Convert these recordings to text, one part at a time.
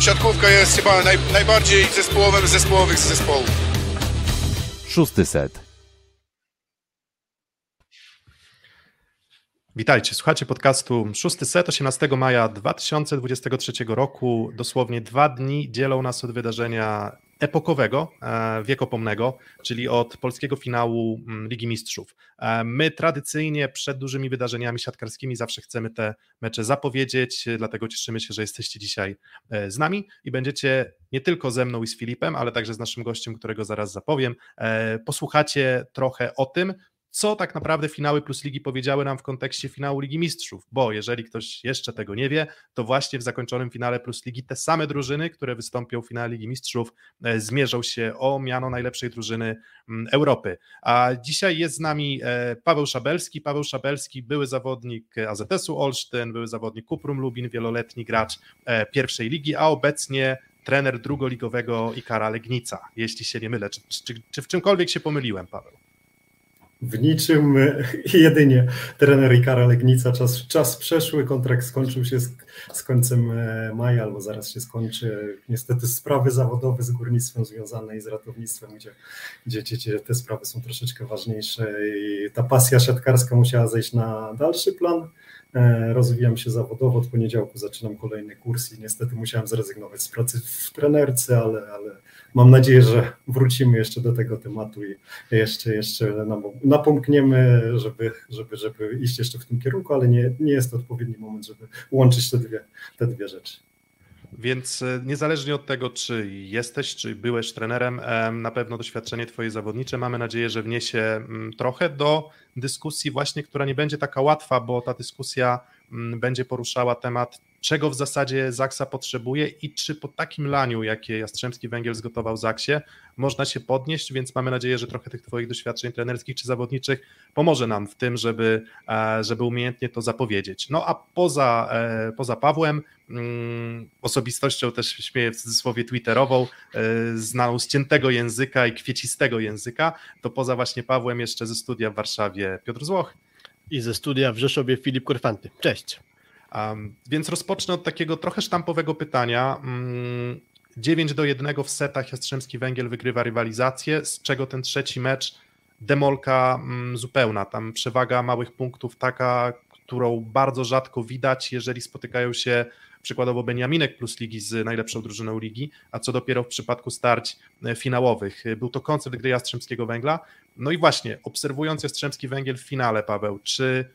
siatkówka jest chyba naj, najbardziej zespołowym z zespołowych zespołów. Szósty set. Witajcie, słuchacie podcastu Szósty Set 18 maja 2023 roku. Dosłownie dwa dni dzielą nas od wydarzenia epokowego, e, wiekopomnego, czyli od polskiego finału mm, Ligi Mistrzów. E, my tradycyjnie przed dużymi wydarzeniami siatkarskimi zawsze chcemy te mecze zapowiedzieć, dlatego cieszymy się, że jesteście dzisiaj e, z nami i będziecie nie tylko ze mną i z Filipem, ale także z naszym gościem, którego zaraz zapowiem. Posłuchacie trochę o tym, co tak naprawdę finały plus ligi powiedziały nam w kontekście finału Ligi Mistrzów, bo jeżeli ktoś jeszcze tego nie wie, to właśnie w zakończonym finale plus ligi te same drużyny, które wystąpią w finale Ligi Mistrzów, e, zmierzą się o miano najlepszej drużyny mm, Europy. A dzisiaj jest z nami e, Paweł Szabelski. Paweł Szabelski, były zawodnik AZS-u Olsztyn, były zawodnik Kuprum Lubin, wieloletni gracz e, pierwszej ligi, a obecnie trener drugoligowego Ikara Legnica, jeśli się nie mylę. Czy, czy, czy w czymkolwiek się pomyliłem, Paweł? W niczym jedynie trener Ikara Legnica, czas, czas przeszły, kontrakt skończył się z, z, końcem e, maja albo zaraz się skończy. Niestety sprawy zawodowe z górnictwem związane i z ratownictwem, gdzie, gdzie, gdzie te sprawy są troszeczkę ważniejsze i ta pasja siatkarska musiała zejść na dalszy plan. E, rozwijam się zawodowo, od poniedziałku zaczynam kolejny kurs i niestety musiałem zrezygnować z pracy w trenerce, ale, ale mam nadzieję, że wrócimy jeszcze do tego tematu i jeszcze, jeszcze napomkniemy, żeby, żeby, żeby iść jeszcze w tym kierunku, ale nie, nie jest to odpowiedni moment, żeby łączyć te dwie, te dwie rzeczy. Więc e, niezależnie od tego, czy jesteś, czy byłeś trenerem, na pewno doświadczenie Twoje zawodnicze mamy nadzieję, że wniesie mm, trochę do dyskusji, właśnie, która nie będzie taka łatwa, bo ta dyskusja mm, będzie poruszała temat czego w zasadzie Zaksa potrzebuje i czy po takim laniu, jakie Jastrzębski Węgiel zgotował Zaksie, można się podnieść, więc mamy nadzieję, że trochę tych Twoich doświadczeń trenerskich czy zawodniczych pomoże nam w tym, żeby, e, żeby umiejętnie to zapowiedzieć. No a poza, e, poza Pawłem, mm, osobistością też śmieję w cudzysłowie twitterową, e, znaną z ciętego języka i kwiecistego języka, to poza właśnie Pawłem jeszcze ze studia w Warszawie Piotr Złoch. I ze studia w Rzeszowie Filip Korfanty. Cześć. Um, więc rozpocznę od takiego trochę sztampowego pytania. 9 mm, do 1 w setach Jastrzębski Węgiel wygrywa rywalizację, z czego ten trzeci mecz demolka mm, zupełna. Tam przewaga małych punktów taka, którą bardzo rzadko widać, jeżeli spotykają się przykładowo Beniaminek plus ligi z najlepszą drużyną ligi, a co dopiero w przypadku starć e, finałowych. Był to koncert gry Jastrzębskiego Węgla. No i właśnie, obserwując Jastrzębski Węgiel w finale, Paweł, czy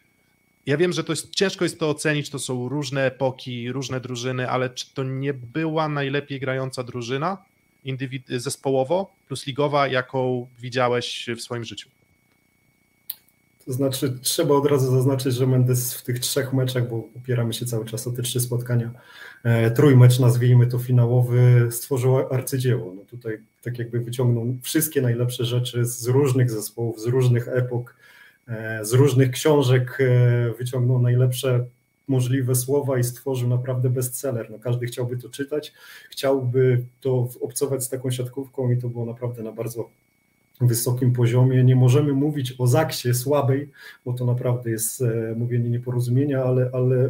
ja wiem, że to jest ciężko jest to ocenić, to są różne epoki, różne drużyny, ale czy to nie była najlepiej grająca drużyna zespołowo plus ligowa, jaką widziałeś w swoim życiu? To znaczy, trzeba od razu zaznaczyć, że Mendes w tych trzech meczach, bo upieramy się cały czas o te trzy spotkania, e, trójmecz, nazwijmy to finałowy, stworzył arcydzieło. No tutaj tak jakby wyciągnął wszystkie najlepsze rzeczy z różnych zespołów, z różnych epok, z różnych książek e, wyciągnął najlepsze możliwe słowa i stworzył naprawdę bestseller. No, każdy chciałby to czytać, chciałby to obcować z taką siatkówką i to było naprawdę na bardzo wysokim poziomie. Nie możemy mówić o Zaksie słabej, bo to naprawdę jest e, mówienie nieporozumienia, ale, ale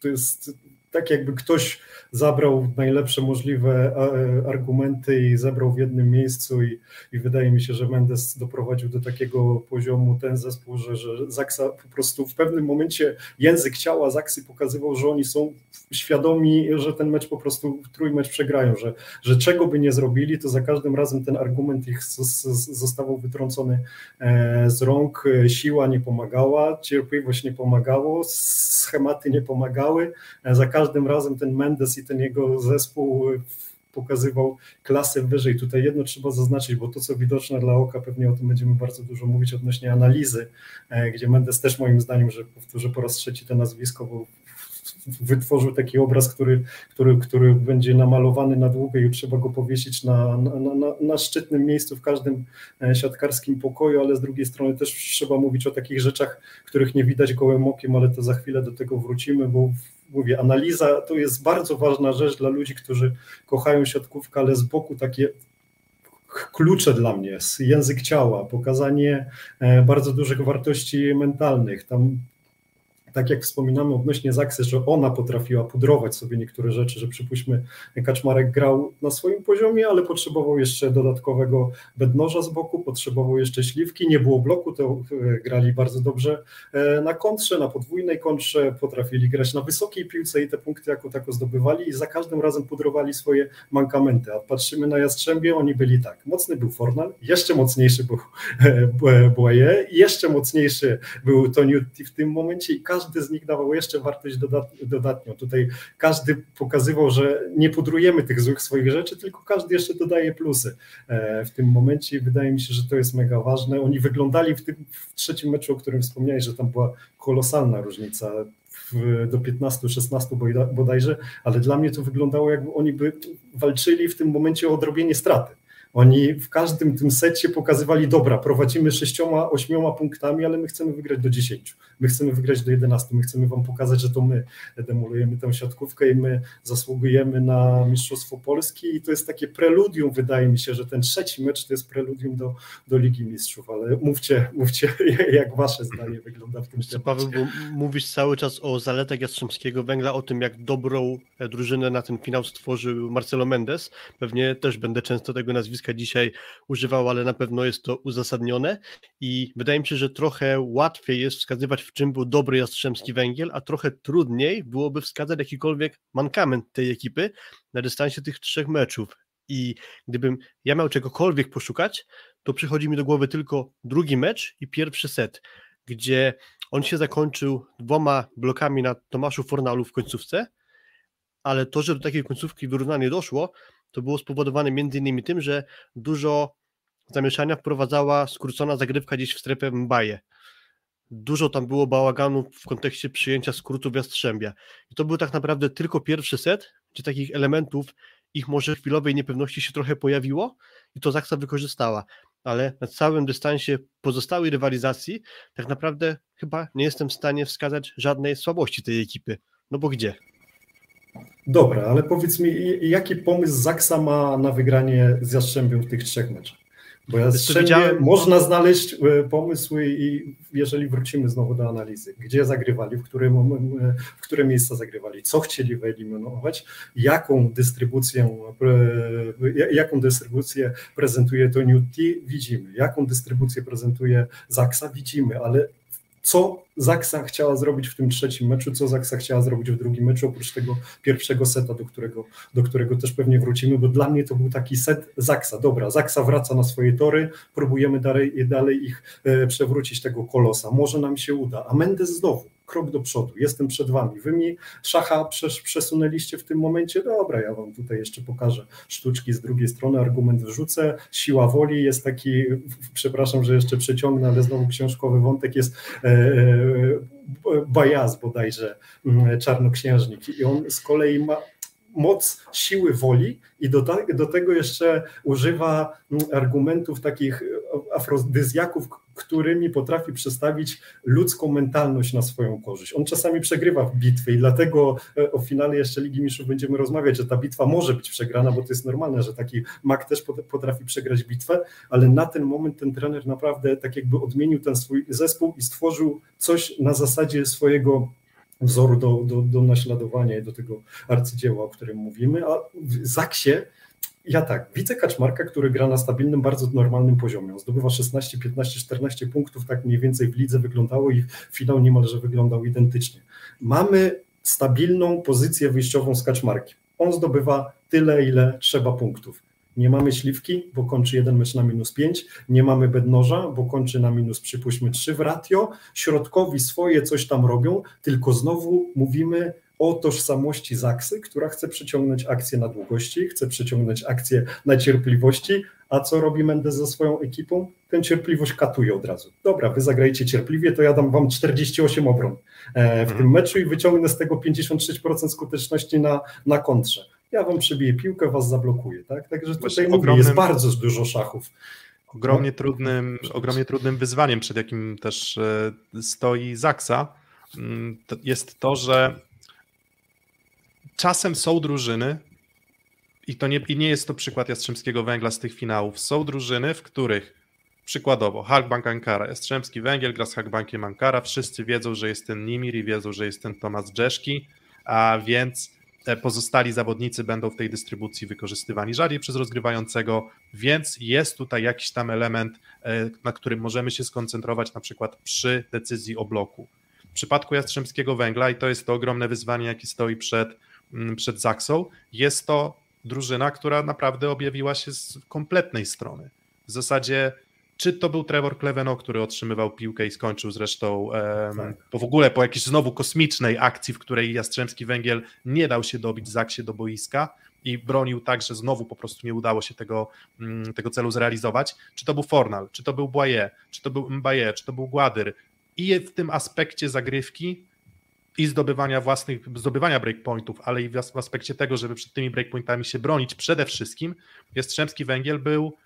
to jest tak jakby ktoś zabrał najlepsze możliwe e, argumenty i zebrał w jednym miejscu i, i wydaje mi się, że Mendes doprowadził do takiego poziomu ten zespół, że, że Zaksa po prostu w pewnym momencie język ciała Zaksy pokazywał, że oni są świadomi, że ten mecz po prostu trójmecz przegrają, że, że czego by nie zrobili, to za każdym razem ten argument ich zostawał wytrącony e, z rąk, siła nie pomagała, cierpliwość nie pomagało, schematy nie pomagały, e, za każdym razem ten Mendes i ten jego zespół pokazywał klasę wyżej. Tutaj jedno trzeba zaznaczyć, bo to, co widoczne dla oka, pewnie o tym będziemy bardzo dużo mówić odnośnie analizy, e, gdzie Mendes też moim zdaniem, że powtórzę po raz trzeci to nazwisko, bo wytworzył taki obraz, który, który, który będzie namalowany na długo i trzeba go powiesić na, na, na, na szczytnym miejscu w każdym e, siatkarskim pokoju, ale z drugiej strony też trzeba mówić o takich rzeczach, których nie widać gołym okiem, ale to za chwilę do tego wrócimy, bo mówię, analiza to jest bardzo ważna rzecz dla ludzi, którzy kochają siatkówkę, ale z boku takie klucze dla mnie, język ciała, pokazanie e, bardzo dużych wartości mentalnych. Tam tak jak wspominamy odnośnie Zaksy, że ona potrafiła pudrować sobie niektóre rzeczy, że przypuśćmy Kaczmarek grał na swoim poziomie, ale potrzebował jeszcze dodatkowego bednoża z boku, potrzebował jeszcze śliwki, nie było bloku, to e, grali bardzo dobrze e, na kontrze, na podwójnej kontrze, potrafili grać na wysokiej piłce i te punkty jako tako zdobywali i za każdym razem pudrowali swoje mankamenty, a patrzymy na Jastrzębie, oni byli tak, mocny był Fornal, jeszcze mocniejszy był Boye, jeszcze mocniejszy był Toniutti w tym momencie i każdy z nich dawał jeszcze wartość dodatnią. Tutaj każdy pokazywał, że nie pudrujemy tych złych swoich rzeczy, tylko każdy jeszcze dodaje plusy e, w tym momencie wydaje mi się, że to jest mega ważne. Oni wyglądali w tym w trzecim meczu, o którym wspomniałeś, że tam była kolosalna różnica do 15-16 bodajże, ale dla mnie to wyglądało jakby oni by walczyli w tym momencie o odrobienie straty. Oni w każdym tym secie pokazywali, dobra, prowadzimy sześcioma, ośmioma punktami, ale my chcemy wygrać do dziesięciu, my chcemy wygrać do jedenastu, my chcemy wam pokazać, że to my demolujemy tę siatkówkę i my zasługujemy na Mistrzostwo Polski. I to jest takie preludium, wydaje mi się, że ten trzeci mecz to jest preludium do, do Ligi Mistrzów, ale mówcie, mówcie jak wasze zdanie wygląda w tym temacie. Paweł, bo mówisz cały czas o zaletach Jastrzębskiego Węgla, o tym jak dobrą drużynę na ten finał stworzył Marcelo Mendes, pewnie też będę często tego nazwiska nazwiska dzisiaj używał, ale na pewno jest to uzasadnione i wydaje mi się, że trochę łatwiej jest wskazywać, w czym był dobry Jastrzębski Węgiel, a trochę trudniej byłoby wskazać jakikolwiek mankament tej ekipy na dystansie tych trzech meczów. I gdybym ja miał czegokolwiek poszukać, to przychodzi mi do głowy tylko drugi mecz i pierwszy set, gdzie on się zakończył dwoma blokami na Tomaszu Fornalu w końcówce, ale to, że do takiej końcówki wyrównanie doszło, to było spowodowane innymi tym, że dużo zamieszania wprowadzała skrócona zagrywka gdzieś w strefę Mbaje. Dużo tam było bałaganu w kontekście przyjęcia skrótów Jastrzębia. I to był tak naprawdę tylko pierwszy set, gdzie takich elementów ich może chwilowej niepewności się trochę pojawiło i to Zaksa wykorzystała. Ale na całym dystansie pozostałej rywalizacji tak naprawdę chyba nie jestem w stanie wskazać żadnej słabości tej ekipy. No bo gdzie? Dobra, ale powiedz mi, jaki pomysł Zaksa ma na wygranie z Jastrzębiem w tych trzech meczach? Bo Jastrzębie można znaleźć e, pomysły i jeżeli wrócimy znowu do analizy, gdzie zagrywali, w, którym, e, w które miejsca zagrywali, co chcieli wyeliminować, jaką dystrybucję, e, jaką dystrybucję prezentuje to Newty, widzimy, jaką dystrybucję prezentuje Zaksa, widzimy, ale co Zaksa chciała zrobić w tym trzecim meczu, co Zaksa chciała zrobić w drugim meczu, oprócz tego pierwszego seta, do którego, do którego też pewnie wrócimy, bo dla mnie to był taki set Zaksa. Dobra, Zaksa wraca na swoje tory, próbujemy dalej, dalej ich e, przewrócić, tego kolosa. Może nam się uda. A Mendes znowu krok do przodu, jestem przed wami. Wy mi szacha przesunęliście w tym momencie, dobra, ja wam tutaj jeszcze pokażę sztuczki z drugiej strony, argument wrzucę, siła woli jest taki, przepraszam, że jeszcze przeciągnę, ale znowu książkowy wątek jest e, e, Bajaz bodajże, mm, czarnoksiężnik. I on z kolei ma moc siły woli i do, do tego jeszcze używa mm, argumentów takich afrodyzjaków, którymi potrafi przestawić ludzką mentalność na swoją korzyść. On czasami przegrywa w bitwy i dlatego e, o finale jeszcze Ligi Mistrzów będziemy rozmawiać, że ta bitwa może być przegrana, bo to jest normalne, że taki mak też potrafi przegrać bitwę, ale na ten moment ten trener naprawdę tak jakby odmienił ten swój zespół i stworzył coś na zasadzie swojego wzoru do, do, do naśladowania i do tego arcydzieła, o którym mówimy, a w Zaksie ja tak, widzę Kaczmarka, który gra na stabilnym, bardzo normalnym poziomie. On zdobywa 16, 15, 14 punktów, tak mniej więcej w lidze wyglądało i finał niemalże wyglądał identycznie. Mamy stabilną pozycję wyjściową z Kaczmarkiem. On zdobywa tyle, ile trzeba punktów. Nie mamy śliwki, bo kończy jeden mecz na minus 5. Nie mamy bednoża, bo kończy na minus przypuśćmy 3 w ratio. Środkowi swoje coś tam robią, tylko znowu mówimy o tożsamości Zaksy, która chce przyciągnąć akcję na długości, chce przyciągnąć akcję na cierpliwości, a co robi Mendes ze swoją ekipą? Tę cierpliwość katuje od razu. Dobra, wy zagrajcie cierpliwie, to ja dam wam 48 obron e, w tym mhm. meczu i wyciągnę z tego 56% skuteczności na, na kontrze. Ja wam przybiję piłkę, was zablokuję. Tak? Także tutaj mówię, ogromnym... jest bardzo dużo szachów. Ogromnie no. trudnym, ogromnie trudnym wyzwaniem, przed jakim też e, stoi Zaksa, mm, jest to, że czasem są drużyny, i to nie, i nie jest to przykład Jastrzębskiego Węgla z tych finałów, są drużyny, w których Przykładowo, Halkbank Ankara, Jastrzębski Węgiel gra z Halkbankiem Ankara, wszyscy wiedzą, że jest ten Nimir i wiedzą, że jest ten Tomasz Dżeszki, a więc pozostali zawodnicy będą w tej dystrybucji wykorzystywani rzadziej przez rozgrywającego, więc jest tutaj jakiś tam element, e, na którym możemy się skoncentrować na przykład przy decyzji o bloku. W przypadku Jastrzębskiego Węgla, i to jest to ogromne wyzwanie, jakie stoi przed, mm, przed Zaksą, jest to drużyna, która naprawdę objawiła się z kompletnej strony. W zasadzie czy to był Trevor Kleveno, który otrzymywał piłkę i skończył zresztą tak. po w ogóle po jakiejś znowu kosmicznej akcji, w której Jastrzębski Węgiel nie dał się dobić Zaksie do boiska i bronił tak, że znowu po prostu nie udało się tego, mm, tego celu zrealizować. Czy to był Fornal, czy to był Boye, czy to był Mbaye, czy to był Gładyr. I w tym aspekcie zagrywki i zdobywania własnych, zdobywania breakpointów, ale i w aspekcie tego, żeby przed tymi breakpointami się bronić przede wszystkim, Jastrzębski Węgiel był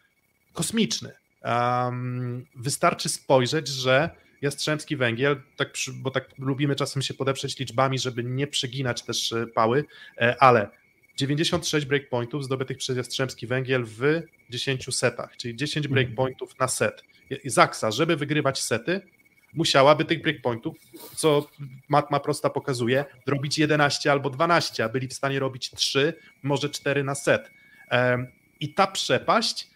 kosmiczny. Um, wystarczy spojrzeć, że Jastrzębski Węgiel, tak, bo tak lubimy czasem się podeprzeć liczbami, żeby nie przeginać też e, pały, e, ale 96 breakpointów zdobytych przez Jastrzębski Węgiel w 10 setach, czyli 10 mhm. breakpointów na set. Zaksa, żeby wygrywać sety, musiałaby tych breakpointów, co matma prosta pokazuje, robić 11 albo 12, a byli w stanie robić 3, może 4 na set. I ta przepaść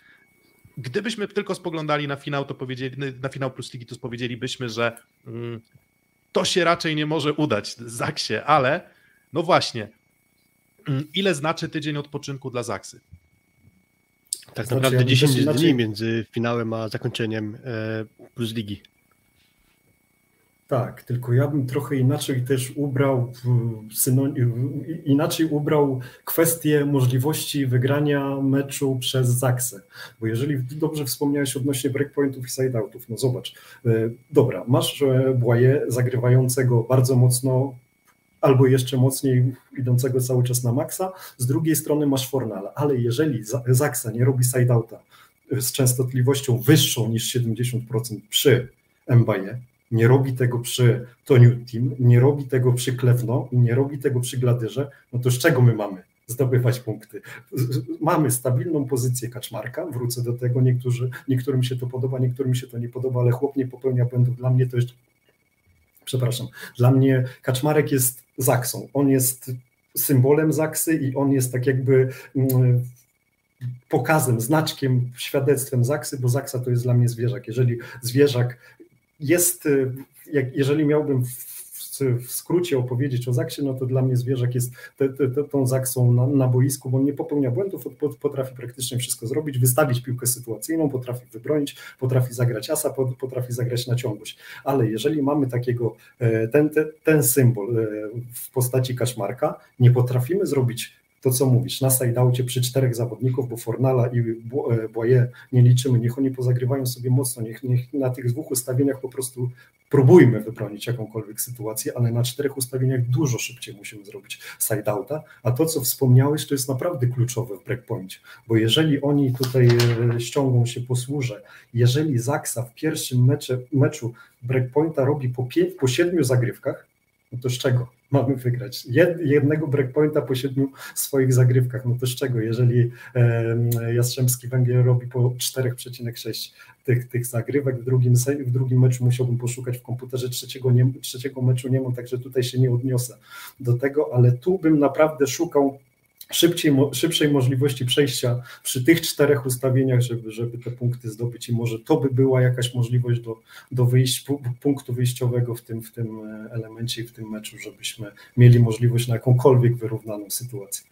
Gdybyśmy tylko spoglądali na finał, to powiedzieli, na finał plus ligi, to powiedzielibyśmy, że mm, to się raczej nie może udać Zaksie, ale no właśnie, mm, ile znaczy tydzień odpoczynku dla Zaksy? Tak znaczy, naprawdę 10 dni między finałem a zakończeniem e, plus ligi. Tak, tylko ja bym trochę inaczej też ubrał inaczej ubrał kwestię możliwości wygrania meczu przez Zaksę. Bo jeżeli dobrze wspomniałeś odnośnie breakpointów i sideoutów, no zobacz, e, dobra, masz e, Błaje zagrywającego bardzo mocno albo jeszcze mocniej idącego cały czas na maksa, z drugiej strony masz Fornala, ale jeżeli Zaksa nie robi sideouta z częstotliwością wyższą niż 70% przy Mbaye, nie robi tego przy Toniu Team, nie robi tego przy Klewno nie robi tego przy Gladyrze, no to z czego my mamy zdobywać punkty? Mamy stabilną pozycję Kaczmarka, wrócę do tego, niektórzy, niektórym się to podoba, niektórym się to nie podoba, ale chłop nie popełnia błędów. Dla mnie to jest, przepraszam, dla mnie Kaczmarek jest Zaksą, on jest symbolem Zaksy i on jest tak jakby mm, pokazem, znaczkiem, świadectwem Zaksy, bo Zaksa to jest dla mnie zwierzak. Jeżeli zwierzak jest, y, jak, jeżeli miałbym w, skrócie opowiedzieć o Zaksie, no to dla mnie zwierzak jest te, te, tą Zaksą na, na, boisku, bo on nie popełnia błędów, potrafi praktycznie wszystko zrobić, wystawić piłkę sytuacyjną, potrafi wybronić, potrafi zagrać asa, potrafi zagrać na ciągłość. Ale jeżeli mamy takiego, e, ten, ten, ten symbol e, w postaci kaszmarka, nie potrafimy zrobić to, co mówisz, na sideoutie przy czterech zawodników, bo Fornala i Boye nie liczymy, niech oni pozagrywają sobie mocno, niech, niech na tych dwóch ustawieniach po prostu próbujmy wybronić jakąkolwiek sytuację, ale na czterech ustawieniach dużo szybciej musimy zrobić sideouta, a to, co wspomniałeś, to jest naprawdę kluczowe w breakpoincie, bo jeżeli oni tutaj e, ściągą się posłużę, jeżeli Zaksa w pierwszym mecze, meczu breakpointa robi po, po siedmiu zagrywkach, no to z czego? Mamy wygrać. Jednego breakpointa po siedmiu swoich zagrywkach. No to z czego, jeżeli Jastrzębski Węgiel robi po 4,6 tych, tych zagrywek, w drugim, w drugim meczu musiałbym poszukać w komputerze trzeciego, nie, trzeciego meczu nie mam, także tutaj się nie odniosę do tego, ale tu bym naprawdę szukał szybciej, szybszej możliwości przejścia przy tych czterech ustawieniach, żeby, żeby te punkty zdobyć i może to by była jakaś możliwość do, do wyjść, punktu wyjściowego w tym, w tym e, elemencie i w tym meczu, żebyśmy mieli możliwość na jakąkolwiek wyrównaną sytuację.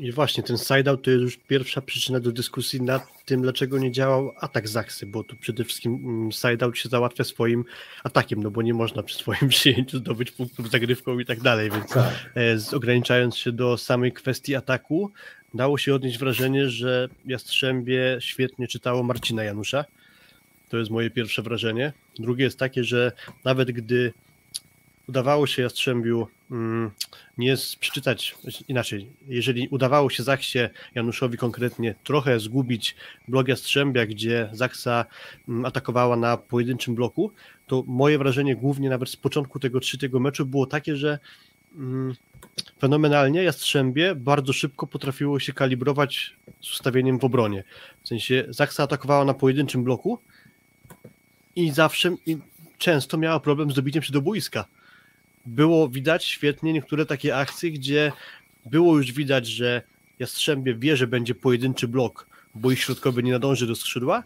I właśnie ten sideout to jest już pierwsza przyczyna do dyskusji nad tym, dlaczego nie działał atak Zaksy, bo tu przede wszystkim mm, sideout się załatwia swoim atakiem, no bo nie można przy swoim przyjęciu zdobyć punktów zagrywką i tak dalej, więc tak. E, ograniczając się do samej kwestii ataku, dało się odnieść wrażenie, że Jastrzębie świetnie czytało Marcina Janusza. To jest moje pierwsze wrażenie. Drugie jest takie, że nawet gdy udawało się Jastrzębiu mm, nie przeczytać inaczej. Jeżeli udawało się Zaksie Januszowi konkretnie trochę zgubić blok Jastrzębia, gdzie Zaksa mm, atakowała na pojedynczym bloku, to moje wrażenie głównie nawet z początku tego trzeciego meczu było takie, że mm, fenomenalnie Jastrzębie bardzo szybko potrafiło się kalibrować z ustawieniem w obronie. W sensie Zaksa atakowała na pojedynczym bloku i zawsze, i często miała problem z dobiciem się do boiska. Było widać świetnie niektóre takie akcje, gdzie było już widać, że Jastrzębie wie, że będzie pojedynczy blok, bo ich środkowy nie nadąży do skrzydła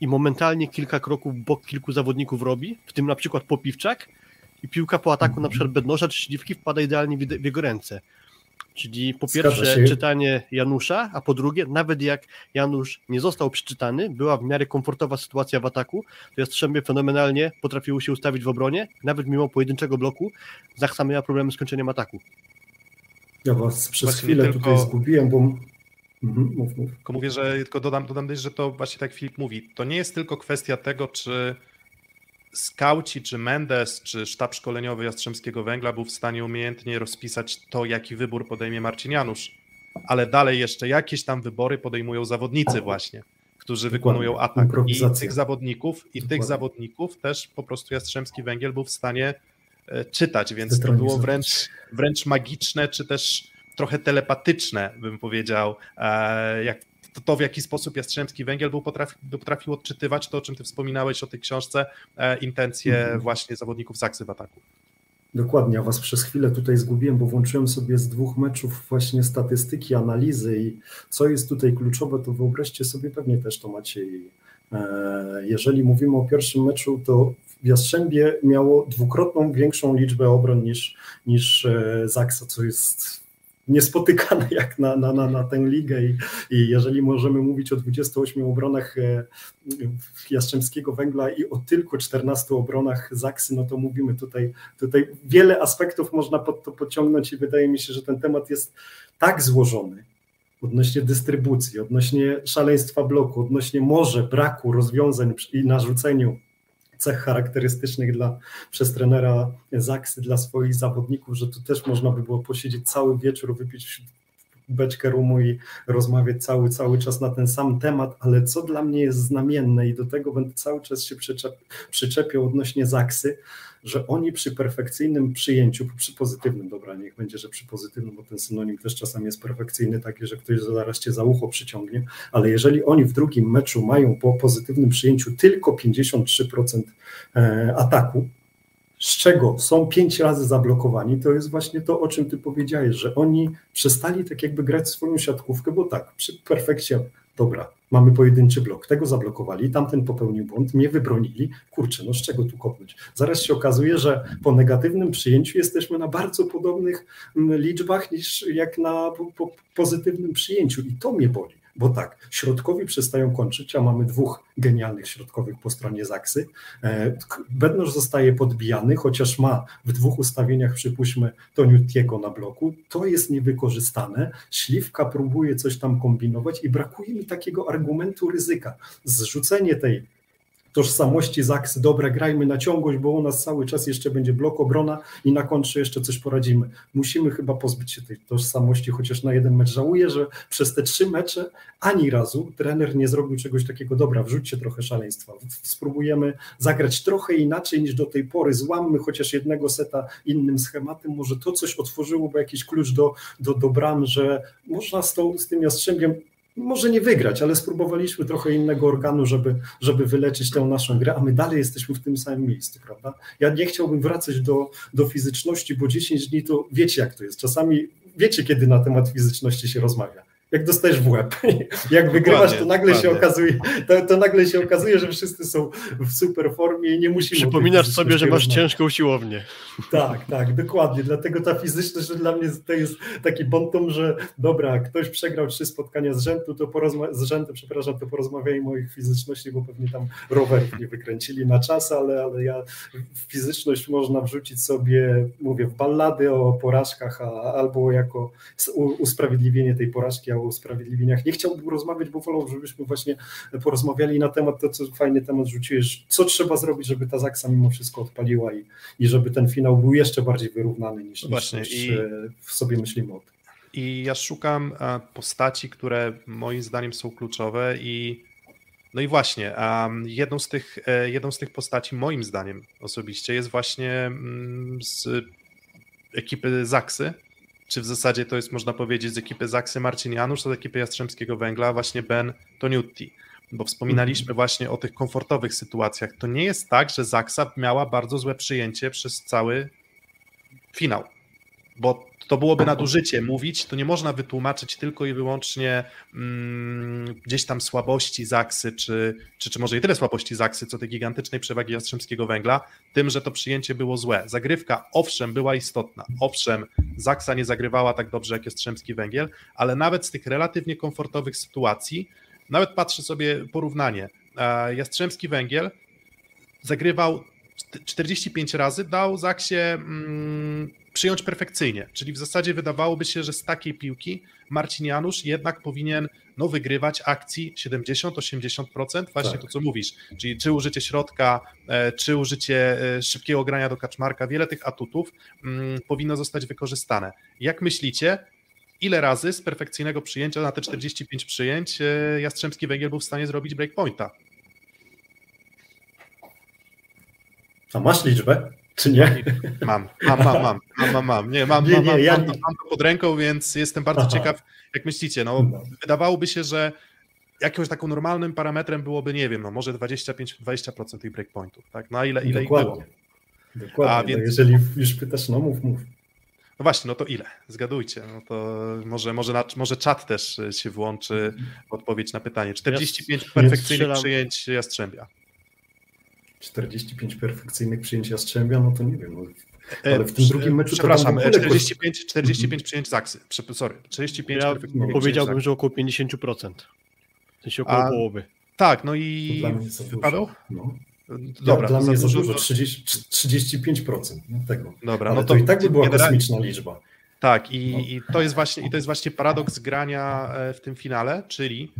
i momentalnie kilka kroków bok kilku zawodników robi, w tym na przykład Popiwczak i piłka po ataku na przykład Bednoża czy Śliwki wpada idealnie w jego ręce. Czyli po pierwsze czytanie Janusza, a po drugie, nawet jak Janusz nie został przeczytany, była w miarę komfortowa sytuacja w ataku, to Jastrzębie fenomenalnie potrafiło się ustawić w obronie, nawet mimo pojedynczego bloku, Zachsa miała problemy z kończeniem ataku. Ja was przez Właśnie chwilę tylko- tutaj zgubiłem, bo... Mhm, mów, mów. Tylko mówię, że tylko dodam, dodam też, że to właśnie tak Filip mówi, to nie jest tylko kwestia tego, czy skauci, czy Mendes, czy sztab szkoleniowy Jastrzębskiego Węgla był w stanie umiejętnie rozpisać to, jaki wybór podejmie Marcin Janusz, ale dalej jeszcze jakieś tam wybory podejmują zawodnicy właśnie, którzy Dokładnie. wykonują atak. I tych zawodników, i tych Dokładnie. zawodników też po prostu Jastrzębski Węgiel był w stanie e, czytać, więc to było wręcz, wręcz magiczne, czy też trochę telepatyczne, bym powiedział, e, jak to, to w jaki sposób Jastrzębski Węgiel był potrafi, potrafił odczytywać to, o czym ty wspominałeś o tej książce, e, intencje Mhm. właśnie zawodników Saksy w ataku. Dokładnie, ja was przez chwilę tutaj zgubiłem, bo włączyłem sobie z dwóch meczów właśnie statystyki, analizy i co jest tutaj kluczowe, to wyobraźcie sobie, pewnie też to macie i e, jeżeli mówimy o pierwszym meczu, to Jastrzębie miało dwukrotną większą liczbę obron niż, niż e, Zaksa, co jest niespotykane jak na, na, na, na tę ligę. I, i jeżeli możemy mówić o 28 obronach e, Jastrzębskiego Węgla i o tylko 14 obronach Zaksy, no to mówimy tutaj, tutaj wiele aspektów można pod to pociągnąć i wydaje mi się, że ten temat jest tak złożony odnośnie dystrybucji, odnośnie szaleństwa bloku, odnośnie może braku rozwiązań i narzuceniu cech charakterystycznych dla, przez trenera Zaksy dla swoich zawodników, że tu też można by było posiedzieć cały wieczór, wypić beczkę rumu i rozmawiać cały, cały czas na ten sam temat, ale co dla mnie jest znamienne i do tego będę cały czas się przyczep, przyczepiał odnośnie Zaksy, że oni przy perfekcyjnym przyjęciu, przy pozytywnym, dobra, niech będzie, że przy pozytywnym, bo ten synonim też czasami jest perfekcyjny, taki, że ktoś zaraz cię za ucho przyciągnie, ale jeżeli oni w drugim meczu mają po pozytywnym przyjęciu tylko 53% e, ataku, z czego są pięć razy zablokowani, to jest właśnie to, o czym ty powiedziałeś, że oni przestali tak jakby grać swoją siatkówkę, bo tak, przy perfekcie, dobra, mamy pojedynczy blok, tego zablokowali, tamten popełnił błąd, mnie wybronili, kurczę, no z czego tu kopnąć? Zaraz się okazuje, że po negatywnym przyjęciu jesteśmy na bardzo podobnych mm, liczbach niż jak na po, po pozytywnym przyjęciu i to mnie boli. Bo tak, środkowi przestają kończyć, a mamy dwóch genialnych środkowych po stronie Zaksy. E, Bednoż zostaje podbijany, chociaż ma w dwóch ustawieniach, przypuśćmy, Toniutiego na bloku. To jest niewykorzystane. Śliwka próbuje coś tam kombinować i brakuje mi takiego argumentu ryzyka. Zrzucenie tej tożsamości Zaksy, dobra, grajmy na ciągłość, bo u nas cały czas jeszcze będzie blok obrona i na kontrze jeszcze coś poradzimy. Musimy chyba pozbyć się tej tożsamości, chociaż na jeden mecz. Żałuję, że przez te trzy mecze ani razu trener nie zrobił czegoś takiego, dobra, wrzućcie trochę szaleństwa, spróbujemy zagrać trochę inaczej niż do tej pory, złammy chociaż jednego seta innym schematem, może to coś otworzyłoby jakiś klucz do, do, do bram, że można z, tą, z tym Jastrzębiem może nie wygrać, ale spróbowaliśmy trochę innego organu, żeby, żeby wyleczyć tę naszą grę, a my dalej jesteśmy w tym samym miejscu, prawda? Ja nie chciałbym wracać do, do fizyczności, bo 10 dni to wiecie jak to jest. Czasami wiecie, kiedy na temat fizyczności się rozmawia. Jak dostajesz w łeb, jak wygrywasz, to nagle się okazuje, to, to, nagle się okazuje, że wszyscy są w super formie i nie musimy. Przypominasz sobie, że masz ciężką siłownię. Tak, tak, dokładnie. Dlatego ta fizyczność dla mnie to jest taki bonton, że dobra, ktoś przegrał trzy spotkania z rzędu, to porozma- z rzędu, przepraszam, to porozmawiajmy o ich fizyczności, bo pewnie tam rowerów nie wykręcili na czas, ale, ale ja fizyczność można wrzucić sobie, mówię, w ballady o porażkach, a, albo jako usprawiedliwienie tej porażki, o usprawiedliwieniach. Nie chciałbym rozmawiać, bo wolał, żebyśmy właśnie porozmawiali na temat, to co fajny temat rzuciłeś, co trzeba zrobić, żeby ta Zaksa mimo wszystko odpaliła i, i żeby ten finał był jeszcze bardziej wyrównany niż, no właśnie, niż i, w sobie myślimy o tym. I ja szukam postaci, które moim zdaniem są kluczowe i no i właśnie, um, jedną, z tych, jedną z tych postaci moim zdaniem osobiście jest właśnie z ekipy Zaksy, czy w zasadzie to jest, można powiedzieć, z ekipy Zaksy Marcin Janusz, z ekipy Jastrzębskiego Węgla właśnie Ben Toniutti. Bo wspominaliśmy mhm. właśnie o tych komfortowych sytuacjach. To nie jest tak, że Zaksa miała bardzo złe przyjęcie przez cały finał bo to byłoby nadużycie mówić, to nie można wytłumaczyć tylko i wyłącznie mm, gdzieś tam słabości Zaksy, czy, czy, czy może i tyle słabości Zaksy, co tej gigantycznej przewagi Jastrzębskiego Węgla, tym, że to przyjęcie było złe. Zagrywka owszem była istotna, owszem Zaksa nie zagrywała tak dobrze jak Jastrzębski Węgiel, ale nawet z tych relatywnie komfortowych sytuacji, nawet patrzę sobie porównanie, Jastrzębski Węgiel zagrywał 45 razy, dał Zaksie mm, przyjąć perfekcyjnie. Czyli w zasadzie wydawałoby się, że z takiej piłki Marcin Janusz jednak powinien no, wygrywać akcji 70-80%, właśnie tak. to co mówisz. Czyli czy użycie środka, e, czy użycie e, szybkiego grania do kaczmarka, wiele tych atutów mm, powinno zostać wykorzystane. Jak myślicie, ile razy z perfekcyjnego przyjęcia na te 45 przyjęć e, Jastrzębski Węgiel był w stanie zrobić breakpointa? A masz liczbę? Czy nie? Mam, mam, mam, mam, mam, mam, mam. Nie, mam, nie, mam, nie, mam, ja mam, mam, to pod ręką, więc jestem bardzo Aha. ciekaw, jak myślicie. No, no, wydawałoby się, że jakimś taką normalnym parametrem byłoby, nie wiem, no może 25-20% tych breakpointów, tak? No ile, ile Dokładnie. ich było? Dokładnie, A, więc... no jeżeli już pytasz, no mów, mów. No właśnie, no to ile? Zgadujcie. No to może, może, na, może czat też się włączy w odpowiedź na pytanie. 45 ja perfekcyjnych przyjęć Jastrzębia. 45 perfekcyjnych przyjęć Jastrzębia, no to nie wiem, no, e, ale w tym drugim meczu Przepraszam, 45, 45 przyjęć Zaksy, sorry, 45 ja Powiedziałbym, że około 50%, w sensie około A, połowy. Tak, no i Paweł? No. Dobra, dla mnie za dużo, 30, 35% no, tego. Dobra, Ale no to, to i tak by była kosmiczna liczba. Tak, i, no. i, to jest właśnie, i to jest właśnie paradoks grania e, w tym finale, czyli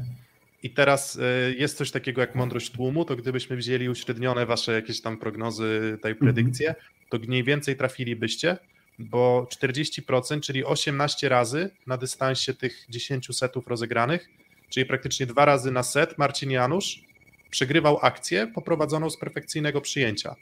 i teraz e, jest coś takiego jak mądrość tłumu, to gdybyśmy wzięli uśrednione wasze jakieś tam prognozy, tej mhm. predykcje, to mniej więcej trafilibyście, bo 40%, czyli 18 razy na dystansie tych 10 setów rozegranych, czyli praktycznie dwa razy na set, Marcin Janusz przegrywał akcję poprowadzoną z perfekcyjnego przyjęcia.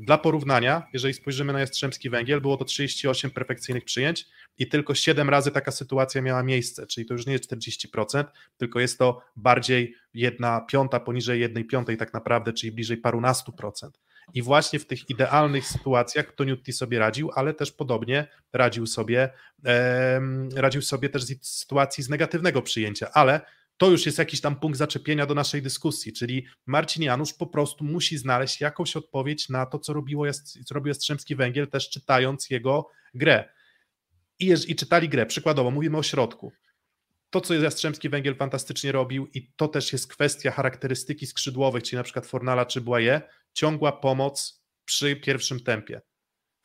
Dla porównania, jeżeli spojrzymy na Jastrzębski Węgiel, było to 38 perfekcyjnych przyjęć i tylko 7 razy taka sytuacja miała miejsce, czyli to już nie jest 40%, tylko jest to bardziej jedna piąta poniżej jednej piątej tak naprawdę, czyli bliżej parunastu procent. I właśnie w tych idealnych sytuacjach Toniutti sobie radził, ale też podobnie radził sobie, e, radził sobie też z sytuacji z negatywnego przyjęcia, ale to już jest jakiś tam punkt zaczepienia do naszej dyskusji, czyli Marcin Janusz po prostu musi znaleźć jakąś odpowiedź na to, co, robiło, co robił Jastrzębski Węgiel, też czytając jego grę. I, I czytali grę, przykładowo mówimy o środku. To, co Jastrzębski Węgiel fantastycznie robił i to też jest kwestia charakterystyki skrzydłowych, czyli na przykład Fornala czy Błaje, ciągła pomoc przy pierwszym tempie.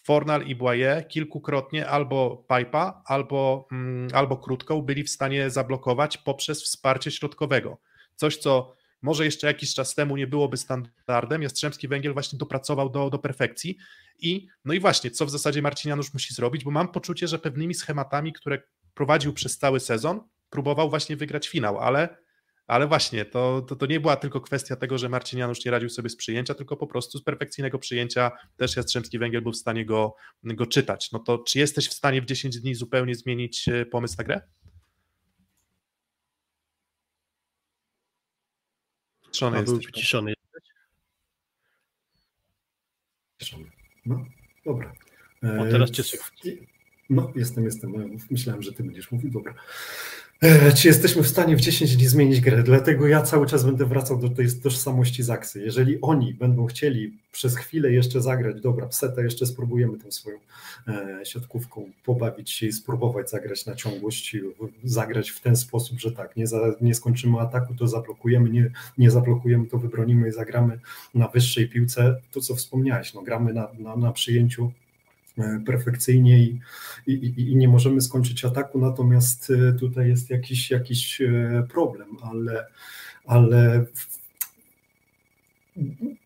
Fornal i Boye kilkukrotnie albo pipa, albo, mm, albo krótką byli w stanie zablokować poprzez wsparcie środkowego. Coś, co może jeszcze jakiś czas temu nie byłoby standardem, Jastrzębski Węgiel właśnie dopracował do, do perfekcji i no i właśnie, co w zasadzie Marcin Janusz musi zrobić, bo mam poczucie, że pewnymi schematami, które prowadził przez cały sezon, próbował właśnie wygrać finał, ale ale właśnie, to, to, to, nie była tylko kwestia tego, że Marcin Janusz nie radził sobie z przyjęcia, tylko po prostu z perfekcyjnego przyjęcia też Jastrzębski Węgiel był w stanie go, go czytać. No to czy jesteś w stanie w 10 dni zupełnie zmienić e, pomysł na grę? Ciszony jesteś. Był ciszony No, dobra. O, teraz cię słychać. No, jestem, jestem. Myślałem, że ty będziesz mówił. Dobra. E, czy jesteśmy w stanie w 10 dni zmienić grę? Dlatego ja cały czas będę wracał do tej tożsamości Zaksy. Jeżeli oni będą chcieli przez chwilę jeszcze zagrać, dobra, pseta jeszcze spróbujemy tą swoją e, siatkówką pobawić się i spróbować zagrać na ciągłość, zagrać w ten sposób, że tak, nie, za, nie skończymy ataku, to zablokujemy, nie, nie zablokujemy, to wybronimy i zagramy na wyższej piłce. To, co wspomniałeś, no, gramy na, na, na przyjęciu perfekcyjnie i, i, i, nie możemy skończyć ataku, natomiast e, tutaj jest jakiś, jakiś e, problem, ale, ale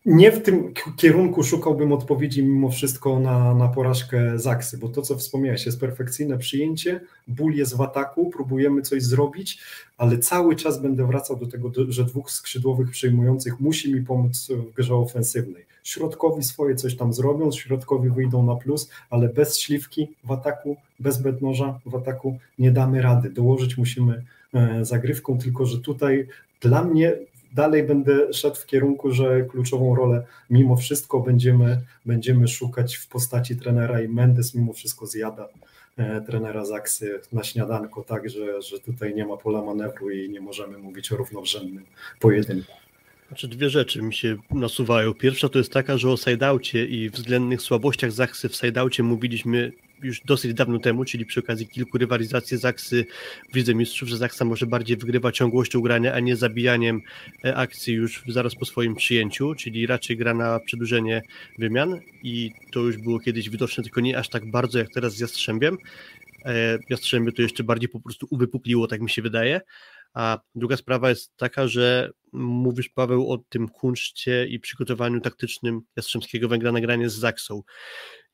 nie w tym kierunku szukałbym odpowiedzi mimo wszystko na, na porażkę Zaksy, bo to, co wspomniałeś, jest perfekcyjne przyjęcie, ból jest w ataku, próbujemy coś zrobić, ale cały czas będę wracał do tego, że dwóch skrzydłowych przyjmujących musi mi pomóc w grze ofensywnej. Środkowi swoje coś tam zrobią, środkowi wyjdą na plus, ale bez śliwki w ataku, bez bednoża w ataku nie damy rady. Dołożyć musimy e, zagrywką, tylko że tutaj dla mnie dalej będę szedł w kierunku, że kluczową rolę mimo wszystko będziemy, będziemy szukać w postaci trenera i Mendes mimo wszystko zjada e, trenera Zaksy na śniadanko, tak, że, że tutaj nie ma pola manewru i nie możemy mówić o równorzędnym pojedynku. Znaczy dwie rzeczy mi się nasuwają. Pierwsza to jest taka, że o sideoutie i względnych słabościach Zaksy w sideoutie mówiliśmy już dosyć dawno temu, czyli przy okazji kilku rywalizacji Zaksy w Lidze Mistrzów, że Zaksa może bardziej wygrywa ciągłością grania, a nie zabijaniem e, akcji już zaraz po swoim przyjęciu, czyli raczej gra na przedłużenie wymian i to już było kiedyś widoczne, tylko nie aż tak bardzo jak teraz z Jastrzębiem. E, Jastrzębie to jeszcze bardziej po prostu uwypukliło, tak mi się wydaje. A druga sprawa jest taka, że mówisz, Paweł, o tym kunszcie i przygotowaniu taktycznym Jastrzębskiego Węgla na granie z Zaksą.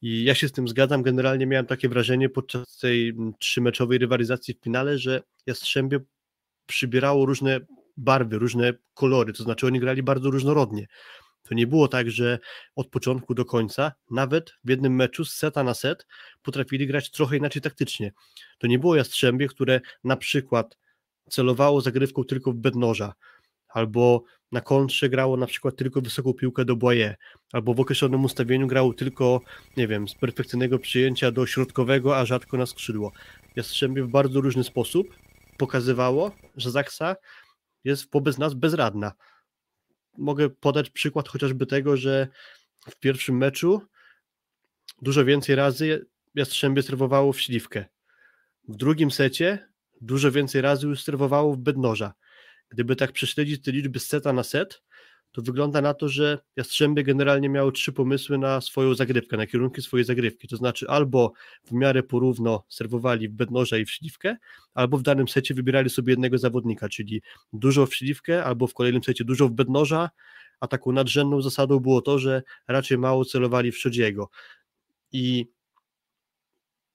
I ja się z tym zgadzam. Generalnie miałem takie wrażenie podczas tej trzymeczowej rywalizacji w finale, że Jastrzębie przybierało różne barwy, różne kolory, to znaczy oni grali bardzo różnorodnie. To nie było tak, że od początku do końca, nawet w jednym meczu z seta na set, potrafili grać trochę inaczej taktycznie. To nie było Jastrzębie, które na przykład celowało zagrywką tylko w bednoża, albo na kontrze grało na przykład tylko wysoką piłkę do Boye, albo w określonym ustawieniu grało tylko, nie wiem, z perfekcyjnego przyjęcia do środkowego, a rzadko na skrzydło. Jastrzębie w bardzo różny sposób pokazywało, że Zaksa jest wobec nas bezradna. Mogę podać przykład chociażby tego, że w pierwszym meczu dużo więcej razy Jastrzębie serwowało w śliwkę. W drugim secie dużo więcej razy już serwowało w bednoża. Gdyby tak prześledzić te liczby z seta na set, to wygląda na to, że Jastrzębie generalnie miały trzy pomysły na swoją zagrywkę, na kierunki swojej zagrywki. To znaczy albo w miarę porówno serwowali w bednoża i w śliwkę, albo w danym secie wybierali sobie jednego zawodnika, czyli dużo w śliwkę, albo w kolejnym secie dużo w bednoża, a taką nadrzędną zasadą było to, że raczej mało celowali w Szodziego. I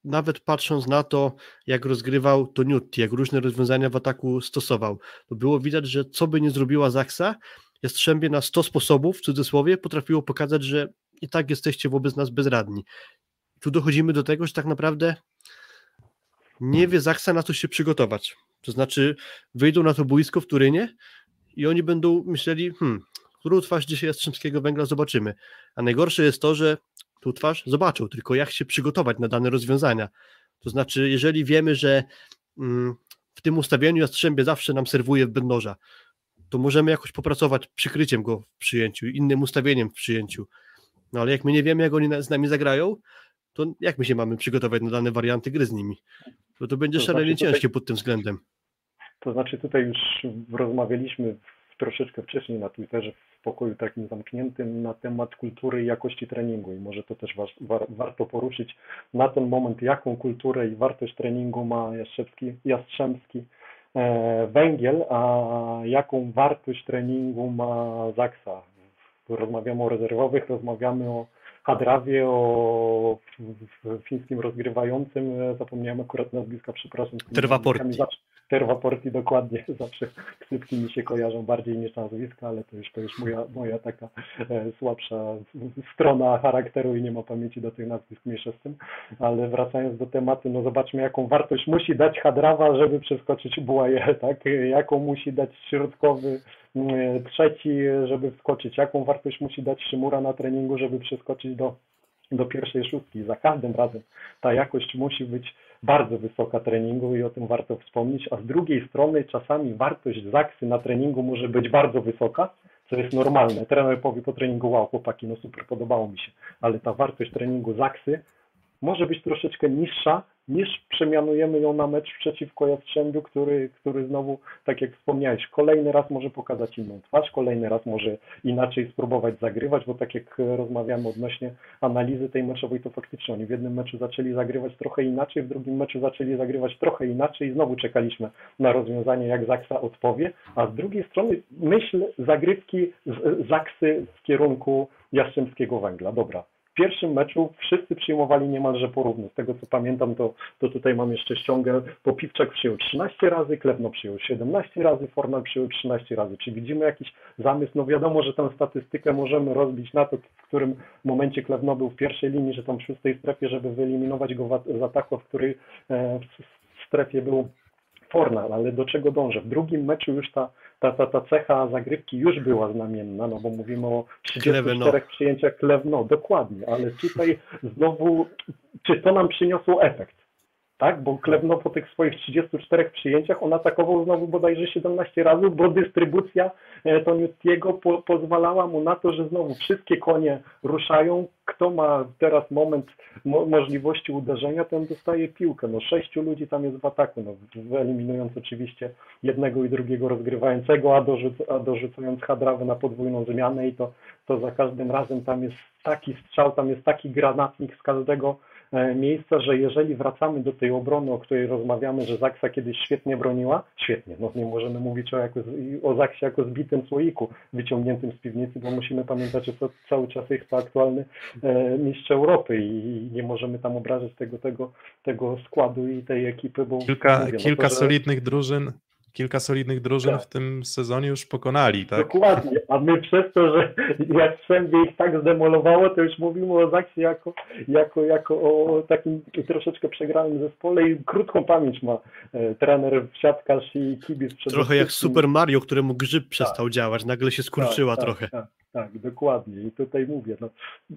nawet patrząc na to, jak rozgrywał Toniutti, jak różne rozwiązania w ataku stosował, to było widać, że co by nie zrobiła Zaksa, Jastrzębie na 100 sposobów, w cudzysłowie, potrafiło pokazać, że i tak jesteście wobec nas bezradni. Tu dochodzimy do tego, że tak naprawdę nie wie Zaksa na co się przygotować. To znaczy wyjdą na to boisko w Turynie i oni będą myśleli, hmm, którą twarz dzisiaj Jastrzębskiego Węgla zobaczymy. A najgorsze jest to, że tu twarz zobaczył, tylko jak się przygotować na dane rozwiązania. To znaczy, jeżeli wiemy, że mm, w tym ustawieniu Jastrzębie zawsze nam serwuje w bednoża, to możemy jakoś popracować przykryciem go w przyjęciu, innym ustawieniem w przyjęciu. No ale jak my nie wiemy, jak oni z nami zagrają, to jak my się mamy przygotować na dane warianty gry z nimi? To to będzie to szalenie znaczy ciężkie pod tym względem. To znaczy tutaj już rozmawialiśmy troszeczkę wcześniej na Twitterze w pokoju takim zamkniętym na temat kultury i jakości treningu i może to też war, warto poruszyć na ten moment, jaką kulturę i wartość treningu ma Jastrzębski, Jastrzębski e, Węgiel, a jaką wartość treningu ma Zaksa. Rozmawiamy o rezerwowych, rozmawiamy o Hadrawie, o fińskim rozgrywającym, zapomniałem akurat nazwiska, przepraszam. Terwaporti. Terwaporti dokładnie, zawsze ksywki mi się kojarzą bardziej niż nazwiska, ale to już, to już moja, moja taka e, słabsza strona charakteru i nie ma pamięci do tych nazwisk mniejsza z tym, ale wracając do tematu, no zobaczmy jaką wartość musi dać Hadrawa, żeby przeskoczyć Bułaje, tak? Jaką musi dać środkowy trzeci, żeby wskoczyć, jaką wartość musi dać Szymura na treningu, żeby przeskoczyć do, do pierwszej szóstki. Za każdym razem ta jakość musi być bardzo wysoka treningu i o tym warto wspomnieć, a z drugiej strony czasami wartość zaksy na treningu może być bardzo wysoka, co jest normalne. Trener powie po treningu, wow chłopaki, no super, podobało mi się, ale ta wartość treningu zaksy może być troszeczkę niższa, niż przemianujemy ją na mecz przeciwko Jastrzębiu, który, który znowu, tak jak wspomniałeś, kolejny raz może pokazać inną twarz, kolejny raz może inaczej spróbować zagrywać, bo tak jak rozmawiamy odnośnie analizy tej meczowej, to faktycznie oni w jednym meczu zaczęli zagrywać trochę inaczej, w drugim meczu zaczęli zagrywać trochę inaczej i znowu czekaliśmy na rozwiązanie, jak Zaksa odpowie, a z drugiej strony myśl zagrywki z Zaksy w kierunku Jastrzębskiego Węgla. Dobra, w pierwszym meczu wszyscy przyjmowali niemalże porówno. Z tego co pamiętam, to, to tutaj mam jeszcze ściągę. Popiwczak przyjął 13 razy, Klewno przyjął 17 razy, Fornal przyjął 13 razy. Czy widzimy jakiś zamysł? No wiadomo, że tę statystykę możemy rozbić na to, w którym momencie Klewno był w pierwszej linii, że tam w szóstej strefie, żeby wyeliminować go z ataku, w której w strefie był Fornal, ale do czego dążę? W drugim meczu już ta, ta, ta, ta cecha zagrywki już była znamienna, no bo mówimy o 34 Klewno. przyjęciach Klewno, dokładnie, ale tutaj znowu, czy to nam przyniosło efekt? Tak? Bo Klewno po tych swoich 34 przyjęciach on atakował znowu bodajże 17 razy, bo dystrybucja e, Toniutiego po, pozwalała mu na to, że znowu wszystkie konie ruszają. Kto ma teraz moment mo możliwości uderzenia, ten dostaje piłkę. No sześciu ludzi tam jest w ataku, no, wyeliminując oczywiście jednego i drugiego rozgrywającego, a, dorzuc a dorzucając hadrawę na podwójną zmianę i to, to za każdym razem tam jest taki strzał, tam jest taki granatnik z każdego miejsca, że jeżeli wracamy do tej obrony, o której rozmawiamy, że Zaksa kiedyś świetnie broniła, świetnie, no nie możemy mówić o, jako, o Zaksie jako zbitym słoiku wyciągniętym z piwnicy, bo musimy pamiętać, że to cały czas jest to aktualny e, mistrz Europy i nie możemy tam obrażać tego, tego, tego składu i tej ekipy, bo kilka, mówię, no kilka to, że... solidnych drużyn kilka solidnych drużyn tak. w tym sezonie już pokonali, tak? Dokładnie, a my przez to, że jak Sębie ich tak zdemolowało, to już mówimy o Zaksie jako, jako, jako o takim troszeczkę przegranym zespole i krótką pamięć ma e, trener, siatkarz i kibic. Trochę jak Super Mario, któremu grzyb przestał tak. działać, nagle się skurczyła tak, trochę. Tak, tak, dokładnie i tutaj mówię, no,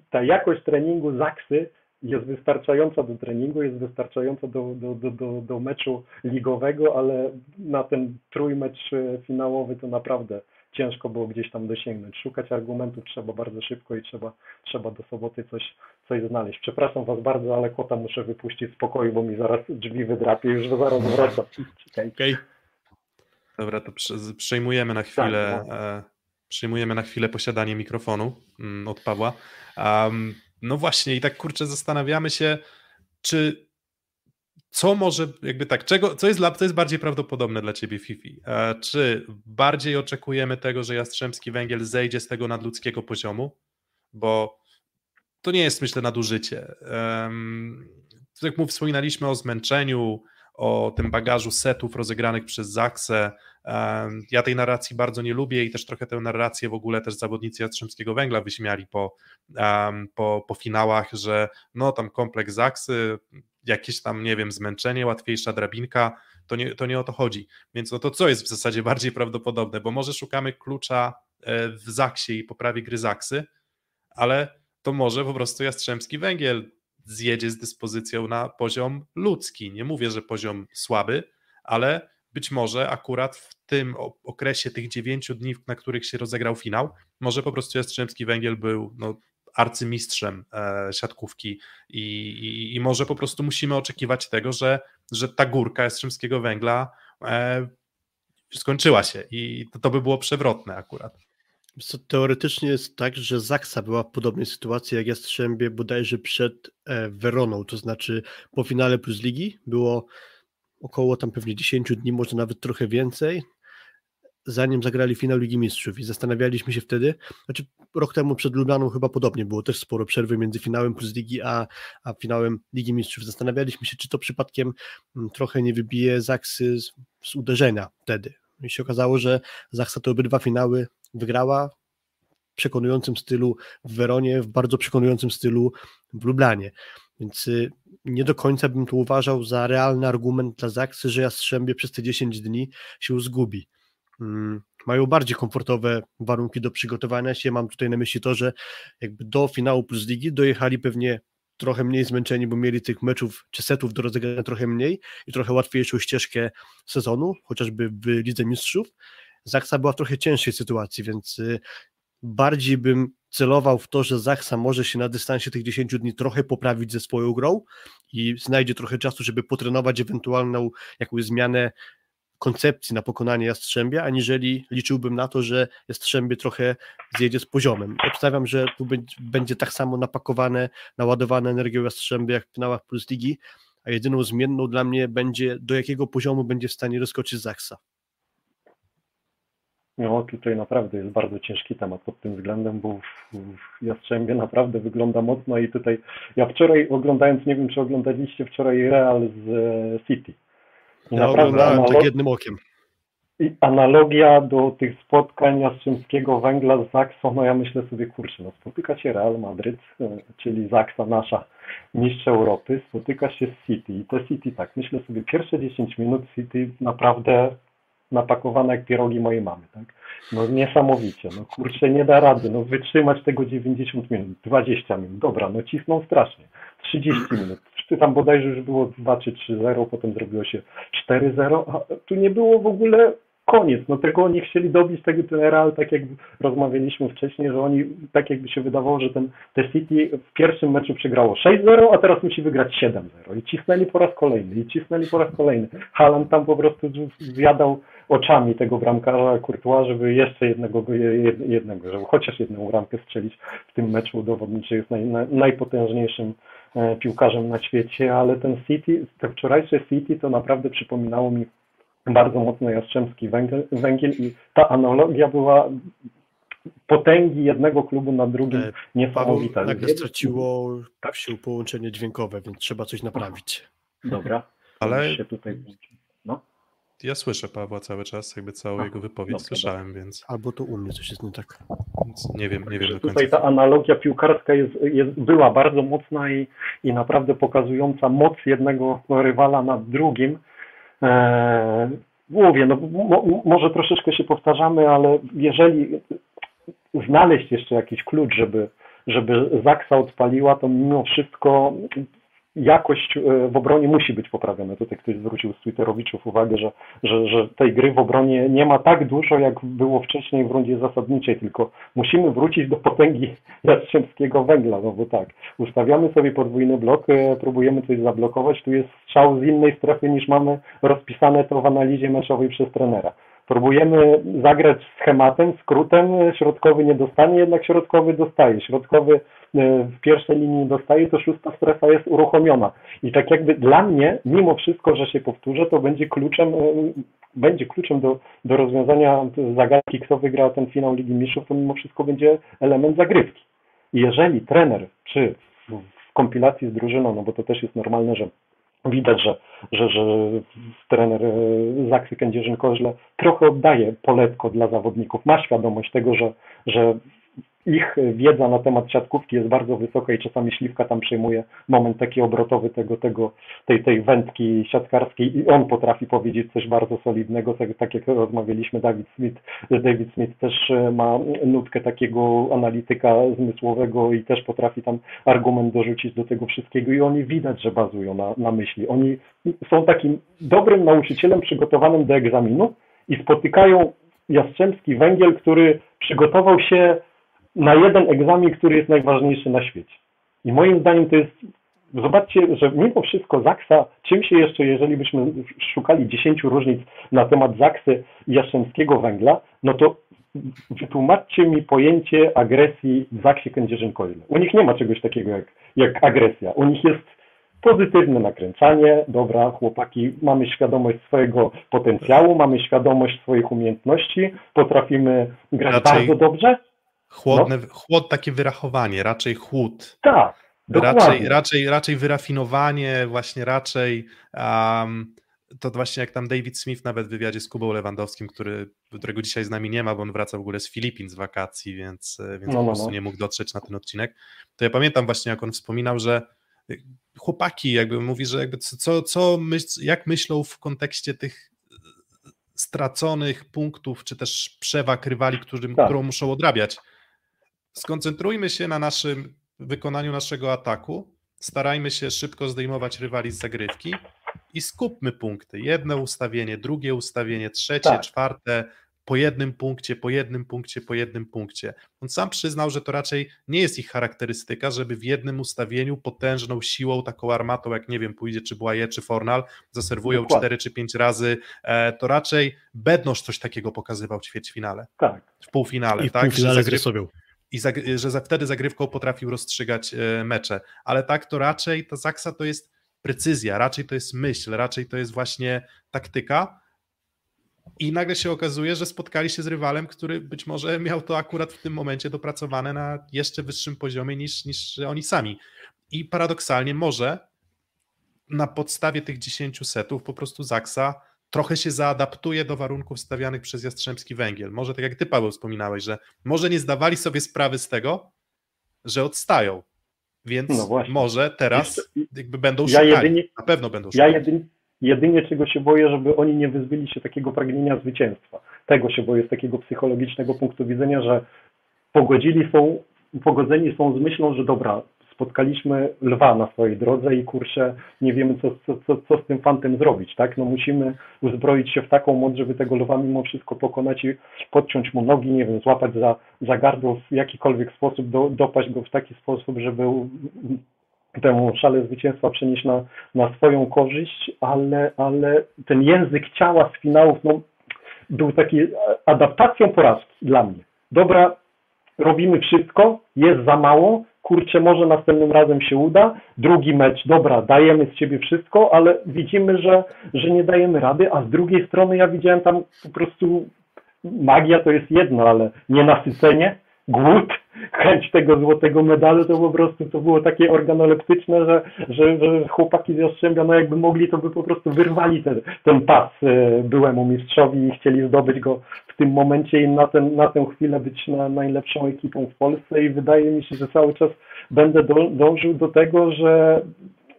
ta jakość treningu Zaksy jest wystarczająca do treningu, jest wystarczająca do, do, do, do, do meczu ligowego, ale na ten trójmecz e, finałowy to naprawdę ciężko było gdzieś tam dosięgnąć. Szukać argumentów trzeba bardzo szybko i trzeba, trzeba do soboty coś, coś znaleźć. Przepraszam Was bardzo, ale kota muszę wypuścić z pokoju, bo mi zaraz drzwi wydrapie, już zaraz wracam. Okej. Okay. Dobra, to przejmujemy na chwilę tak, no. e, przejmujemy na chwilę posiadanie mikrofonu mm, od Pawła. Um, no właśnie, i tak kurczę, zastanawiamy się, czy co może, jakby tak, czego, co jest, co jest bardziej prawdopodobne dla ciebie, Fifi? E, czy bardziej oczekujemy tego, że Jastrzębski Węgiel zejdzie z tego nadludzkiego poziomu? Bo to nie jest, myślę, nadużycie. Um, jak wspominaliśmy o zmęczeniu, o tym bagażu setów rozegranych przez Zaksę. Ja tej narracji bardzo nie lubię i też trochę tę narrację w ogóle też zawodnicy Jastrzębskiego Węgla wyśmiali po, po, po finałach, że no tam kompleks Zaksy, jakieś tam, nie wiem, zmęczenie, łatwiejsza drabinka, to nie, to nie o to chodzi. Więc no to co jest w zasadzie bardziej prawdopodobne, bo może szukamy klucza e, w Zaksie i poprawie gry Zaksy, ale to może po prostu Jastrzębski Węgiel zjedzie z dyspozycją na poziom ludzki. Nie mówię, że poziom słaby, ale być może akurat w tym okresie tych dziewięciu dni, na których się rozegrał finał, może po prostu Jastrzębski Węgiel był no, arcymistrzem e, siatkówki i, i, i, może po prostu musimy oczekiwać tego, że, że ta górka Jastrzębskiego Węgla e, skończyła się i to, to by było przewrotne akurat. Teoretycznie jest tak, że Zaksa była w podobnej sytuacji jak Jastrzębie bodajże przed e, Weroną, to znaczy po finale plus ligi było około tam pewnie 10 dni, może nawet trochę więcej, zanim zagrali finał Ligi Mistrzów i zastanawialiśmy się wtedy, znaczy rok temu przed Lublaną chyba podobnie było, też sporo przerwy między finałem plus ligi a, a finałem Ligi Mistrzów. Zastanawialiśmy się, czy to przypadkiem mm, trochę nie wybije Zaksy z, z uderzenia wtedy. I się okazało, że Zaksa te obydwa finały wygrała w przekonującym stylu w Weronie, w bardzo przekonującym stylu w Lublanie. Więc y, nie do końca bym tu uważał za realny argument dla Zaksy, że Jastrzębie przez te 10 dni się zgubi. Mm, mają bardziej komfortowe warunki do przygotowania się. Mam tutaj na myśli to, że jakby do finału plus ligi dojechali pewnie trochę mniej zmęczeni, bo mieli tych meczów czy setów do rozegrania trochę mniej i trochę łatwiejszą ścieżkę sezonu, chociażby w Lidze Mistrzów. Zaksa była w trochę cięższej sytuacji, więc y, bardziej bym celował w to, że Zachsa może się na dystansie tych 10 dni trochę poprawić ze swoją grą i znajdzie trochę czasu, żeby potrenować ewentualną jakąś zmianę koncepcji na pokonanie Jastrzębia, aniżeli liczyłbym na to, że Jastrzębie trochę zjedzie z poziomem. Obstawiam, że tu będzie tak samo napakowane, naładowane energią Jastrzębia jak w finałach Plus Ligi, a jedyną zmienną dla mnie będzie, do jakiego poziomu będzie w stanie rozkoczyć Zaksa. No tutaj naprawdę jest bardzo ciężki temat pod tym względem, bo w Jastrzębie naprawdę wygląda mocno i tutaj ja wczoraj oglądając, nie wiem czy oglądaliście wczoraj Real z e, City. I ja oglądałem analog... tak jednym okiem. I analogia do tych spotkań Jastrzębskiego Węgla z Zaksą, no ja myślę sobie, kurczę, no spotyka się Real Madryt, e, czyli Zaksa nasza mistrz Europy, spotyka się z City i te City tak, myślę sobie, pierwsze 10 minut City naprawdę napakowane jak pierogi mojej mamy, tak? No niesamowicie, no kurczę, nie da rady, no wytrzymać tego 90 minut, 20 minut, dobra, no cisną strasznie, 30 minut, czy tam bodajże już było 2 czy 3-0, potem zrobiło się 4-0, a tu nie było w ogóle koniec. No tego oni chcieli dobić tego ten Real, tak jak rozmawialiśmy wcześniej, że oni tak jakby się wydawało, że ten te City w pierwszym meczu przegrało 6-0, a teraz musi wygrać 7-0 i cisnęli po raz kolejny i cisnęli po raz kolejny. Haaland tam po prostu zjadał oczami tego bramkarza Courtois, żeby jeszcze jednego, jednego, żeby chociaż jedną bramkę strzelić w tym meczu, udowodnić, że jest naj, najpotężniejszym e, piłkarzem na świecie, ale ten City, te wczorajsze City to naprawdę przypominało mi bardzo mocno Jastrzębski węgiel, węgiel i ta analogia była potęgi jednego klubu na drugim e, niesamowita. Paweł nagle straciło tak? się połączenie dźwiękowe, więc trzeba coś naprawić. Dobra. Ale się tutaj. Ja słyszę Pawła cały czas, jakby całą A, jego wypowiedź dobra, słyszałem, dobra. więc... Albo to u mnie coś jest nie tak. Więc nie wiem, nie wiem do końca. Tutaj ta analogia piłkarska jest, jest, była bardzo mocna i, i naprawdę pokazująca moc jednego rywala nad drugim, E, mówię, no, mo, może troszeczkę się powtarzamy, ale jeżeli znaleźć jeszcze jakiś klucz, żeby, żeby Zaksa odpaliła, to mimo wszystko jakość e, w obronie musi być poprawiona. Tutaj ktoś zwrócił z Twitterowiczów uwagę, że, że, że tej gry w obronie nie ma tak dużo, jak było wcześniej w rundzie zasadniczej, tylko musimy wrócić do potęgi jastrzębskiego węgla, no bo tak, ustawiamy sobie podwójny blok, próbujemy coś zablokować, tu jest strzał z innej strefy niż mamy rozpisane to w analizie meczowej przez trenera. Próbujemy zagrać schematem, skrótem, środkowy nie dostanie, jednak środkowy dostaje. Środkowy w pierwszej linii dostaje, to szósta strefa jest uruchomiona. I tak jakby dla mnie, mimo wszystko, że się powtórzę, to będzie kluczem, e, będzie kluczem do, do rozwiązania zagadki, kto wygra ten finał Ligi Mistrzów, to mimo wszystko będzie element zagrywki. Jeżeli trener, czy w kompilacji z drużyną, no bo to też jest normalne, że widać, że, że, że trener e, Zaksy Kędzierzyn-Koźle trochę oddaje poletko dla zawodników, ma świadomość tego, że, że ich wiedza na temat siatkówki jest bardzo wysoka i czasami śliwka tam przejmuje moment taki obrotowy tego, tego, tej, tej wędki siatkarskiej i on potrafi powiedzieć coś bardzo solidnego, tak, tak jak rozmawialiśmy, David Smith, David Smith też e, ma nutkę takiego analityka zmysłowego i też potrafi tam argument dorzucić do tego wszystkiego i oni widać, że bazują na, na myśli. Oni są takim dobrym nauczycielem przygotowanym do egzaminu i spotykają Jastrzębski Węgiel, który przygotował się na jeden egzamin, który jest najważniejszy na świecie. I moim zdaniem to jest, zobaczcie, że mimo wszystko Zaksa, czym się jeszcze, jeżeli byśmy szukali dziesięciu różnic na temat Zaksy i Jastrzębskiego Węgla, no to wytłumaczcie mi pojęcie agresji w Zaksie Kędzierzyn-Koźle. U nich nie ma czegoś takiego jak, jak agresja. U nich jest pozytywne nakręcanie, dobra, chłopaki, mamy świadomość swojego potencjału, mamy świadomość swoich umiejętności, potrafimy grać Raczej... bardzo dobrze, Chłodne, no. chłod, takie wyrachowanie, raczej chłód. Tak. Raczej, raczej, raczej wyrafinowanie, właśnie raczej um, to właśnie jak tam David Smith nawet w wywiadzie z Kubą Lewandowskim, który, którego dzisiaj z nami nie ma, bo on wraca w ogóle z Filipin z wakacji, więc, więc no, po no, prostu no. nie mógł dotrzeć na ten odcinek. To ja pamiętam właśnie, jak on wspominał, że chłopaki jakby mówi, że jakby co, co myśl, jak myślą w kontekście tych straconych punktów, czy też przewag rywali, którym, tak. którą muszą odrabiać skoncentrujmy się na naszym wykonaniu naszego ataku, starajmy się szybko zdejmować rywali z zagrywki i skupmy punkty. Jedno ustawienie, drugie ustawienie, trzecie, tak. czwarte. po jednym punkcie, po jednym punkcie, po jednym punkcie. On sam przyznał, że to raczej nie jest ich charakterystyka, żeby w jednym ustawieniu potężną siłą, taką armatą, jak nie wiem, pójdzie czy Błaje, czy Fornal, zaserwują Dokładnie. cztery czy pięć razy, e, to raczej Bednosz coś takiego pokazywał w ćwierćfinale. Tak. W półfinale, I w tak? półfinale że zagryw... I że wtedy zagrywką potrafił rozstrzygać e, mecze. Ale tak to raczej ta Zaksa to jest precyzja, raczej to jest myśl, raczej to jest właśnie taktyka, i nagle się okazuje, że spotkali się z rywalem, który być może miał to akurat w tym momencie dopracowane na jeszcze wyższym poziomie niż, niż oni sami. I paradoksalnie może na podstawie tych 10 setów po prostu Zaksa trochę się zaadaptuje do warunków stawianych przez Jastrzębski Węgiel. Może tak jak ty Paweł wspominałeś, że może nie zdawali sobie sprawy z tego, że odstają. Więc no może teraz jakby będą szukali. Ja jedynie, na pewno będą szukali. Ja jedynie, Jedynie czego się boję, żeby oni nie wyzbyli się takiego pragnienia zwycięstwa. Tego się boję z takiego psychologicznego punktu widzenia, że pogodzili są, pogodzeni są z myślą, że dobra, spotkaliśmy lwa na swojej drodze i kurczę, nie wiemy co, co, co, co z tym fantem zrobić, tak? No musimy uzbroić się w taką moc, żeby tego lwa mimo wszystko pokonać i podciąć mu nogi, nie wiem, złapać za, za gardło w jakikolwiek sposób, do, dopaść go w taki sposób, żeby tę szalę zwycięstwa przenieść na, na swoją korzyść, ale, ale ten język ciała z finałów no, był taki adaptacją porażki dla mnie. Dobra, robimy wszystko, jest za mało, kurczę, może następnym razem się uda, drugi mecz, dobra, dajemy z siebie wszystko, ale widzimy, że, że nie dajemy rady, a z drugiej strony ja widziałem tam po prostu magia to jest jedno, ale nienasycenie, głód, chęć tego złotego medalu, to po prostu to było takie organoleptyczne, że, że, że chłopaki z Jastrzębia, no jakby mogli, to by po prostu wyrwali ten, ten pas e, byłemu mistrzowi i chcieli zdobyć go w tym momencie i na, ten, na tę chwilę być na, najlepszą ekipą w Polsce. I wydaje mi się, że cały czas będę do, dążył do tego, że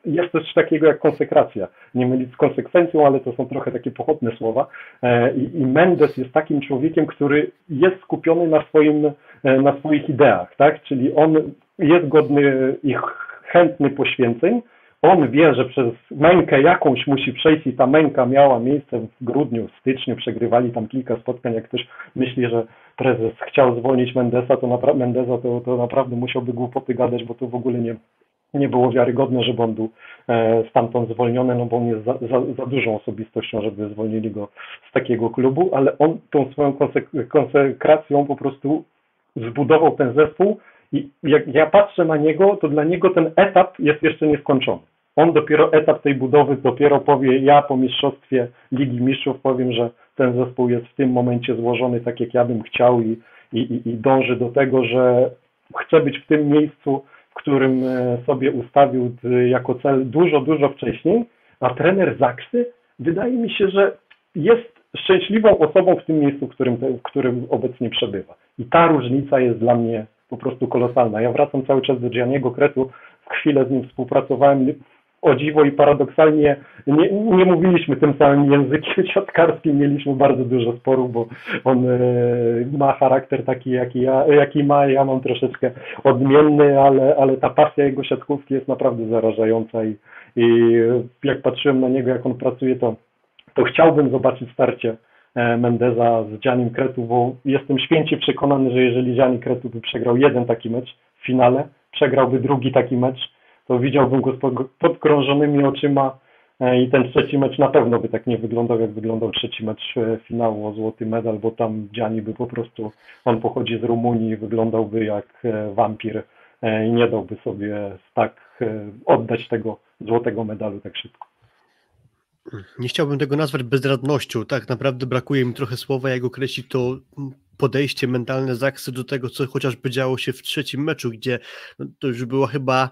jest coś takiego jak konsekracja. Nie mylić z konsekwencją, ale to są trochę takie pochodne słowa. E, I, I Mendes jest takim człowiekiem, który jest skupiony na, swoim, e, na swoich ideach, tak? Czyli on jest godny ich chętny poświęceń, on wie, że przez mękę jakąś musi przejść i ta męka miała miejsce w grudniu, w styczniu, przegrywali tam kilka spotkań, jak ktoś myśli, że prezes chciał zwolnić Mendesa, to, napra- Mendesa, to, to naprawdę musiałby głupoty gadać, bo to w ogóle nie, nie było wiarygodne, żeby on był e, stamtąd zwolniony, no bo on jest za, za, za dużą osobistością, żeby zwolnili go z takiego klubu, ale on tą swoją konsek- konsekracją po prostu zbudował ten zespół i jak ja patrzę na niego, to dla niego ten etap jest jeszcze nieskończony. On dopiero etap tej budowy dopiero powie, ja po mistrzostwie Ligi Mistrzów powiem, że ten zespół jest w tym momencie złożony tak, jak ja bym chciał i, i, i dąży do tego, że chce być w tym miejscu, którym e, sobie ustawił jako cel dużo, dużo wcześniej, a trener Zaksy wydaje mi się, że jest szczęśliwą osobą w tym miejscu, w którym, w którym obecnie przebywa. I ta różnica jest dla mnie po prostu kolosalna. Ja wracam cały czas do Gianniego Kretu, w chwilę z nim współpracowałem o dziwo i paradoksalnie nie, nie mówiliśmy tym samym językiem siatkarskim, mieliśmy bardzo dużo sporów, bo on e, ma charakter taki, jaki, ja, jaki ma, ja mam troszeczkę odmienny, ale, ale ta pasja jego siatkówki jest naprawdę zarażająca i, i jak patrzyłem na niego, jak on pracuje, to, to chciałbym zobaczyć starcie e, Mendeza z Giannim Kretu, bo jestem święcie przekonany, że jeżeli Gianni Kretu by przegrał jeden taki mecz w finale, przegrałby drugi taki mecz, to widziałbym go z podkrążonymi oczyma e, i ten trzeci mecz na pewno by tak nie wyglądał, jak wyglądał trzeci mecz e, finału o złoty medal, bo tam Gianni by po prostu, on pochodzi z Rumunii wyglądałby jak e, wampir i nie dałby sobie tak oddać tego złotego medalu tak szybko. Nie chciałbym tego nazwać bezradnością. Tak naprawdę brakuje mi trochę słowa, jak określić to podejście mentalne Zaksy do tego, co chociażby działo się w trzecim meczu, gdzie no, to już była chyba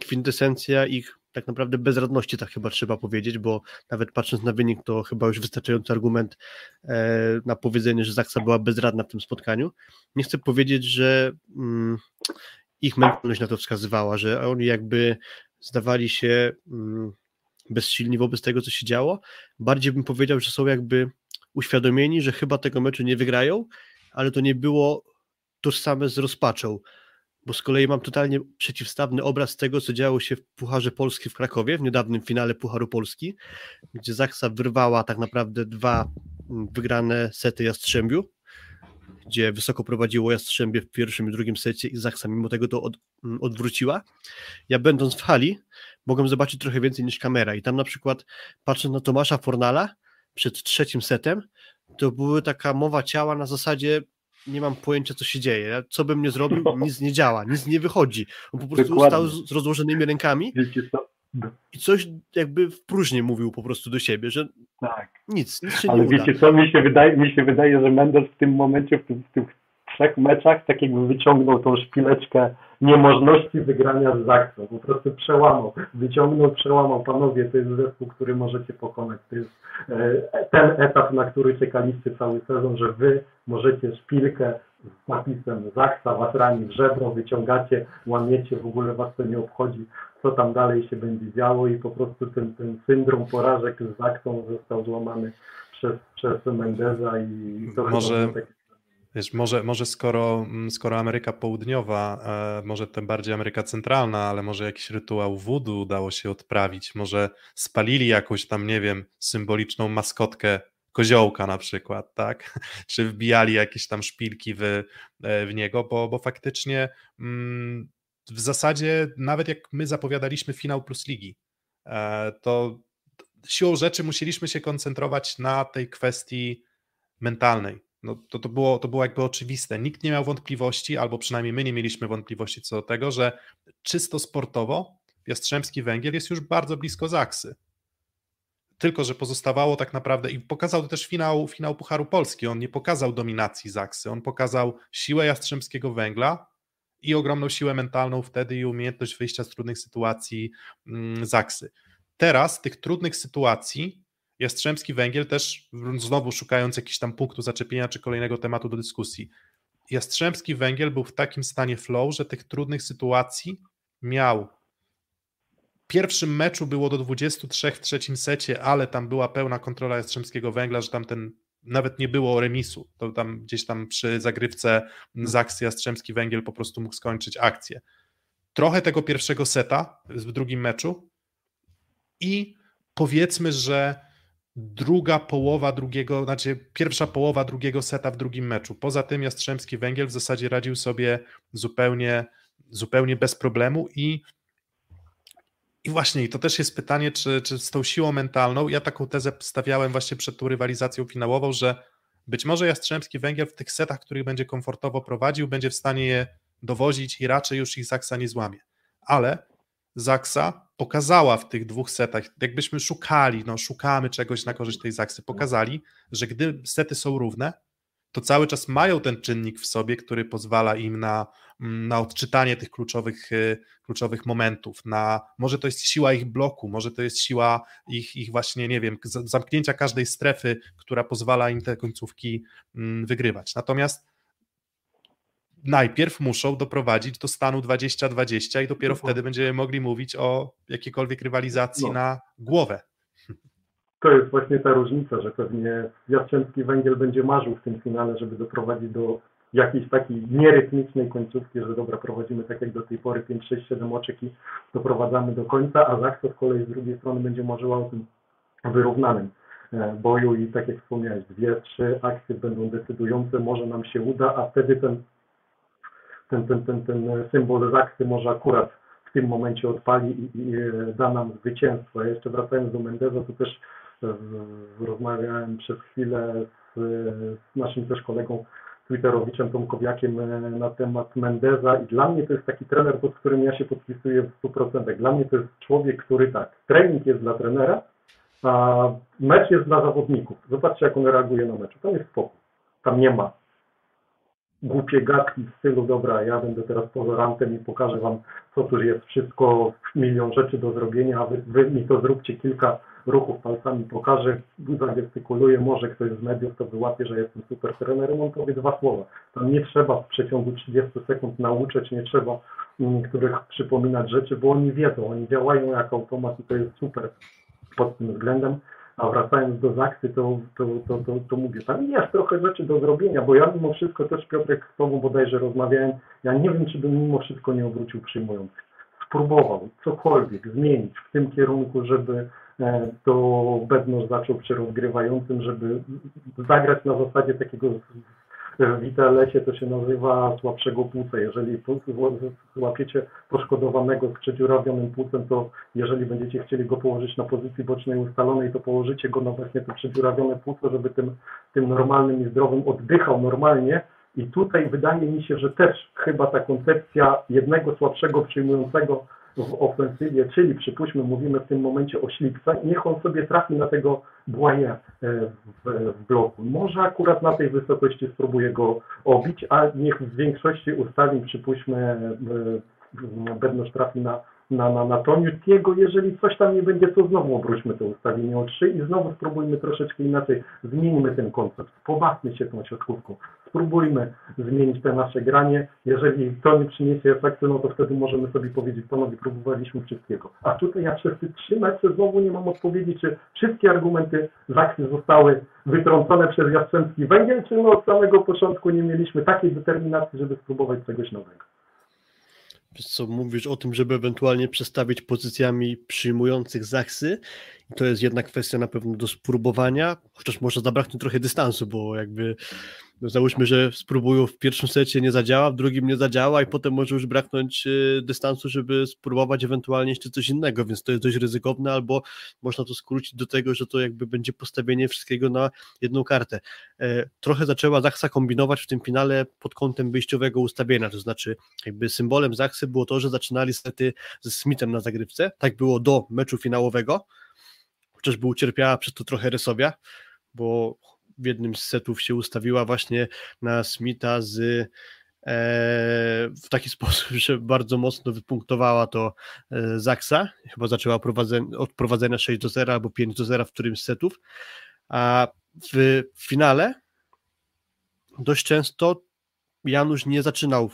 kwintesencja ich tak naprawdę bezradności, tak chyba trzeba powiedzieć, bo nawet patrząc na wynik, to chyba już wystarczający argument e, na powiedzenie, że Zaksa była bezradna w tym spotkaniu. Nie chcę powiedzieć, że mm, ich mentalność na to wskazywała, że oni jakby zdawali się mm, bezsilni wobec tego, co się działo. Bardziej bym powiedział, że są jakby uświadomieni, że chyba tego meczu nie wygrają, ale to nie było tożsame z rozpaczą bo z kolei mam totalnie przeciwstawny obraz tego, co działo się w Pucharze Polski w Krakowie, w niedawnym finale Pucharu Polski, gdzie Zaksa wyrwała tak naprawdę dwa wygrane sety Jastrzębiu, gdzie wysoko prowadziło Jastrzębie w pierwszym i drugim secie i Zaksa mimo tego to od, odwróciła. Ja będąc w hali mogłem zobaczyć trochę więcej niż kamera i tam na przykład patrząc na Tomasza Fornala przed trzecim setem, to była taka mowa ciała na zasadzie nie mam pojęcia, co się dzieje. Co bym nie zrobił, no. nic nie działa, nic nie wychodzi. On po prostu Dokładnie. stał z, z rozłożonymi rękami i coś jakby w próżni mówił po prostu do siebie, że tak. nic, nic się Ale nie wiecie co, mi się, wydaje, mi się wydaje, że Mendes w tym momencie, w, tym, w tych trzech meczach tak jakby wyciągnął tą szpileczkę niemożności wygrania z Zaksą. Po prostu przełamał, wyciągnął, przełamał. Panowie, to jest zespół, który możecie pokonać. To jest e, ten etap, na który czekaliście cały sezon, że wy możecie szpilkę z napisem Zaksa was rani w żebro, wyciągacie, łamiecie, w ogóle was to nie obchodzi, co tam dalej się będzie działo i po prostu ten, ten syndrom porażek z Zaksą został złamany przez, przez Mendeza i to może, Wiesz, może, może skoro, mm, skoro Ameryka Południowa, e, może tym bardziej Ameryka Centralna, ale może jakiś rytuał wudu udało się odprawić, może spalili jakąś tam, nie wiem, symboliczną maskotkę koziołka na przykład, tak? Czy wbijali jakieś tam szpilki w, e, w niego, bo, bo faktycznie mm, w zasadzie nawet jak my zapowiadaliśmy finał plus ligi, e, to siłą rzeczy musieliśmy się koncentrować na tej kwestii mentalnej, no to, to, było, to było jakby oczywiste. Nikt nie miał wątpliwości, albo przynajmniej my nie mieliśmy wątpliwości co do tego, że czysto sportowo Jastrzębski Węgiel jest już bardzo blisko Zaksy. Tylko, że pozostawało tak naprawdę i pokazał to też finał, finał Pucharu Polski. On nie pokazał dominacji Zaksy, on pokazał siłę Jastrzębskiego Węgla i ogromną siłę mentalną wtedy i umiejętność wyjścia z trudnych sytuacji mm, Zaksy. Teraz tych trudnych sytuacji Jastrzębski Węgiel też znowu szukając jakichś tam punktu zaczepienia czy kolejnego tematu do dyskusji. Jastrzębski Węgiel był w takim stanie flow, że tych trudnych sytuacji miał. W pierwszym meczu było do 23 w trzecim secie, ale tam była pełna kontrola Jastrzębskiego Węgla, że tam ten nawet nie było remisu. To tam gdzieś tam przy zagrywce z akcji Jastrzębski Węgiel po prostu mógł skończyć akcję. Trochę tego pierwszego seta w drugim meczu i powiedzmy, że druga połowa drugiego, znaczy pierwsza połowa drugiego seta w drugim meczu. Poza tym Jastrzębski Węgiel w zasadzie radził sobie zupełnie, zupełnie bez problemu i i właśnie, i to też jest pytanie, czy, czy z tą siłą mentalną, ja taką tezę stawiałem właśnie przed tą rywalizacją finałową, że być może Jastrzębski Węgiel w tych setach, których będzie komfortowo prowadził, będzie w stanie je dowozić i raczej już ich Zaksa nie złamie. Ale Zaksa pokazała w tych dwóch setach, jakbyśmy szukali, no szukamy czegoś na korzyść tej Zaksy, pokazali, że gdy sety są równe, to cały czas mają ten czynnik w sobie, który pozwala im na, mm, na odczytanie tych kluczowych, y, kluczowych momentów, na może to jest siła ich bloku, może to jest siła ich, ich właśnie, nie wiem, zamknięcia każdej strefy, która pozwala im te końcówki mm, wygrywać. Natomiast najpierw muszą doprowadzić do stanu 20-20 i dopiero wtedy będziemy mogli mówić o jakiejkolwiek rywalizacji no. na głowę. To jest właśnie ta różnica, że pewnie Jastrzębski Węgiel będzie marzył w tym finale, żeby doprowadzić do jakiejś takiej nierytmicznej końcówki, że dobra, prowadzimy tak jak do tej pory 5, 6, 7 oczek i doprowadzamy do końca, a Zaksa z kolei z drugiej strony będzie marzyła o tym wyrównanym e, boju i tak jak wspomniałeś, dwie, trzy akcje będą decydujące, może nam się uda, a wtedy ten ten, ten, ten, ten symbol Zaksy może akurat w tym momencie odpali i, i da nam zwycięstwo. Ja jeszcze wracając do Mendeza, to też e, rozmawiałem przez chwilę z, z naszym też kolegą Twitterowiczem Tomkowiakiem e, na temat Mendeza i dla mnie to jest taki trener, pod którym ja się podpisuję w 100%. Dla mnie to jest człowiek, który tak, trening jest dla trenera, a mecz jest dla zawodników. Zobaczcie, jak on reaguje na mecz. Tam jest spokój. Tam nie ma głupie gadki w stylu, dobra, ja będę teraz pozorantem i pokażę Wam, co tu jest wszystko, milion rzeczy do zrobienia, a wy, wy mi to zróbcie kilka ruchów palcami, pokażę, zagestykuluję, może ktoś z mediów to wyłapie, że jestem super trenerem, on powie dwa słowa. Tam nie trzeba w przeciągu 30 sekund nauczyć, nie trzeba niektórych przypominać rzeczy, bo oni wiedzą, oni działają jak automat i to jest super pod tym względem. A wracając do Zaksy, to, to, to, to, to mówię, tam jest trochę rzeczy do zrobienia, bo ja mimo wszystko też Piotrek z Tobą bodajże rozmawiałem, ja nie wiem, czy bym mimo wszystko nie obrócił przyjmujących. spróbował cokolwiek zmienić w tym kierunku, żeby e, to Bednosz zaczął przy rozgrywającym, żeby zagrać na zasadzie takiego w ITLS-ie to się nazywa słabszego płuca. Jeżeli złapiecie poszkodowanego z przedziurawionym płucem, to jeżeli będziecie chcieli go położyć na pozycji bocznej ustalonej, to położycie go na właśnie to przedziurawione płuco, żeby tym, tym normalnym i zdrowym oddychał normalnie. I tutaj wydaje mi się, że też chyba ta koncepcja jednego słabszego przyjmującego w ofensywie, czyli przypuśćmy, mówimy w tym momencie o Ślipce, niech on sobie trafi na tego Błaje e, w, w bloku. Może akurat na tej wysokości spróbuje go obić, a niech w większości ustawień, przypuśćmy, e, Bednosz trafi na na, na, na Toniutiego. Jeżeli coś tam nie będzie, to znowu obróćmy to ustawienie o 3 i znowu spróbujmy troszeczkę inaczej. Zmieńmy ten koncept, pobawmy się tą siatkówką. Spróbujmy zmienić te nasze granie. Jeżeli to nie przyniesie efektu, no to wtedy możemy sobie powiedzieć, panowie, próbowaliśmy wszystkiego. A tutaj ja przez te trzy mecze znowu nie mam odpowiedzi, czy wszystkie argumenty Zaksy zostały wytrącone przez Jastrzębski Węgiel, czy my od samego początku nie mieliśmy takiej determinacji, żeby spróbować czegoś nowego co mówisz o tym, żeby ewentualnie przestawić pozycjami przyjmujących Zachsy. To jest jedna kwestia na pewno do spróbowania, chociaż może zabraknąć trochę dystansu, bo jakby załóżmy, że spróbują w pierwszym secie nie zadziała, w drugim nie zadziała i potem może już braknąć e, dystansu, żeby spróbować ewentualnie jeszcze coś innego, więc to jest dość ryzykowne, albo można to skrócić do tego, że to jakby będzie postawienie wszystkiego na jedną kartę. E, trochę zaczęła Zachsa kombinować w tym finale pod kątem wyjściowego ustawienia, to znaczy jakby symbolem Zachsy było to, że zaczynali sety ze Smithem na zagrywce, tak było do meczu finałowego, chociażby ucierpiała przez to trochę Resowia, bo w jednym z setów się ustawiła właśnie na Smitha z e, w taki sposób, że bardzo mocno wypunktowała to e, Zaksa. Chyba zaczęła od prowadzenia 6 do 0 albo 5 do 0 w którymś z setów. A w finale dość często Janusz nie zaczynał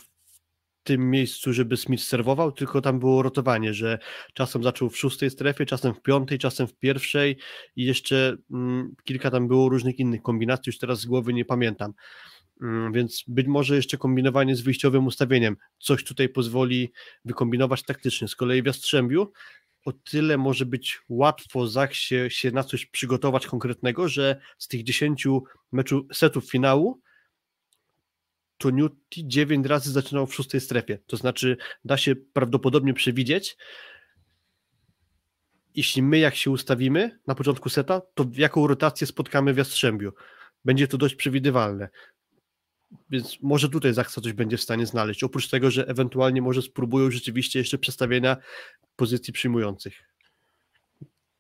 tym miejscu, żeby Smith serwował, tylko tam było rotowanie, że czasem zaczął w szóstej strefie, czasem w piątej, czasem w pierwszej i jeszcze mm, kilka tam było różnych innych kombinacji, już teraz z głowy nie pamiętam. Mm, więc być może jeszcze kombinowanie z wyjściowym ustawieniem coś tutaj pozwoli wykombinować taktycznie. Z kolei w Jastrzębiu o tyle może być łatwo się, się na coś przygotować konkretnego, że z tych 10 meczu, setów finału to Newty 9 razy zaczynał w szóstej strefie. To znaczy, da się prawdopodobnie przewidzieć, jeśli my jak się ustawimy na początku seta, to jaką rotację spotkamy w Jastrzębiu. Będzie to dość przewidywalne. Więc może tutaj Zaksa coś będzie w stanie znaleźć. Oprócz tego, że ewentualnie może spróbują rzeczywiście jeszcze przestawienia pozycji przyjmujących.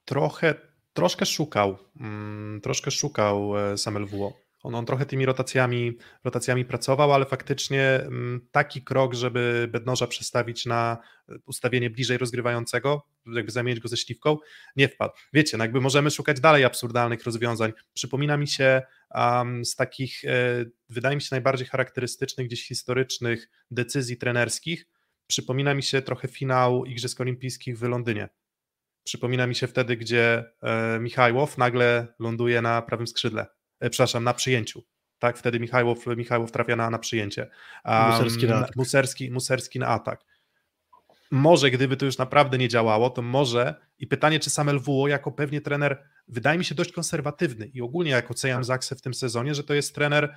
Trochę, troszkę szukał, mm, troszkę szukał e, Samuel WO on, on trochę tymi rotacjami, rotacjami pracował, ale faktycznie mm, taki krok, żeby Bednoża przestawić na ustawienie bliżej rozgrywającego, jakby zamienić go ze śliwką, nie wpadł. Wiecie, no jakby możemy szukać dalej absurdalnych rozwiązań. Przypomina mi się um, z takich, e, wydaje mi się, najbardziej charakterystycznych, gdzieś historycznych decyzji trenerskich, przypomina mi się trochę finał Igrzysk Olimpijskich w Londynie. Przypomina mi się wtedy, gdzie e, Michajłow nagle ląduje na prawym skrzydle E, przepraszam, na przyjęciu. Tak, wtedy Michajłow, Michajłow trafia na, na przyjęcie. Um, Muserski, na atak. Muserski, Muserski na atak. Może gdyby to już naprawdę nie działało, to może i pytanie, czy sam LWO jako pewnie trener, wydaje mi się dość konserwatywny i ogólnie jak oceniam Zaksę w tym sezonie, że to jest trener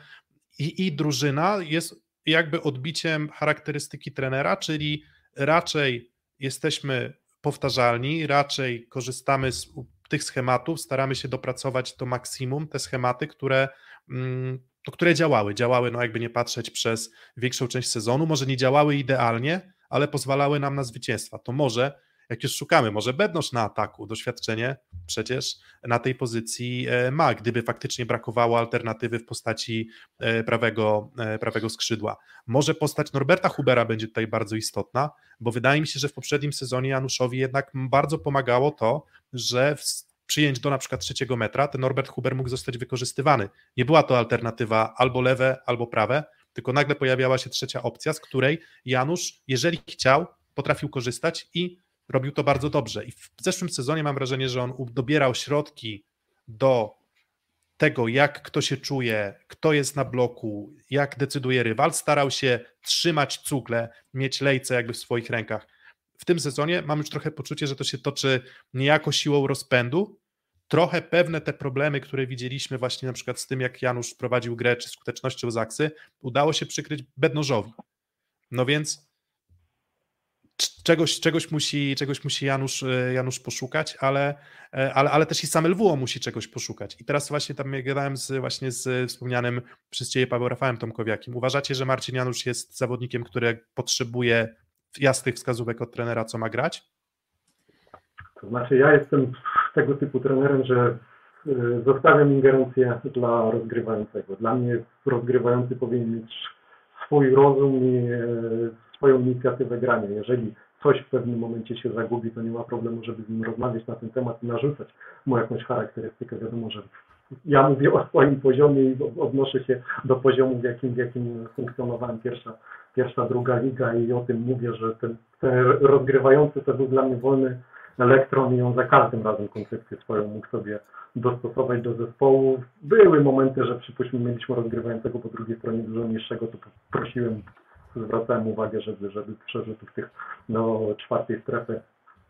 i, i drużyna jest jakby odbiciem charakterystyki trenera, czyli raczej jesteśmy powtarzalni, raczej korzystamy z tych schematów staramy się dopracować to maksimum, te schematy, które, mm, to, które działały. Działały, no jakby nie patrzeć przez większą część sezonu, może nie działały idealnie, ale pozwalały nam na zwycięstwa. To może jak już szukamy, może Bednosz na ataku, doświadczenie przecież na tej pozycji e, ma, gdyby faktycznie brakowało alternatywy w postaci e, prawego, e, prawego skrzydła. Może postać Norberta Hubera będzie tutaj bardzo istotna, bo wydaje mi się, że w poprzednim sezonie Januszowi jednak bardzo pomagało to, że w przyjęć do na przykład trzeciego metra ten Norbert Huber mógł zostać wykorzystywany. Nie była to alternatywa albo lewe, albo prawe, tylko nagle pojawiała się trzecia opcja, z której Janusz, jeżeli chciał, potrafił korzystać i robił to bardzo dobrze. I w zeszłym sezonie mam wrażenie, że on dobierał środki do tego, jak kto się czuje, kto jest na bloku, jak decyduje rywal, starał się trzymać cugle, mieć lejce jakby w swoich rękach. w tym sezonie mam już trochę poczucie, że to się toczy niejako siłą rozpędu. Trochę pewne te problemy, które widzieliśmy właśnie na przykład z tym, jak Janusz prowadził grę, czy skutecznością Zaksy, udało się przykryć Bednożowi. No więc czegoś, czegoś, musi, czegoś musi Janusz, e, Janusz poszukać, ale, e, ale, ale też i sam LWO musi czegoś poszukać. I teraz właśnie tam gadałem z, właśnie z wspomnianym przez Ciebie Paweł Rafałem Tomkowiakim. Uważacie, że Marcin Janusz jest zawodnikiem, który potrzebuje jasnych wskazówek od trenera, co ma grać? To znaczy ja jestem tego typu trenerem, że e, zostawiam ingerencję dla rozgrywającego. Dla mnie rozgrywający powinien mieć swój rozum i swoją inicjatywę grania. Jeżeli coś w pewnym momencie się zagubi, to nie ma problemu, żeby z nim rozmawiać na ten temat i narzucać mu jakąś charakterystykę. Wiadomo, że ja mówię o swoim poziomie i odnoszę się do poziomu, w jakim, w jakim funkcjonowałem pierwsza, pierwsza, druga liga i o tym mówię, że ten, ten rozgrywający to był dla mnie wolny elektron i on za każdym razem koncepcję swoją mógł sobie dostosować do zespołu. Były momenty, że przypuśćmy mieliśmy rozgrywającego po drugiej stronie dużo niższego, to prosiłem zwracałem uwagę, żeby, żeby przerzutów tych do czwartej strefy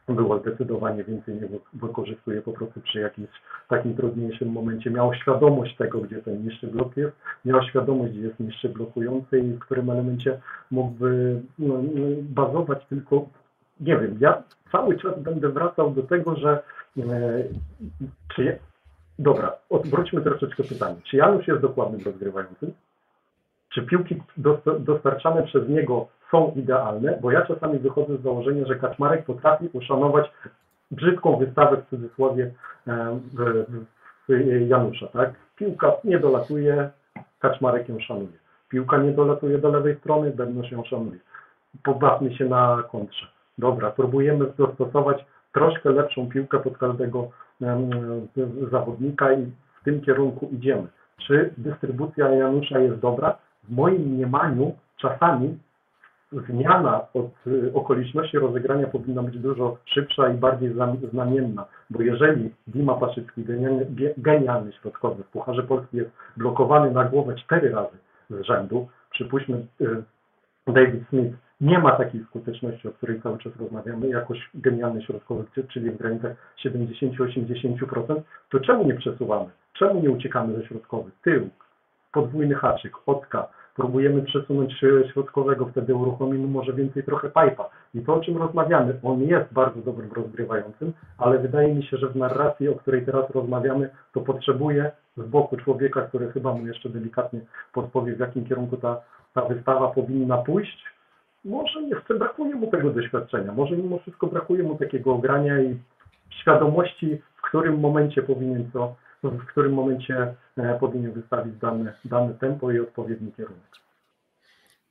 było zdecydowanie więcej, nie wykorzystuje po prostu przy jakimś takim trudniejszym momencie. Miał świadomość tego, gdzie ten niższy blok jest, miał świadomość, gdzie jest niższy blokujący i w którym elemencie mógłby no, no bazować tylko, nie wiem, ja cały czas będę wracał do tego, że e, czy, dobra, odwróćmy troszeczkę pytanie, czy Janusz jest dokładnym rozgrywającym? Czy piłki dostarczane przez niego są idealne, bo ja czasami wychodzę z założenia, że Kaczmarek potrafi uszanować brzydką wystawę w cudzysłowie w, w Janusza, tak? Piłka nie dolatuje, Kaczmarek ją szanuje. Piłka nie dolatuje do lewej strony, Bednosz ją szanuje. Pobawmy się na kontrze. Dobra, próbujemy dostosować troszkę lepszą piłkę pod każdego zawodnika i w tym kierunku idziemy. Czy dystrybucja Janusza jest dobra? W moim mniemaniu czasami zmiana od y, okoliczności rozegrania powinna być dużo szybsza i bardziej znamienna, bo jeżeli Dima Paszycki, genialny, genialny środkowy w Pucharze Polski jest blokowany na głowę cztery razy z rzędu, przypuśćmy y, David Smith nie ma takiej skuteczności, o której cały czas rozmawiamy, jakoś genialny środkowy, czyli w granicach 70-80%, to czemu nie przesuwamy? Czemu nie uciekamy ze środkowych? Tył, podwójny haczyk, odka, próbujemy przesunąć środkowego, wtedy uruchomimy może więcej trochę pipa. I to, o czym rozmawiamy, on jest bardzo dobrym rozgrywającym, ale wydaje mi się, że w narracji, o której teraz rozmawiamy, to potrzebuje z boku człowieka, który chyba mu jeszcze delikatnie podpowie, w jakim kierunku ta, ta wystawa powinna pójść. Może jeszcze brakuje mu tego doświadczenia, może mimo wszystko brakuje mu takiego ogrania i świadomości, w którym momencie powinien to w którym momencie e, powinien wystawić dane, dane tempo i odpowiedni kierunek.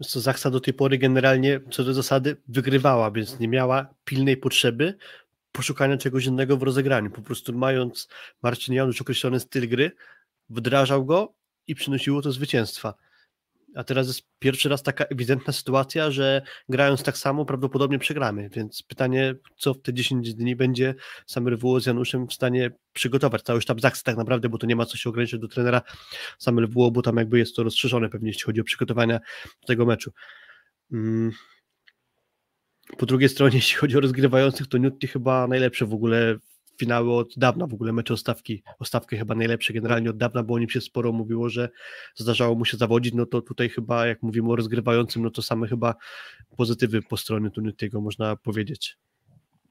Co Zaksa do tej pory generalnie co do zasady wygrywała, więc nie miała pilnej potrzeby poszukania czegoś innego w rozegraniu. Po prostu mając Marcin Janusz określony styl gry, wdrażał go i przynosiło to zwycięstwa. A teraz jest pierwszy raz taka ewidentna sytuacja, że grając tak samo prawdopodobnie przegramy, więc pytanie, co w te 10 dni będzie sam RWO z Januszem w stanie przygotować, cały sztab Zaksy tak naprawdę, bo to nie ma co się ograniczyć do trenera sam RWO, bo tam jakby jest to rozszerzone pewnie, jeśli chodzi o przygotowania tego meczu. Mm. Po drugiej stronie, jeśli chodzi o rozgrywających, to Newty chyba najlepsze w ogóle finały od dawna, w ogóle mecze o stawki, o stawkę chyba najlepsze generalnie od dawna, bo o nim się sporo mówiło, że zdarzało mu się zawodzić, no to tutaj chyba jak mówimy o rozgrywającym, no to same chyba pozytywy po stronie Tunitiego można powiedzieć.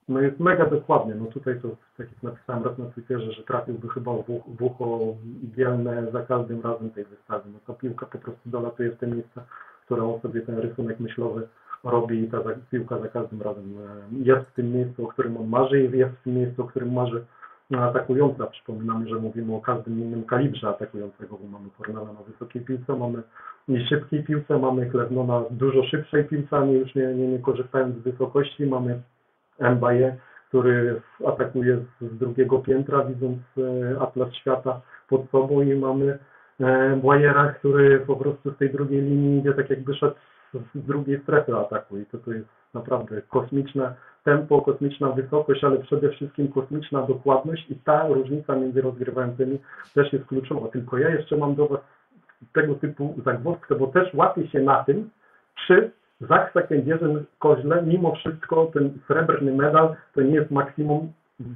No jest mega dokładnie, no tutaj to tak jak napisałem raz na Twitterze, że trafiłby chyba w ucho igielne za każdym razem tej wystawy, no ta piłka po prostu dolatuje w te miejsca, które on sobie ten rysunek myślowy robi i ta piłka za każdym razem e, jest w tym miejscu, o którym on marzy i jest w tym miejscu, o którym marzy atakująca. Przypominamy, że mówimy o każdym innym kalibrze atakującego, bo mamy Fornala na wysokiej piłce, mamy szybkiej piłce, mamy Chlewno na dużo szybszej piłce, nie już nie, nie, nie korzystając z wysokości, mamy Mbaye, który atakuje z, z drugiego piętra, widząc e, atlas świata pod sobą i mamy e, Błajera, który po prostu z tej drugiej linii idzie tak jakby szedł z drugiej strefy ataku i to, to jest naprawdę kosmiczne tempo, kosmiczna wysokość, ale przede wszystkim kosmiczna dokładność i ta różnica między rozgrywającymi też jest kluczowa. Tylko ja jeszcze mam do Was tego typu zagwozdkę, bo też łapię się na tym, czy Zaksa Kędzierzyn Koźle, mimo wszystko ten srebrny medal to nie jest maksimum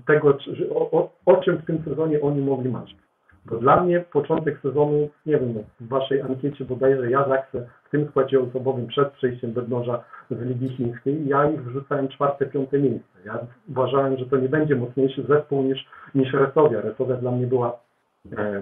tego, o, o, o czym w tym sezonie oni mogli marzyć. Bo dla mnie początek sezonu, nie wiem, w waszej ankiecie bodajże ja Zaksę w tym składzie osobowym przed przejściem Bednoża z Ligi Chińskiej, ja ich wrzucałem czwarte, piąte miejsce. Ja uważałem, że to nie będzie mocniejszy zespół niż, niż Resowia. Resowia dla mnie była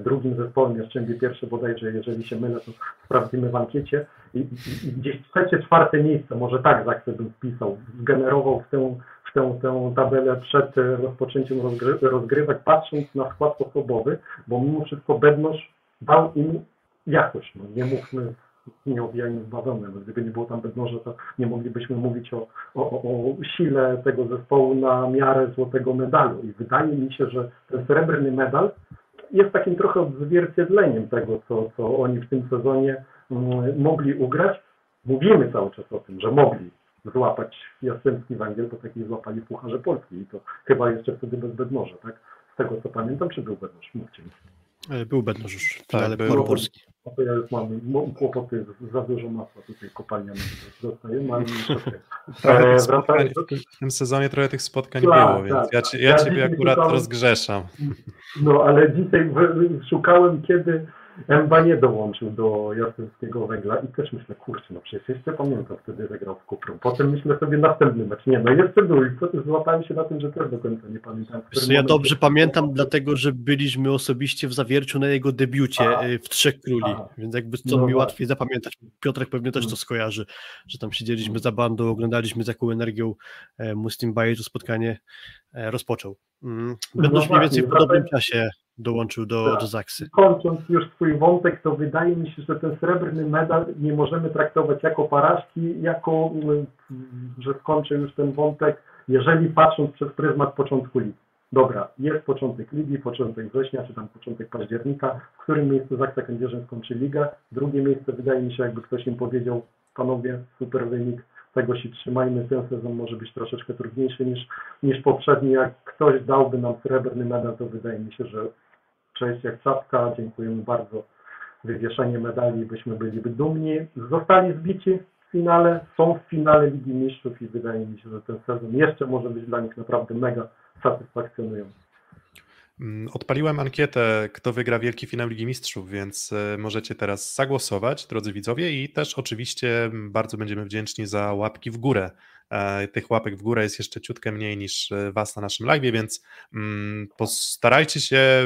drugim zespołem, Jastrzębie pierwsze bodajże, jeżeli się mylę, to sprawdzimy w ankiecie. I, i, i gdzieś trzecie, czwarte miejsce, może tak Zaksę bym wpisał, zgenerował w tę, w tę, tę tabelę przed rozpoczęciem rozgry, rozgrywek, patrząc na skład osobowy, bo mimo wszystko Bednosz dał im jakość. No, nie mówmy nie owijajmy w. No, gdyby nie było tam Bednoża, to nie moglibyśmy mówić o, o, o sile tego zespołu na miarę złotego medalu. I wydaje mi się, że ten srebrny medal jest takim trochę odzwierciedleniem tego, co, co oni w tym sezonie mm, mogli ugrać. Mówimy cały czas o tym, że mogli złapać Jastrzębski Węgiel, bo taki złapali Pucharze Polski i to chyba jeszcze wtedy bez Bednoża, tak? Z tego co pamiętam, czy był Bednoż? Mówcie mi. E, był Bednoż już w finale Tak, tak, był. Polski. No to ja już mam kłopoty, za dużo masła tutaj kopalnia dostaję, ale niestety. Trochę E, tych spotkań, w tym sezonie trochę tych spotkań Tak, było, więc tak, ja, tak. ci, ja Ja ciebie akurat szukałem- rozgrzeszam. No ale dzisiaj w- szukałem, kiedy Mba nie dołączył do Jastrzębskiego Węgla i też myślę, kurczę, no przecież jeszcze pamiętam wtedy, że grał w Kuprą. Potem myślę sobie następny mecz. Nie, no jeszcze był i co- złapałem się na tym, że też do końca nie pamiętam. Wiesz Ja dobrze pamiętam, dlatego że byliśmy osobiście w zawierciu na jego debiucie A. e, w Trzech Króli, A. więc jakby co No mi właśnie. łatwiej zapamiętać. Piotrek pewnie też to skojarzy, że tam siedzieliśmy za bandą, oglądaliśmy z jaką energią e, Muslim Baye to spotkanie e, rozpoczął. Mm. Będą mniej więcej w podobnym czasie dołączył do, Tak. do Zaksy. kończąc już swój wątek, to wydaje mi się, że ten srebrny medal nie możemy traktować jako porażki, jako, że skończę już ten wątek, jeżeli patrząc przez pryzmat początku ligi. Dobra, jest początek ligi, początek września, czy tam początek października, w którym miejscu Zaksa Kędzierzyn skończy ligę. Drugie miejsce, wydaje mi się, jakby ktoś im powiedział, panowie, super wynik, tego się trzymajmy, ten sezon może być troszeczkę trudniejszy niż, niż poprzedni. Jak ktoś dałby nam srebrny medal, to wydaje mi się, że cześć jak czapka, dziękujemy bardzo. Wywieszenie medali, byśmy byli dumni. Zostali zbici w finale, są w finale Ligi Mistrzów i wydaje mi się, że ten sezon jeszcze może być dla nich naprawdę mega satysfakcjonujący. Mm, Odpaliłem ankietę, kto wygra Wielki Finał Ligi Mistrzów, więc e, możecie teraz zagłosować, drodzy widzowie, i też oczywiście mm, bardzo będziemy wdzięczni za łapki w górę. E, Tych łapek w górę jest jeszcze ciutkę mniej niż e, Was na naszym live, więc mm, postarajcie się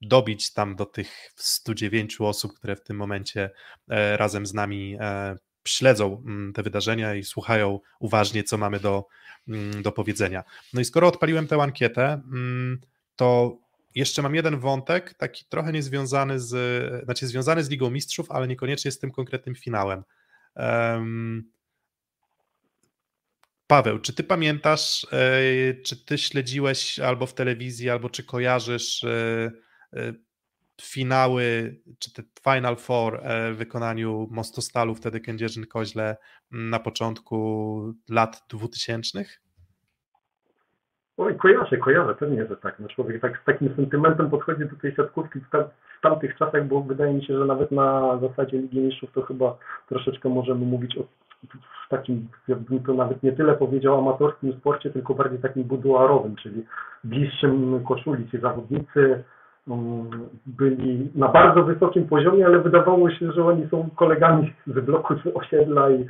dobić tam do tych 109 osób, które w tym momencie razem z nami śledzą te wydarzenia i słuchają uważnie, co mamy do, do powiedzenia. No i skoro odpaliłem tę ankietę, to jeszcze mam jeden wątek, taki trochę niezwiązany z, znaczy związany z Ligą Mistrzów, ale niekoniecznie z tym konkretnym finałem. Um, Paweł, czy ty pamiętasz, e, czy ty śledziłeś albo w telewizji, albo czy kojarzysz e, e, finały, czy te Final Four w wykonaniu Mostostalu, wtedy Kędzierzyn-Koźle na początku lat 2000? Oj, kojarzę, kojarzę, pewnie, że tak. No człowiek tak z takim sentymentem podchodzi do tej siatkówki w, ta, w tamtych czasach, bo wydaje mi się, że nawet na zasadzie Ligi Mistrzów to chyba troszeczkę możemy mówić o w takim, jakbym to nawet nie tyle powiedział amatorskim sporcie, tylko bardziej takim buduarowym, czyli bliższym koszuli. Ci zawodnicy um, byli na bardzo wysokim poziomie, ale wydawało się, że oni są kolegami z bloku z osiedla i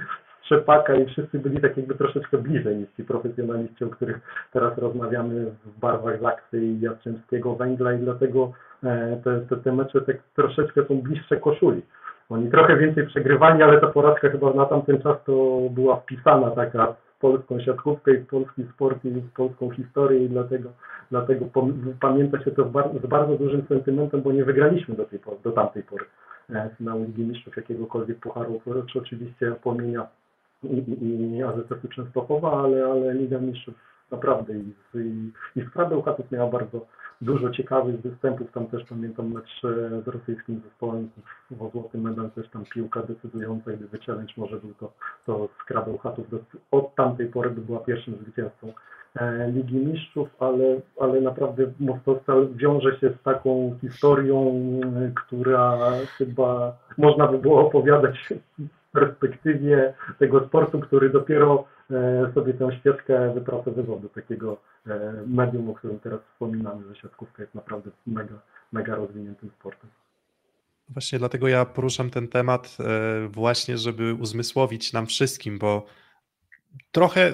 Szczepaka i wszyscy byli tak jakby troszeczkę bliżej niż ci profesjonaliści, o których teraz rozmawiamy w barwach Zaksy i Jastrzębskiego Węgla i dlatego e, te, te, te mecze tak troszeczkę są bliższe koszuli. Oni trochę więcej przegrywali, ale ta porażka chyba na tamten czas to była wpisana taka w polską siatkówkę i w polski sport i w polską historię i dlatego, dlatego pamięta się to z, bar z bardzo dużym sentymentem, bo nie wygraliśmy do, tej do tamtej pory e, finału Ligi Mistrzów jakiegokolwiek pucharu, czy oczywiście płomienia i, i, i AZS-u Częstochowa, ale, ale Liga Mistrzów naprawdę i, i, i z Krabełchatów miała bardzo dużo ciekawych występów, tam też pamiętam mecz z rosyjskim zespołem. W złoty medal, też tam piłka decydująca, gdyby challenge może był to, to z Krabełchatów od tamtej pory by była pierwszym zwycięzcą e, Ligi Mistrzów, ale, ale naprawdę Mostostal wiąże się z taką historią, która chyba można by było opowiadać perspektywie tego sportu, który dopiero e, sobie tę ścieżkę wypracowywał do takiego e, medium, o którym teraz wspominamy, że siatkówka jest naprawdę mega, mega rozwiniętym sportem. Właśnie dlatego ja poruszam ten temat e, właśnie, żeby uzmysłowić nam wszystkim, bo trochę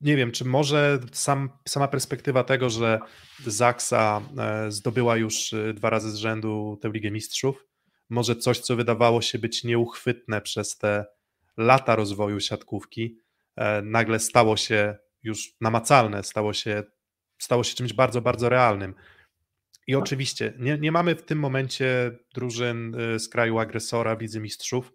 nie wiem, czy może sam, sama perspektywa tego, że Zaksa zdobyła już dwa razy z rzędu tę Ligę Mistrzów, może coś, co wydawało się być nieuchwytne przez te lata rozwoju siatkówki, e, nagle stało się już namacalne, stało się, stało się czymś bardzo, bardzo realnym. I tak. oczywiście nie, nie mamy w tym momencie drużyn e, z kraju agresora, widzy mistrzów.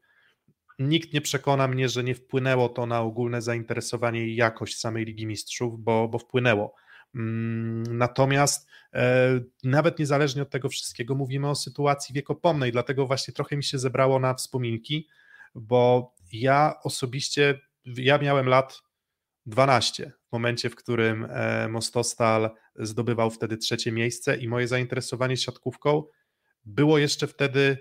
Nikt nie przekona mnie, że nie wpłynęło to na ogólne zainteresowanie i jakość samej Ligi Mistrzów, bo, bo wpłynęło. Mm, natomiast e, nawet niezależnie od tego wszystkiego mówimy o sytuacji wiekopomnej, dlatego właśnie trochę mi się zebrało na wspominki, bo ja osobiście, ja miałem lat 12 w momencie, w którym e, Mostostal zdobywał wtedy trzecie miejsce i moje zainteresowanie siatkówką było jeszcze wtedy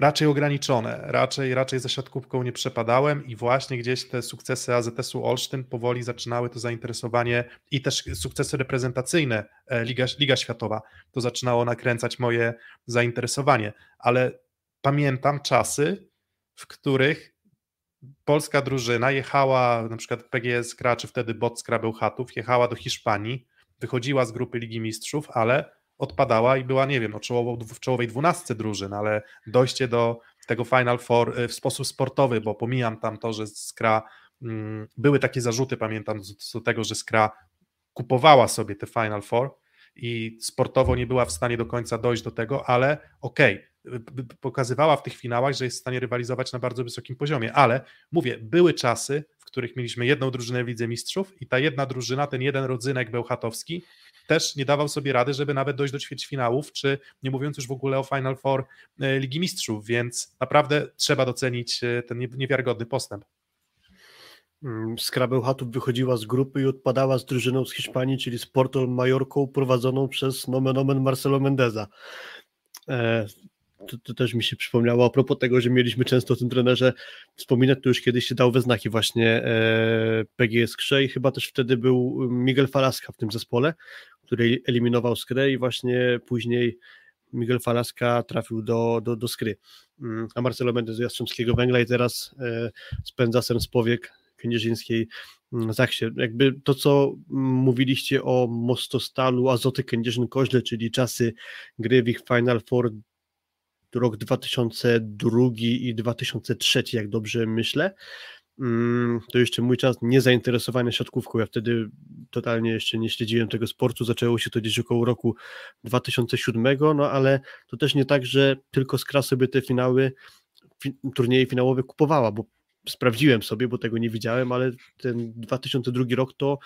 raczej ograniczone, raczej, raczej za siatkówką nie przepadałem i właśnie gdzieś te sukcesy AZS-u Olsztyn powoli zaczynały to zainteresowanie i też sukcesy reprezentacyjne e, Liga, Liga Światowa, to zaczynało nakręcać moje zainteresowanie, ale pamiętam czasy, w których polska drużyna jechała, na przykład PGS Kra, czy wtedy Bockra Bełchatów, jechała do Hiszpanii, wychodziła z grupy Ligi Mistrzów, ale odpadała i była, nie wiem, no, czołową, w czołowej dwunastce drużyn, ale dojście do tego Final Four y, w sposób sportowy, bo pomijam tam to, że Skra, mm, były takie zarzuty, pamiętam, do tego, że Skra kupowała sobie te Final Four i sportowo nie była w stanie do końca dojść do tego, ale okej, okay, pokazywała w tych finałach, że jest w stanie rywalizować na bardzo wysokim poziomie, ale mówię, były czasy, w których mieliśmy jedną drużynę w Lidze Mistrzów i ta jedna drużyna, ten jeden rodzynek bełchatowski też nie dawał sobie rady, żeby nawet dojść do ćwierćfinałów, czy nie mówiąc już w ogóle o Final Four e, Ligi Mistrzów, więc naprawdę trzeba docenić e, ten niewiarygodny postęp. Mm, Skra Bełchatów wychodziła z grupy i odpadała z drużyną z Hiszpanii, czyli z Porto Majorką prowadzoną przez nomen omen Marcelo Mendeza. To, to, też mi się przypomniało a propos tego, że mieliśmy często o tym trenerze wspominać, to już kiedyś się dał we znaki właśnie e, PGS Krze i chyba też wtedy był Miguel Falaska w tym zespole, który eliminował Skrę i właśnie później Miguel Falaska trafił do, do, do Skry, mm, a Marcelo Mendes do Jastrzębskiego Węgla i teraz e, spędza sen z powiek kędzierzyńskiej mm, Zachsie. Jakby to, co mówiliście o Mostostalu, Azoty Kędzierzyn-Koźle, czyli czasy gry w ich Final Four rok 2002 i 2003, jak dobrze myślę. Mm, to jeszcze mój czas niezainteresowania siatkówką. Ja wtedy totalnie jeszcze nie śledziłem tego sportu. Zaczęło się to gdzieś około roku 2007, no ale to też nie tak, że tylko Skra sobie te finały, fi, turnieje finałowe kupowała, bo sprawdziłem sobie, bo tego nie widziałem, ale ten 2002 rok to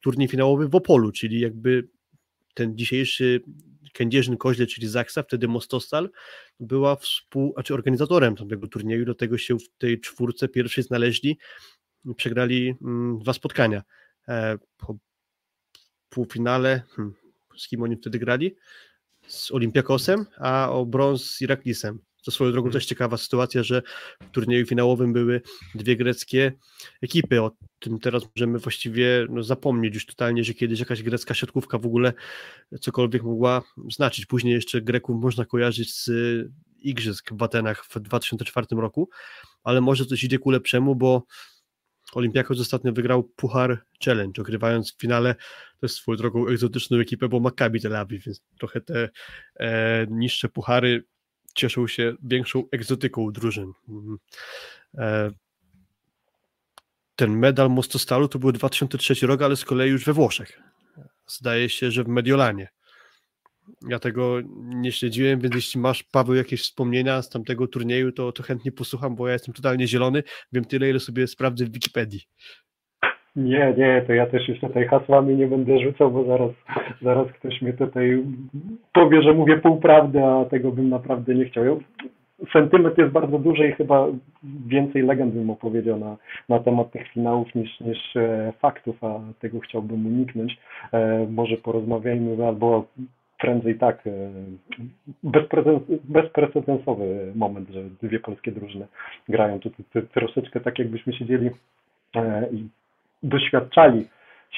turniej finałowy w Opolu, czyli jakby ten dzisiejszy Kędzierzyn-Koźle, czyli Zaksa, wtedy Mostostal, była współ, znaczy organizatorem tego turnieju, do tego się w tej czwórce pierwszej znaleźli, przegrali mm, dwa spotkania. E, po półfinale, hmm, z kim oni wtedy grali? Z Olimpiakosem, a o brąz z Iraklisem. To swoją drogą też ciekawa sytuacja, że w turnieju finałowym były dwie greckie ekipy. O tym teraz możemy właściwie no, zapomnieć już totalnie, że kiedyś jakaś grecka siatkówka w ogóle cokolwiek mogła znaczyć. Później jeszcze Greków można kojarzyć z igrzysk w Atenach w 2004 roku, ale może coś idzie ku lepszemu, bo Olimpiakos ostatnio wygrał Puchar Challenge, ogrywając w finale też swoją drogą egzotyczną ekipę, bo Maccabi Tel Aviv, więc trochę te e, niższe puchary cieszył się większą egzotyką drużyn. Mhm. E, ten medal Mostostalu to był 2003 rok, ale z kolei już we Włoszech. Zdaje się, że w Mediolanie. Ja tego nie śledziłem, więc jeśli masz, Paweł, jakieś wspomnienia z tamtego turnieju, to, to chętnie posłucham, bo ja jestem totalnie zielony. Wiem tyle, ile sobie sprawdzę w Wikipedii. Nie, nie, to ja też już tutaj hasłami nie będę rzucał, bo zaraz, zaraz ktoś mnie tutaj powie, że mówię półprawdy, a tego bym naprawdę nie chciał. Sentyment jest bardzo duży i chyba więcej legend bym opowiedział na, na temat tych finałów niż, niż e, faktów, a tego chciałbym uniknąć. E, może porozmawiajmy albo prędzej tak bezprecedensowy moment, że dwie polskie drużyny grają. Tu troszeczkę tak jakbyśmy siedzieli i doświadczali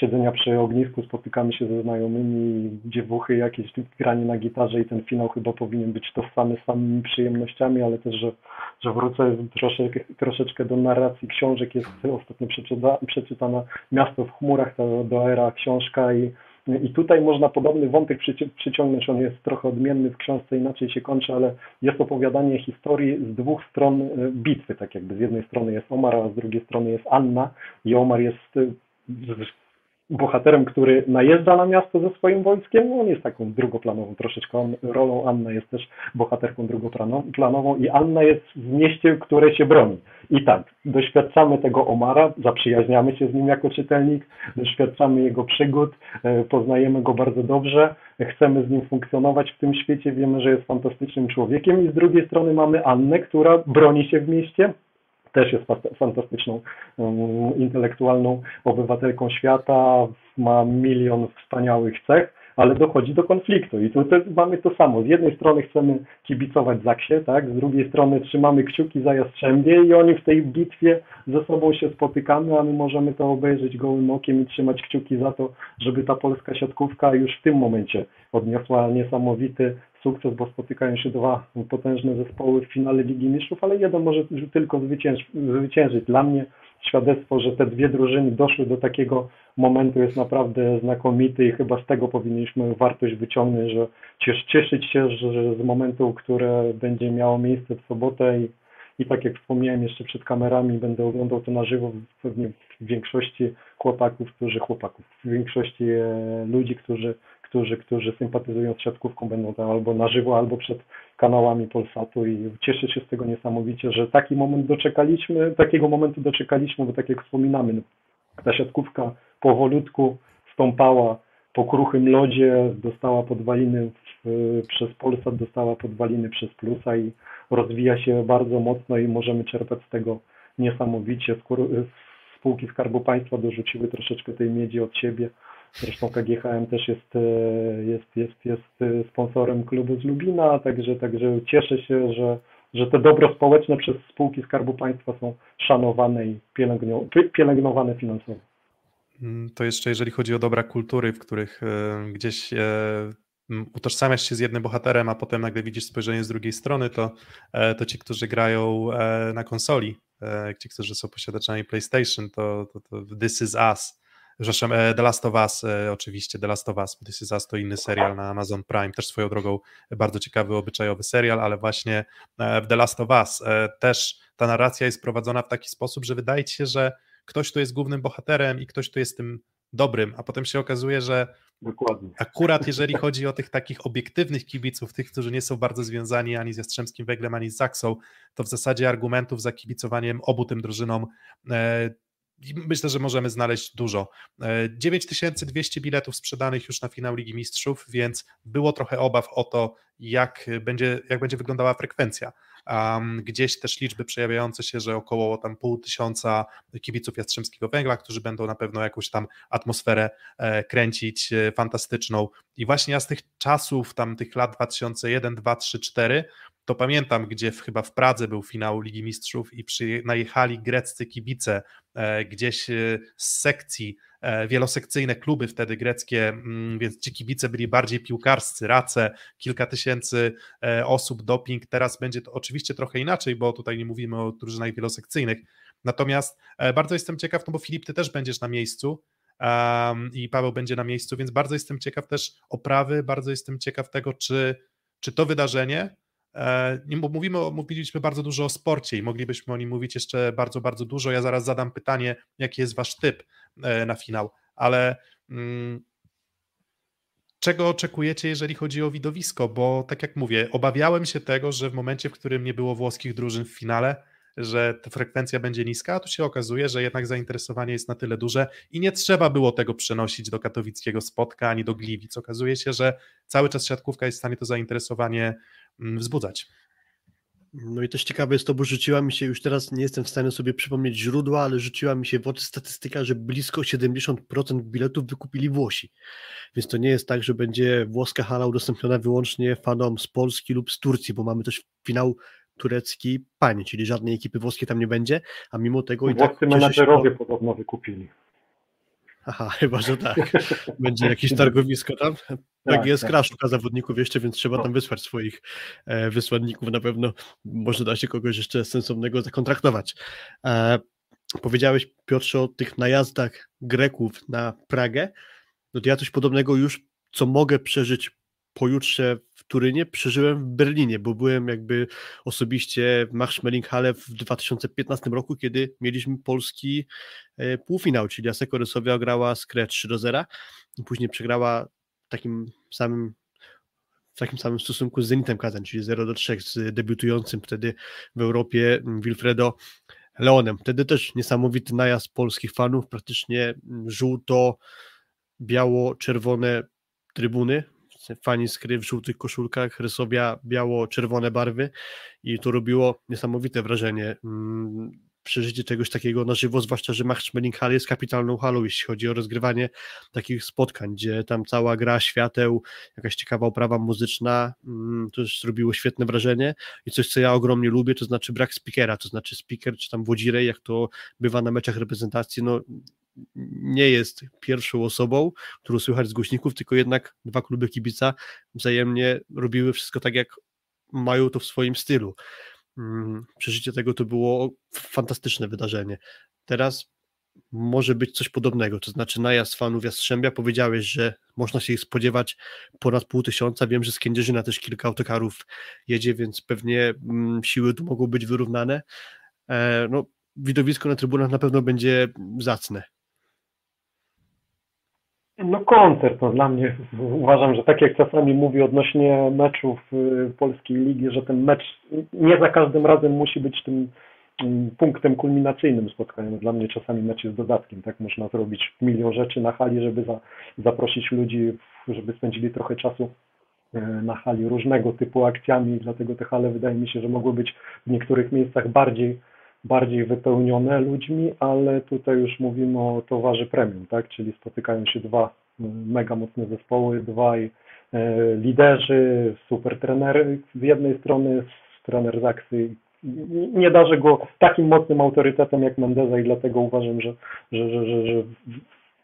siedzenia przy ognisku, spotykamy się ze znajomymi, dziewuchy, jakieś granie na gitarze i ten finał chyba powinien być tożsamy z samymi przyjemnościami, ale też, że, że wrócę troszeczkę, troszeczkę do narracji książek. Jest ostatnio przeczyta, przeczytana Miasto w chmurach, to do era książka i i tutaj można podobny wątek przyciągnąć, on jest trochę odmienny w książce, inaczej się kończy, ale jest opowiadanie historii z dwóch stron e, bitwy, tak jakby. Z jednej strony jest Omar, a z drugiej strony jest Anna. I Omar jest e, bohaterem, który najeżdża na miasto ze swoim wojskiem, on jest taką drugoplanową troszeczkę rolą, Anna jest też bohaterką drugoplanową i Anna jest w mieście, które się broni. I tak, doświadczamy tego Omara, zaprzyjaźniamy się z nim jako czytelnik, doświadczamy jego przygód, e, poznajemy go bardzo dobrze, chcemy z nim funkcjonować w tym świecie, wiemy, że jest fantastycznym człowiekiem i z drugiej strony mamy Annę, która broni się w mieście, też jest fantastyczną um, intelektualną obywatelką świata, ma milion wspaniałych cech, ale dochodzi do konfliktu. I tu mamy to samo. Z jednej strony chcemy kibicować Zaksie, tak? z drugiej strony trzymamy kciuki za Jastrzębie i oni w tej bitwie ze sobą się spotykamy, a my możemy to obejrzeć gołym okiem i trzymać kciuki za to, żeby ta polska siatkówka już w tym momencie odniosła niesamowity sukces, bo spotykają się dwa potężne zespoły w finale Ligi Mistrzów, ale jeden może tylko zwyciężyć. Dla mnie świadectwo, że te dwie drużyny doszły do takiego momentu jest naprawdę znakomity i chyba z tego powinniśmy wartość wyciągnąć, że cieszyć się że z momentu, które będzie miało miejsce w sobotę i, i tak jak wspomniałem jeszcze przed kamerami, będę oglądał to na żywo pewnie w większości chłopaków, którzy chłopaków, w większości e, ludzi, którzy którzy, którzy sympatyzują z siatkówką, będą tam albo na żywo, albo przed kanałami Polsatu i cieszę się z tego niesamowicie, że taki moment doczekaliśmy, takiego momentu doczekaliśmy, bo tak jak wspominamy, ta siatkówka powolutku stąpała po kruchym lodzie, dostała podwaliny przez Polsat, dostała podwaliny przez Plusa i rozwija się bardzo mocno i możemy czerpać z tego niesamowicie. Spółki Skarbu Państwa dorzuciły troszeczkę tej miedzi od siebie Zresztą KGHM też jest, e, jest, jest, jest e, sponsorem klubu z Lubina, także, także cieszę się, że, że te dobro społeczne przez spółki Skarbu Państwa są szanowane i pielęgnowane finansowo. Mm, to jeszcze jeżeli chodzi o dobra kultury, w których e, gdzieś utożsamiasz się z jednym bohaterem, a potem nagle widzisz spojrzenie z drugiej strony, to, to ci, którzy grają na konsoli, ci, którzy są posiadaczami PlayStation, to, to, to This Is Us Przepraszam, e, The Last of Us, e, oczywiście, The Last of Us, This is Us to inny serial na Amazon Prime, też swoją drogą bardzo ciekawy, obyczajowy serial, ale właśnie e, w The Last of Us też ta narracja jest prowadzona w taki sposób, że wydaje ci się, że ktoś tu jest głównym bohaterem i ktoś tu jest tym dobrym, a potem się okazuje, że Dokładnie. akurat jeżeli chodzi o tych takich obiektywnych kibiców, tych, którzy nie są bardzo związani ani z Jastrzębskim Węglem, ani z Zaksą, to w zasadzie argumentów za kibicowaniem obu tym drużynom Myślę, że możemy znaleźć dużo. 9200 e, biletów sprzedanych już na finał Ligi Mistrzów, więc było trochę obaw o to, jak będzie, jak będzie wyglądała frekwencja. Um, gdzieś też liczby przejawiające się, że około tam pół tysiąca kibiców Jastrzębskiego Węgla, którzy będą na pewno jakąś tam atmosferę e, kręcić e, fantastyczną. I właśnie ja z tych czasów, tam tych lat 2001, 2, 3, 4, to pamiętam, gdzie w, chyba w Pradze był finał Ligi Mistrzów i przy, najechali greccy kibice e, gdzieś e, z sekcji, e, wielosekcyjne kluby wtedy greckie, mm, więc ci kibice byli bardziej piłkarscy, race, kilka tysięcy e, osób, doping, teraz będzie to oczywiście trochę inaczej, bo tutaj nie mówimy o drużynach wielosekcyjnych, natomiast e, bardzo jestem ciekaw, no bo Filip, ty też będziesz na miejscu, um, i Paweł będzie na miejscu, więc bardzo jestem ciekaw też oprawy, bardzo jestem ciekaw tego, czy, czy to wydarzenie mówimy, mówiliśmy bardzo dużo o sporcie i moglibyśmy o nim mówić jeszcze bardzo, bardzo dużo. Ja zaraz zadam pytanie, jaki jest wasz typ e, na finał, ale mm, czego oczekujecie, jeżeli chodzi o widowisko? Bo tak jak mówię, obawiałem się tego, że w momencie, w którym nie było włoskich drużyn w finale, że ta frekwencja będzie niska, a tu się okazuje, że jednak zainteresowanie jest na tyle duże i nie trzeba było tego przenosić do katowickiego spotka ani do Gliwic. Okazuje się, że cały czas siatkówka jest w stanie to zainteresowanie wzbudzać. No i też ciekawe jest to, bo rzuciła mi się, już teraz nie jestem w stanie sobie przypomnieć źródła, ale rzuciła mi się w oczy statystyka, że blisko 70% biletów wykupili Włosi. Więc to nie jest tak, że będzie włoska hala udostępniona wyłącznie fanom z Polski lub z Turcji, bo mamy też finał turecki pań, czyli żadnej ekipy włoskiej tam nie będzie, a mimo tego Włoscy i tak menadżerowie to... podobno wykupili. Aha, chyba, że tak. Będzie jakieś targowisko tam. Tak, tak jest tak. Crash szuka zawodników jeszcze, więc trzeba tam wysłać swoich e, wysłanników. Na pewno może da się kogoś jeszcze sensownego zakontraktować. E, powiedziałeś, Piotrze, o tych najazdach Greków na Pragę. No to ja coś podobnego już, co mogę przeżyć pojutrze w Turynie przeżyłem w Berlinie, bo byłem jakby osobiście w Marszmelinghalle w 2015 roku, kiedy mieliśmy polski e, półfinał, czyli Aseko Rysowia grała Skrę 3 do 0, później przegrała takim samym w takim samym stosunku z Zenitem Kazan, czyli 0 do 3 z debiutującym wtedy w Europie Wilfredo Leonem. Wtedy też niesamowity najazd polskich fanów, praktycznie żółto, biało-czerwone trybuny, fani skry w żółtych koszulkach, rysowia biało-czerwone barwy i to robiło niesamowite wrażenie. Mm, przeżycie czegoś takiego na żywo, zwłaszcza, że Max Hall jest kapitalną halą, jeśli chodzi o rozgrywanie takich spotkań, gdzie tam cała gra świateł, jakaś ciekawa oprawa muzyczna, mm, to już zrobiło świetne wrażenie i coś, co ja ogromnie lubię, to znaczy brak speakera, to znaczy speaker czy tam wodzirej, jak to bywa na meczach reprezentacji, no nie jest pierwszą osobą, którą słychać z głośników, tylko jednak dwa kluby kibica wzajemnie robiły wszystko tak, jak mają to w swoim stylu. Mm, przeżycie tego to było fantastyczne wydarzenie. Teraz może być coś podobnego, to znaczy najazd fanów Jastrzębia, powiedziałeś, że można się ich spodziewać ponad pół tysiąca, wiem, że z Kędzierzyna też kilka autokarów jedzie, więc pewnie mm, siły tu mogą być wyrównane. E, no, widowisko na trybunach na pewno będzie zacne. No koncert, no dla mnie uważam, że tak jak czasami mówię odnośnie meczów y, polskiej ligi, że ten mecz nie za każdym razem musi być tym mm, punktem kulminacyjnym spotkania. No dla mnie czasami mecz jest dodatkiem, tak można zrobić milion rzeczy na hali, żeby za, zaprosić ludzi, żeby spędzili trochę czasu y, na hali różnego typu akcjami, dlatego te hale wydaje mi się, że mogły być w niektórych miejscach bardziej bardziej wypełnione ludźmi, ale tutaj już mówimy o towarze premium, tak? czyli spotykają się dwa mm, mega mocne zespoły, dwaj e, liderzy, super trenery z jednej strony, trener Zaksy nie darzę go takim mocnym autorytetem jak Mendeza i dlatego uważam, że, że, że, że, że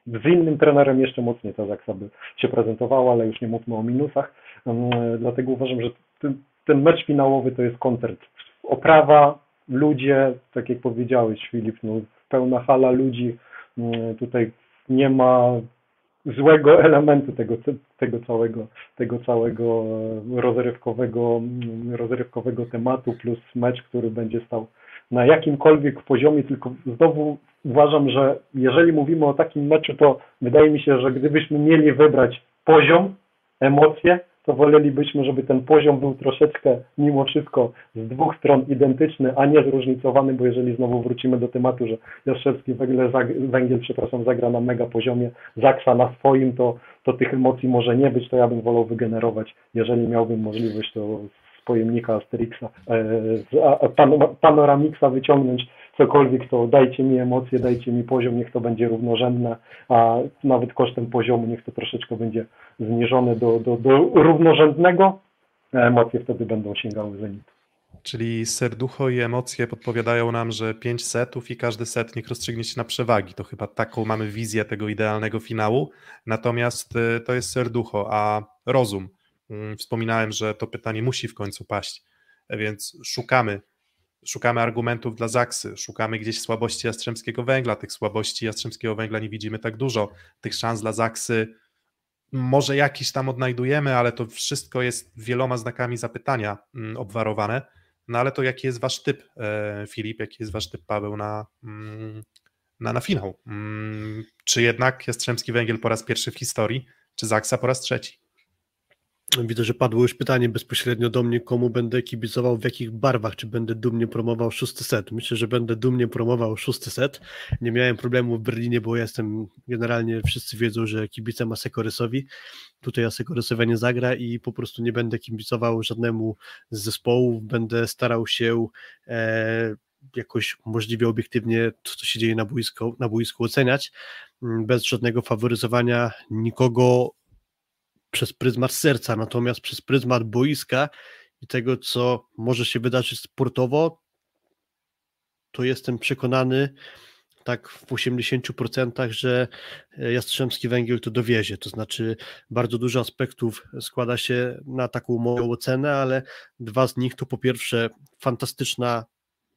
z innym trenerem jeszcze mocniej ta Zaksa by się prezentowała, ale już nie mówmy o minusach. Mm, dlatego uważam, że ten, ten mecz finałowy to jest koncert. Oprawa, ludzie, tak jak powiedziałeś Filip, no, pełna hala ludzi, mm, tutaj nie ma złego elementu tego, tego całego, tego całego rozrywkowego, mm, rozrywkowego tematu plus mecz, który będzie stał na jakimkolwiek poziomie, tylko znowu uważam, że jeżeli mówimy o takim meczu, to wydaje mi się, że gdybyśmy mieli wybrać poziom, emocje, to wolelibyśmy, żeby ten poziom był troszeczkę mimo wszystko z dwóch stron identyczny, a nie zróżnicowany, bo jeżeli znowu wrócimy do tematu, że Jastrzębski Węgiel, Węgiel przepraszam, zagra na mega poziomie, Zaksa na swoim, to, to tych emocji może nie być, to ja bym wolał wygenerować, jeżeli miałbym możliwość, to z pojemnika Asterixa, e, z Panoramixa wyciągnąć cokolwiek, to dajcie mi emocje, dajcie mi poziom, niech to będzie równorzędne, a nawet kosztem poziomu niech to troszeczkę będzie zniżone do, do, do równorzędnego, emocje wtedy będą sięgały zenit. Czyli serducho i emocje podpowiadają nam, że pięć setów i każdy set niech rozstrzygnie się na przewagi. To chyba taką mamy wizję tego idealnego finału. Natomiast y, to jest serducho, a rozum. Mm, wspominałem, że to pytanie musi w końcu paść, więc szukamy Szukamy argumentów dla Zaksy, szukamy gdzieś słabości Jastrzębskiego Węgla. Tych słabości Jastrzębskiego Węgla nie widzimy tak dużo. Tych szans dla Zaksy może jakiś tam odnajdujemy, ale to wszystko jest wieloma znakami zapytania mm, obwarowane. No ale to jaki jest wasz typ, e, Filip, jaki jest wasz typ, Paweł, na, mm, na, na finał? Mm, czy jednak Jastrzębski Węgiel po raz pierwszy w historii, czy Zaksa po raz trzeci? Widzę, że padło już pytanie bezpośrednio do mnie, komu będę kibicował, w jakich barwach, czy będę dumnie promował szósty set. Myślę, że będę dumnie promował szósty set. Nie miałem problemu w Berlinie, bo jestem generalnie, wszyscy wiedzą, że kibicem Asekorysowi. Tutaj Asekorysowi nie zagra i po prostu nie będę kibicował żadnemu z zespołów. Będę starał się e, jakoś możliwie obiektywnie to, co się dzieje na boisku, na boisku oceniać, mm, bez żadnego faworyzowania nikogo przez pryzmat serca, natomiast przez pryzmat boiska i tego, co może się wydarzyć sportowo, to jestem przekonany tak w 80%, że Jastrzębski Węgiel to dowiezie. To znaczy, bardzo dużo aspektów składa się na taką moją ocenę, ale dwa z nich to po pierwsze fantastyczna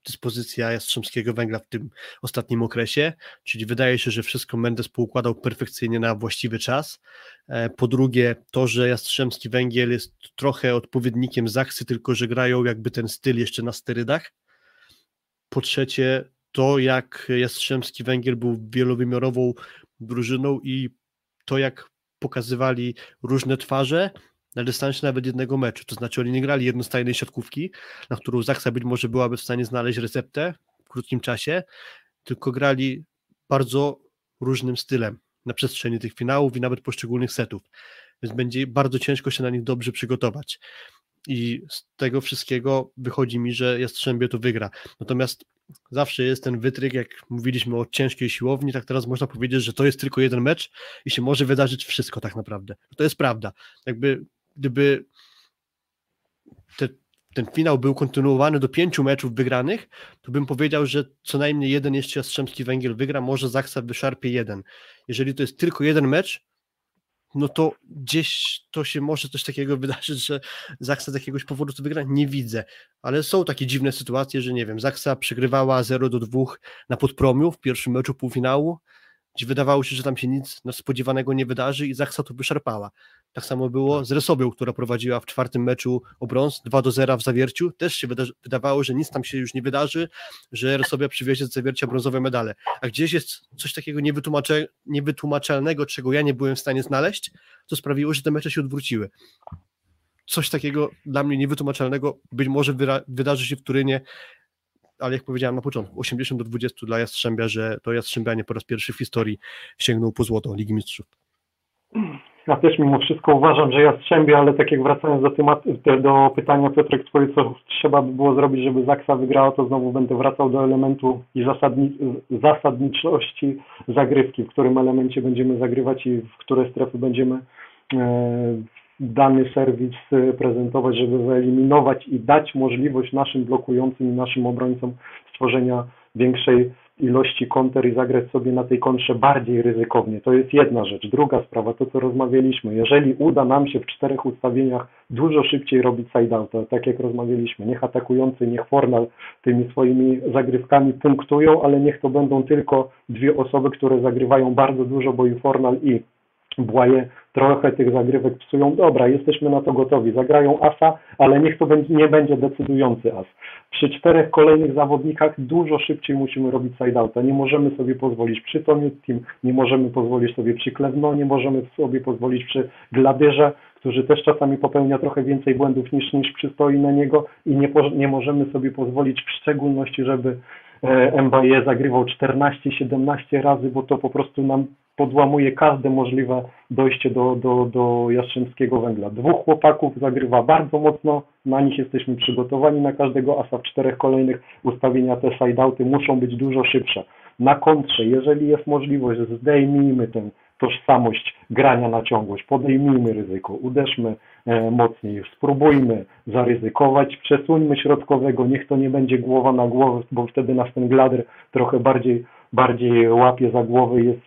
dyspozycja Jastrzębskiego Węgla w tym ostatnim okresie, czyli wydaje się, że wszystko Mendes poukładał perfekcyjnie na właściwy czas. E, po drugie, to, że Jastrzębski Węgiel jest trochę odpowiednikiem Zachsy, tylko że grają jakby ten styl jeszcze na sterydach. Po trzecie, to jak Jastrzębski Węgiel był wielowymiarową drużyną i to jak pokazywali różne twarze, na dystansie nawet jednego meczu. To znaczy oni nie grali jednostajnej siatkówki, na którą Zaksa być może byłaby w stanie znaleźć receptę w krótkim czasie, tylko grali bardzo różnym stylem na przestrzeni tych finałów i nawet poszczególnych setów. Więc będzie bardzo ciężko się na nich dobrze przygotować. I z tego wszystkiego wychodzi mi, że Jastrzębie to wygra. Natomiast zawsze jest ten wytryk, jak mówiliśmy o ciężkiej siłowni, tak teraz można powiedzieć, że to jest tylko jeden mecz i się może wydarzyć wszystko tak naprawdę. To jest prawda. Jakby gdyby te, ten finał był kontynuowany do pięciu meczów wygranych, to bym powiedział, że co najmniej jeden jeszcze Jastrzębski Węgiel wygra, może Zaksa wyszarpie jeden. Jeżeli to jest tylko jeden mecz, no to gdzieś to się może coś takiego wydarzyć, że Zaksa z jakiegoś powodu to wygra, nie widzę, ale są takie dziwne sytuacje, że nie wiem, Zaksa przegrywała 0 do 2 na Podpromiu w pierwszym meczu półfinału, gdzie wydawało się, że tam się nic spodziewanego nie wydarzy i Zaksa to wyszarpała. Tak samo było z Resobią, która prowadziła w czwartym meczu o brąz 2 do 0 w zawierciu. Też się wydawało, że nic tam się już nie wydarzy, że Resobia przywiezie z zawiercia brązowe medale. A gdzieś jest coś takiego niewytłumaczalnego, czego ja nie byłem w stanie znaleźć, co sprawiło, że te mecze się odwróciły. Coś takiego dla mnie niewytłumaczalnego być może wydarzy się w Turynie, ale jak powiedziałem na początku, 80 do 20 dla Jastrzębia, że to Jastrzębianie po raz pierwszy w historii sięgnął po złoto Ligi Mistrzów. Ja też mimo wszystko uważam, że Jastrzębie, ale tak jak wracając do, do pytania Piotrek twoje, co trzeba by było zrobić, żeby Zaksa wygrała, to znowu będę wracał do elementu i zasadni, zasadniczości zagrywki, w którym elemencie będziemy zagrywać i w które strefy będziemy e, dany serwis prezentować, żeby wyeliminować i dać możliwość naszym blokującym i naszym obrońcom stworzenia większej ilości konter i zagrać sobie na tej kontrze bardziej ryzykownie. To jest jedna rzecz. Druga sprawa, to co rozmawialiśmy. Jeżeli uda nam się w czterech ustawieniach dużo szybciej robić side to tak jak rozmawialiśmy, niech atakujący, niech Fornal tymi swoimi zagrywkami punktują, ale niech to będą tylko dwie osoby, które zagrywają bardzo dużo, bo i Fornal i Błaje trochę tych zagrywek psują. Dobra, jesteśmy na to gotowi. Zagrają asa, ale niech to nie będzie decydujący as. Przy czterech kolejnych zawodnikach dużo szybciej musimy robić side-outa. Nie możemy sobie pozwolić przy Toniu Team, nie możemy pozwolić sobie przy Klewno, nie możemy sobie pozwolić przy Gladyrze, którzy też czasami popełnia trochę więcej błędów niż, niż przystoi na niego i nie, nie możemy sobie pozwolić w szczególności, żeby Mbaye zagrywał 14-17 razy, bo to po prostu nam podłamuje każde możliwe dojście do, do, do Jastrzębskiego Węgla. Dwóch chłopaków zagrywa bardzo mocno, na nich jesteśmy przygotowani, na każdego asa w czterech kolejnych ustawienia te side-outy muszą być dużo szybsze. Na kontrze, jeżeli jest możliwość, zdejmijmy tę tożsamość grania na ciągłość, podejmijmy ryzyko, uderzmy e, mocniej, spróbujmy zaryzykować, przesuńmy środkowego, niech to nie będzie głowa na głowę, bo wtedy nas ten glader trochę bardziej, bardziej łapie za głowę, jest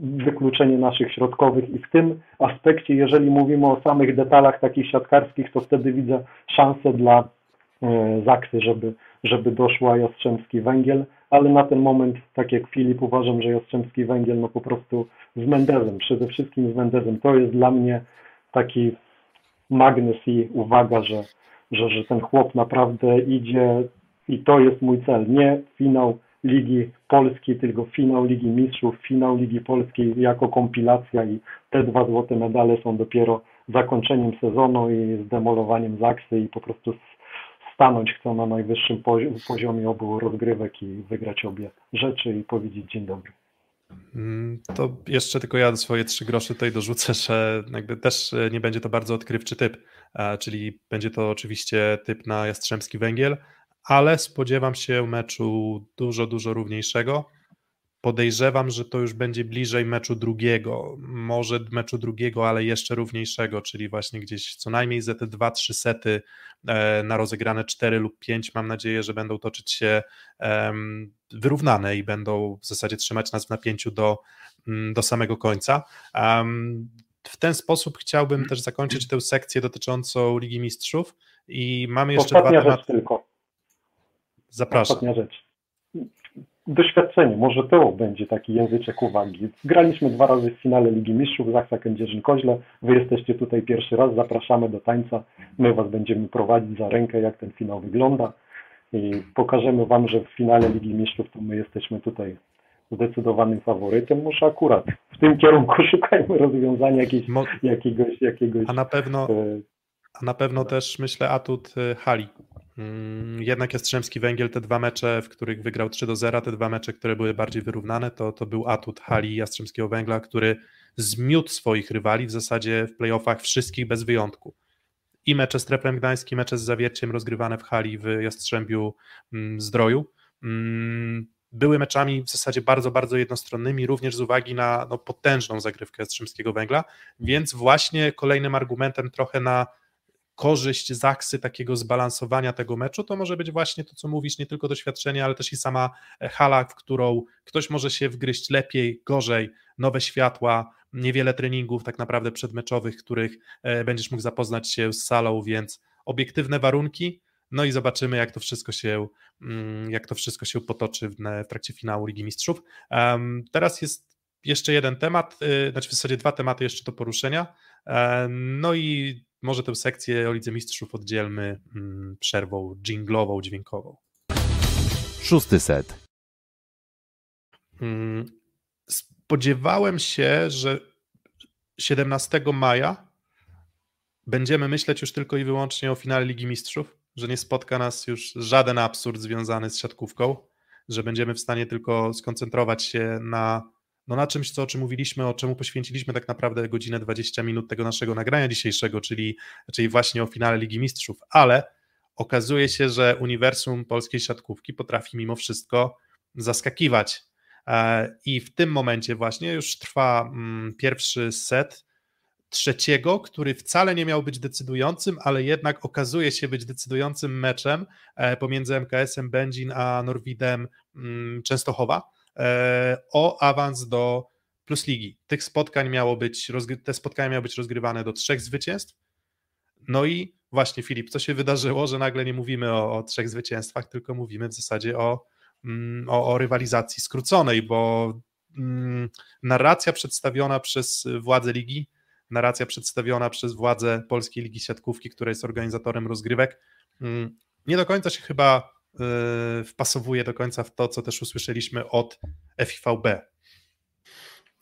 wykluczenie naszych środkowych i w tym aspekcie, jeżeli mówimy o samych detalach takich siatkarskich, to wtedy widzę szansę dla e, Zaksy, żeby, żeby doszła Jastrzębski Węgiel, ale na ten moment, tak jak Filip, uważam, że Jastrzębski Węgiel no po prostu z Mendezem, przede wszystkim z Mendezem, to jest dla mnie taki magnes i uwaga, że, że, że ten chłop naprawdę idzie i to jest mój cel, nie finał Ligi Polskiej, tylko finał Ligi Mistrzów, finał Ligi Polskiej jako kompilacja i te dwa złote medale są dopiero zakończeniem sezonu i zdemolowaniem Zaksy i po prostu stanąć chcą na najwyższym poziomie obu rozgrywek i wygrać obie rzeczy i powiedzieć dzień dobry. Mm, to jeszcze tylko ja swoje trzy grosze tutaj dorzucę, że jakby też e, nie będzie to bardzo odkrywczy typ, e, czyli będzie to oczywiście typ na Jastrzębski Węgiel, ale spodziewam się meczu dużo, dużo równiejszego. Podejrzewam, że to już będzie bliżej meczu drugiego, może meczu drugiego, ale jeszcze równiejszego, czyli właśnie gdzieś co najmniej za te 2-3 sety e, na rozegrane 4 lub 5. Mam nadzieję, że będą toczyć się wyrównane i będą w zasadzie trzymać nas w napięciu do, mm, do samego końca. W ten sposób chciałbym też zakończyć tę sekcję dotyczącą Ligi Mistrzów i mamy jeszcze Ostatnia dwa rzecz tylko. Zapraszam. Ostatnia rzecz doświadczenie, może to będzie taki języczek uwagi. Graliśmy dwa razy w finale Ligi Mistrzów, Zachsa Kędzierzyn-Koźle, wy jesteście tutaj pierwszy raz, zapraszamy do tańca, my was będziemy prowadzić za rękę, jak ten finał wygląda. I pokażemy wam, że w finale Ligi Mistrzów to my jesteśmy tutaj zdecydowanym faworytem, może akurat w tym kierunku szukajmy rozwiązania jakiegoś, jakiegoś, jakiegoś a na pewno, e, a na pewno też myślę atut e, hali jednak Jastrzębski Węgiel, te dwa mecze, w których wygrał 3 do 0, te dwa mecze, które były bardziej wyrównane, to, to był atut hali Jastrzębskiego Węgla, który zmiótł swoich rywali w zasadzie w playoffach wszystkich bez wyjątku. I mecze z Treplem Gdańskim, mecze z Zawierciem rozgrywane w hali w Jastrzębiu mm, Zdroju. Mm, były meczami w zasadzie bardzo, bardzo jednostronnymi, również z uwagi na no, potężną zagrywkę Jastrzębskiego Węgla, więc właśnie kolejnym argumentem trochę na korzyść Zaksy, takiego zbalansowania tego meczu, to może być właśnie to, co mówisz, nie tylko doświadczenie, ale też i sama e, hala, w którą ktoś może się wgryźć lepiej, gorzej, nowe światła, niewiele treningów tak naprawdę przedmeczowych, których e, będziesz mógł zapoznać się z salą, więc obiektywne warunki, no i zobaczymy, jak to wszystko się, mm, jak to wszystko się potoczy w, trakcie finału Ligi Mistrzów. Teraz jest jeszcze jeden temat, y, znaczy w zasadzie dwa tematy jeszcze do poruszenia. No i może tę sekcję o Lidze Mistrzów oddzielmy mm, przerwą dżinglową, dźwiękową. Szósty set. Mm, spodziewałem się, że 17 maja będziemy myśleć już tylko i wyłącznie o finale Ligi Mistrzów, że nie spotka nas już żaden absurd związany z siatkówką, że będziemy w stanie tylko skoncentrować się na no na czymś, co, o czym mówiliśmy, o czemu poświęciliśmy tak naprawdę godzinę 20 minut tego naszego nagrania dzisiejszego, czyli, czyli właśnie o finale Ligi Mistrzów, ale okazuje się, że uniwersum polskiej siatkówki potrafi mimo wszystko zaskakiwać. E, I w tym momencie właśnie już trwa mm, pierwszy set trzeciego, który wcale nie miał być decydującym, ale jednak okazuje się być decydującym meczem e, pomiędzy MKS-em Będzin a Norwidem mm, Częstochowa. E, o awans do Plus Ligi. Tych spotkań miało być, te spotkania miały być rozgrywane do trzech zwycięstw. No i właśnie Filip, co się wydarzyło, że nagle nie mówimy o, o trzech zwycięstwach, tylko mówimy w zasadzie o, mm, o, o rywalizacji skróconej, bo mm, narracja przedstawiona przez władze ligi, narracja przedstawiona przez władze Polskiej Ligi Siatkówki, która jest organizatorem rozgrywek, mm, nie do końca się chyba wpasowuje do końca w to, co też usłyszeliśmy od FIVB.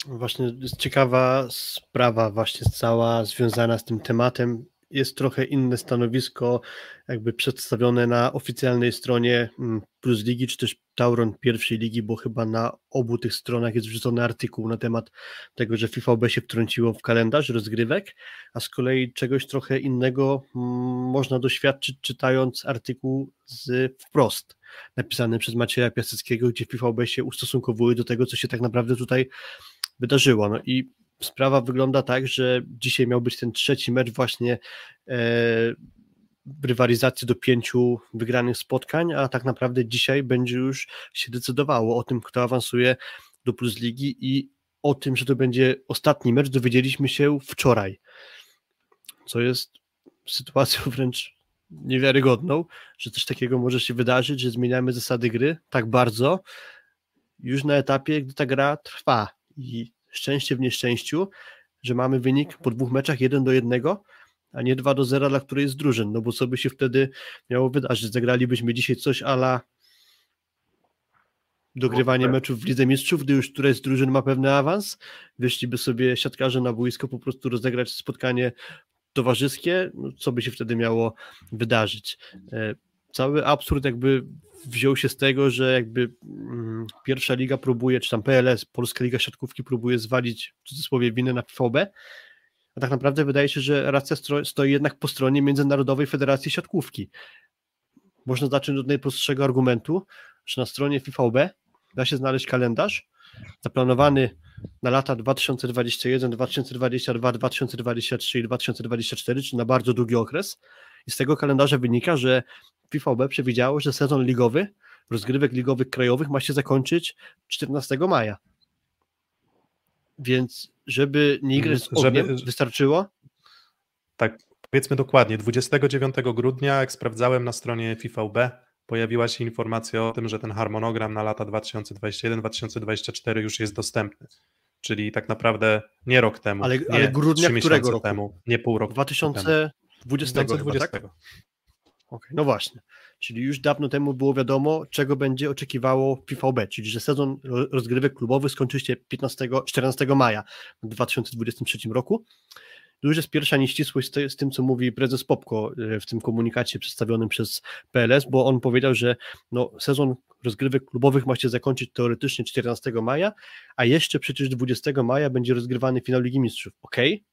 Właśnie ciekawa sprawa, właśnie cała związana z tym tematem. Jest trochę inne stanowisko, jakby przedstawione na oficjalnej stronie mm, Plus Ligi, czy też Tauron pierwszej ligi, bo chyba na obu tych stronach jest wrzucony artykuł na temat tego, że FIVB się wtrąciło w kalendarz rozgrywek, a z kolei czegoś trochę innego mm, można doświadczyć czytając artykuł z wprost, napisany przez Macieja Piaseckiego, gdzie FIVB się ustosunkowuje do tego, co się tak naprawdę tutaj wydarzyło. No i sprawa wygląda tak, że dzisiaj miał być ten trzeci mecz właśnie e, rywalizacji do pięciu wygranych spotkań, a tak naprawdę dzisiaj będzie już się decydowało o tym, kto awansuje do Plus Ligi i o tym, że to będzie ostatni mecz, dowiedzieliśmy się wczoraj, co jest sytuacją wręcz niewiarygodną, że coś takiego może się wydarzyć, że zmieniamy zasady gry tak bardzo już na etapie, gdy ta gra trwa. I szczęście w nieszczęściu, że mamy wynik po dwóch meczach 1 do 1, a nie 2 do 0 dla której jest drużyn, no bo co by się wtedy miało wydarzyć? Zagralibyśmy dzisiaj coś ala dogrywanie meczów w Lidze Mistrzów, gdy już któraś z drużyn ma pewny awans, wyszliby sobie siatkarze na boisko po prostu rozegrać spotkanie towarzyskie, no, co by się wtedy miało wydarzyć. E, cały absurd jakby wziął się z tego, że jakby mm, pierwsza liga próbuje, czy tam PLS, Polska Liga Siatkówki próbuje zwalić w cudzysłowie winę na FVB, a tak naprawdę wydaje się, że racja stoi jednak po stronie Międzynarodowej Federacji Siatkówki. Można zacząć od najprostszego argumentu, że na stronie FIVB da się znaleźć kalendarz zaplanowany na lata 2021, 2022, 2023 i 2024, czyli na bardzo długi okres. I z tego kalendarza wynika, że FIVB przewidziało, że sezon ligowy, rozgrywek ligowych krajowych ma się zakończyć 14 maja. Więc żeby nie grać z ogniem, żeby, wystarczyło? Tak, powiedzmy dokładnie, 29 grudnia, jak sprawdzałem na stronie FIVB, pojawiła się informacja o tym, że ten harmonogram na lata 2021-2024 już jest dostępny. Czyli tak naprawdę nie rok temu, ale, nie ale grudnia którego roku? temu, nie pół roku 2020 temu. 2020. Chyba, tak? Okay, no właśnie. Czyli już dawno temu było wiadomo, czego będzie oczekiwało PVB, czyli że sezon rozgrywek klubowych skończy się 15, 14 maja w 2023 roku. Tu jest pierwsza nieścisłość z, z tym, co mówi prezes Popko e, w tym komunikacie przedstawionym przez PLS, bo on powiedział, że no, sezon rozgrywek klubowych ma się zakończyć teoretycznie 14 maja, a jeszcze przecież 20 maja będzie rozgrywany finał Ligi Mistrzów. Okej, okay,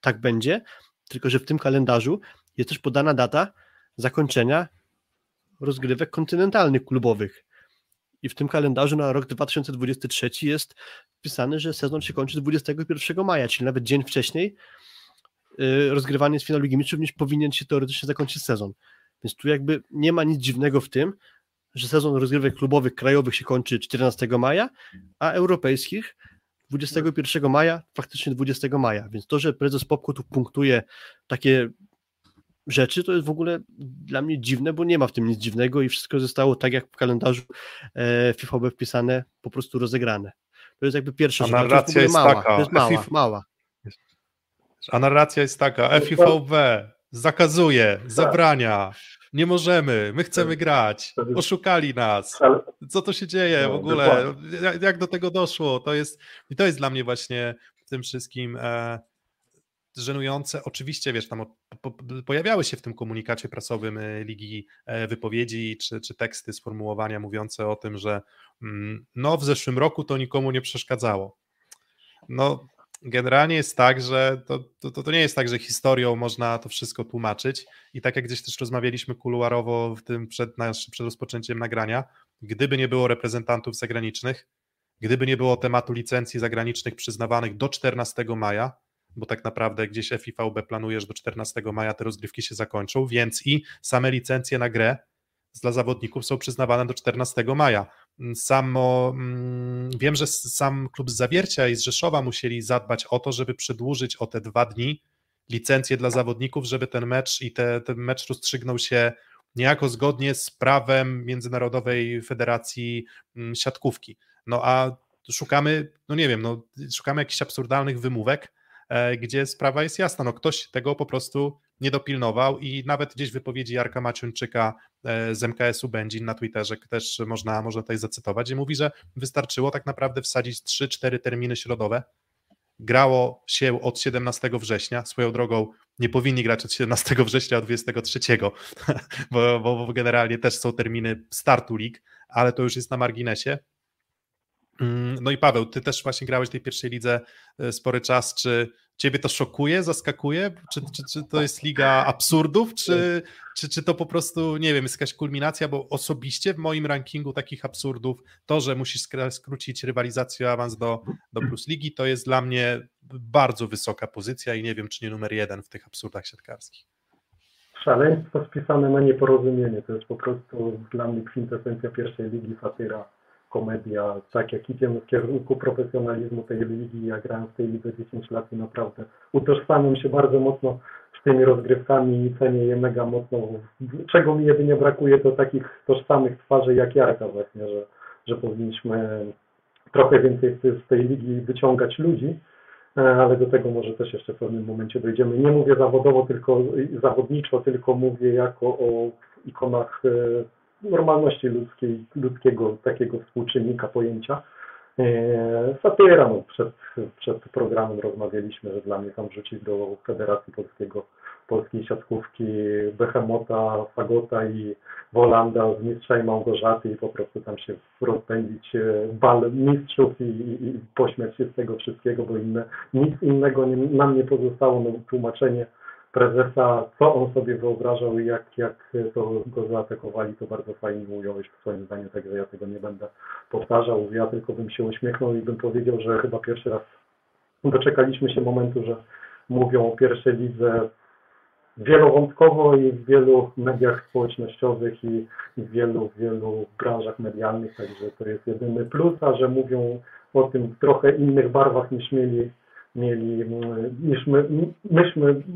tak będzie, tylko że w tym kalendarzu jest też podana data zakończenia rozgrywek kontynentalnych klubowych. I w tym kalendarzu na rok 2023 jest wpisane, że sezon się kończy 21 maja, czyli nawet dzień wcześniej y, rozgrywanie z finału Ligi Mistrzów niż powinien się teoretycznie zakończyć sezon. Więc tu jakby nie ma nic dziwnego w tym, że sezon rozgrywek klubowych krajowych się kończy 14 maja, a europejskich 21 maja, faktycznie 20 maja. Więc to, że prezes Popko tu punktuje takie rzeczy, to jest w ogóle dla mnie dziwne, bo nie ma w tym nic dziwnego i wszystko zostało tak jak w kalendarzu e, FIFOB wpisane, po prostu rozegrane. To jest jakby pierwsza rzecz. A narracja jest, mała, taka. To jest mała, FIF... mała. A narracja jest taka, FIVB zakazuje, tak. zabrania, nie możemy, my chcemy tak. grać, oszukali nas. Co to się dzieje w no, ogóle? Jak do tego doszło? To jest, i to jest dla mnie właśnie w tym wszystkim e, żenujące. Oczywiście, wiesz, tam po, pojawiały się w tym komunikacie prasowym e, Ligi e, wypowiedzi czy, czy teksty, sformułowania mówiące o tym, że mm, no w zeszłym roku to nikomu nie przeszkadzało. No generalnie jest tak, że to, to, to nie jest tak, że historią można to wszystko tłumaczyć i tak jak gdzieś też rozmawialiśmy kuluarowo w tym przed, nasz, przed rozpoczęciem nagrania, gdyby nie było reprezentantów zagranicznych, gdyby nie było tematu licencji zagranicznych przyznawanych do 14 maja, bo tak naprawdę gdzieś FIVB planuje, że do 14 maja te rozgrywki się zakończą, więc i same licencje na grę dla zawodników są przyznawane do 14 maja. Samo, mm, wiem, że sam klub z Zawiercia i z Rzeszowa musieli zadbać o to, żeby przedłużyć o te dwa dni licencje dla zawodników, żeby ten mecz i te, ten mecz rozstrzygnął się niejako zgodnie z prawem Międzynarodowej Federacji mm, Siatkówki. No a szukamy, no nie wiem, no, szukamy jakichś absurdalnych wymówek, E, gdzie sprawa jest jasna. No ktoś tego po prostu nie dopilnował i nawet gdzieś wypowiedzi Jarka Maciuńczyka z MKS-u Będzin na Twitterze też można, można tutaj zacytować, gdzie mówi, że wystarczyło tak naprawdę wsadzić 3-4 terminy środowe. Grało się od 17 września, swoją drogą nie powinni grać od 17 września, od 23, bo, bo generalnie też są terminy startu lig, ale to już jest na marginesie. Mm, no i Paweł, ty też właśnie grałeś w tej pierwszej lidze e, spory czas. Czy ciebie to szokuje, zaskakuje? Czy, czy, czy to jest liga absurdów, czy, czy, czy to po prostu, nie wiem, jest jakaś kulminacja? Bo osobiście w moim rankingu takich absurdów, to, że musisz skrócić rywalizację awans do, do Plus Ligi, to jest dla mnie bardzo wysoka pozycja i nie wiem, czy nie numer jeden w tych absurdach siatkarskich. Szaleństwo spisane na nieporozumienie. To jest po prostu dla mnie kwintesencja pierwszej ligi satyra komedia, tak jak idziemy w kierunku profesjonalizmu tej ligi, ja grałem w tej lidze 10 lat i naprawdę utożsamiam się bardzo mocno z tymi rozgrywkami i cenię je mega mocno. Czego mi jedynie brakuje, to takich tożsamych twarzy jak Jarka właśnie, że, że powinniśmy trochę więcej z tej ligi wyciągać ludzi, e, ale do tego może też jeszcze w pewnym momencie dojdziemy. Nie mówię zawodowo, tylko zawodniczo, tylko mówię jako o ikonach e, normalności ludzkiej, ludzkiego takiego współczynnika pojęcia. E, satyra, no, przed, przed programem rozmawialiśmy, że dla mnie tam wrzucić do Federacji Polskiego, Polskiej Siatkówki Behemota, Fagota i Wolanda z Mistrza i Małgorzaty i po prostu tam się rozpędzić e, bal mistrzów i, i, i pośmiać się z tego wszystkiego, bo inne, nic innego nie, nam nie pozostało, no, tłumaczenie prezesa, co on sobie wyobrażał i jak, jak to go zaatakowali, to bardzo fajnie ująłeś w swoim zdaniu, także ja tego nie będę powtarzał. Ja tylko bym się uśmiechnął i bym powiedział, że chyba pierwszy raz doczekaliśmy się momentu, że mówią o pierwszej lidze wielowątkowo i w wielu mediach społecznościowych i w wielu, wielu branżach medialnych, także to jest jedyny plus, a że mówią o tym w trochę innych barwach niż mieli mieli, niż my,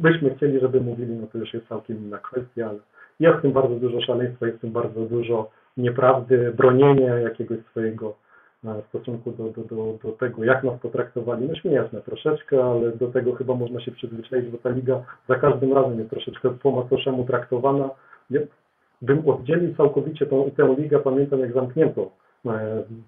myśmy, chcieli, żeby mówili, no to już jest całkiem inna kwestia, ale jest w tym bardzo dużo szaleństwa, jest w tym bardzo dużo nieprawdy, bronienia jakiegoś swojego e, w stosunku do, do, do, do tego, jak nas potraktowali. No śmieszne troszeczkę, ale do tego chyba można się przyzwyczaić, bo ta liga za każdym razem jest troszeczkę po macoszemu traktowana. Bym oddzielił całkowicie tą, tę ligę, pamiętam jak zamknięto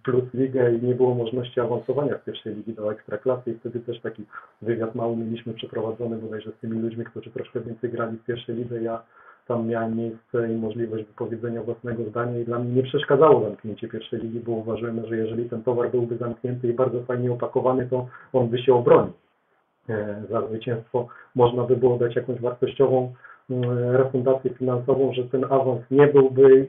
plus ligę i nie było możliwości awansowania z pierwszej ligi do ekstraklasy i wtedy też taki wywiad mały mieliśmy przeprowadzony bodajże z tymi ludźmi, którzy troszkę więcej grali w pierwszej lidze. Ja tam miałem miejsce i możliwość wypowiedzenia własnego zdania i dla mnie nie przeszkadzało zamknięcie pierwszej ligi, bo uważamy, że jeżeli ten towar byłby zamknięty i bardzo fajnie opakowany, to on by się obronił. E, za zwycięstwo można by było dać jakąś wartościową mm, refundację finansową, że ten awans nie byłby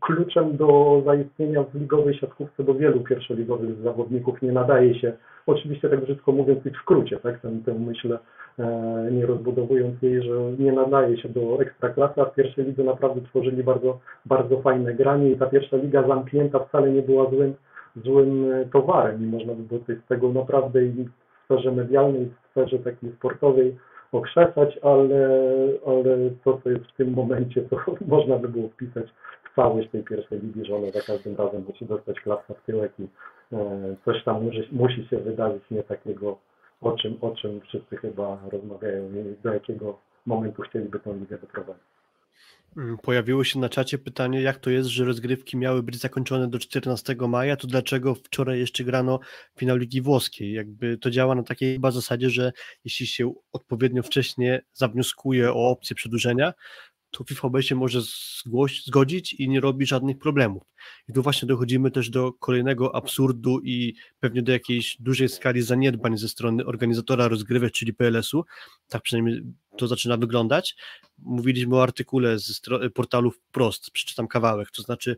kluczem do zaistnienia w ligowej siatkówce, bo wielu pierwszoligowych zawodników nie nadaje się, oczywiście tak brzydko mówiąc i w skrócie, tak, tę, tę myślę e, nie rozbudowując jej, że nie nadaje się do ekstraklasy, a w pierwszej lidze naprawdę tworzyli bardzo, bardzo fajne granie i ta pierwsza liga zamknięta wcale nie była złym, złym e, towarem. I można by było z tego naprawdę i w sferze medialnej, w sferze takiej sportowej okrzesać, ale, ale to, co jest w tym momencie, to można by było wpisać całość tej pierwszej ligi, że ona za każdym razem musi dostać klapsa w tyłek i e, coś tam musi, musi się wydarzyć nie takiego, o czym, o czym wszyscy chyba rozmawiają i do jakiego momentu chcieliby tę ligę doprowadzić. Mm, pojawiło się na czacie pytanie, jak to jest, że rozgrywki miały być zakończone do 14 maja, to dlaczego wczoraj jeszcze grano finał Ligi Włoskiej? Jakby to działa na takiej chyba zasadzie, że jeśli się odpowiednio wcześnie zawnioskuje o opcję przedłużenia, to FIFAB się może zgodzić i nie robi żadnych problemów. I tu właśnie dochodzimy też do kolejnego absurdu i pewnie do jakiejś dużej skali zaniedbań ze strony organizatora rozgrywek, czyli PLS-u. Tak przynajmniej to zaczyna wyglądać. Mówiliśmy o artykule z portalu Wprost, przeczytam kawałek, to znaczy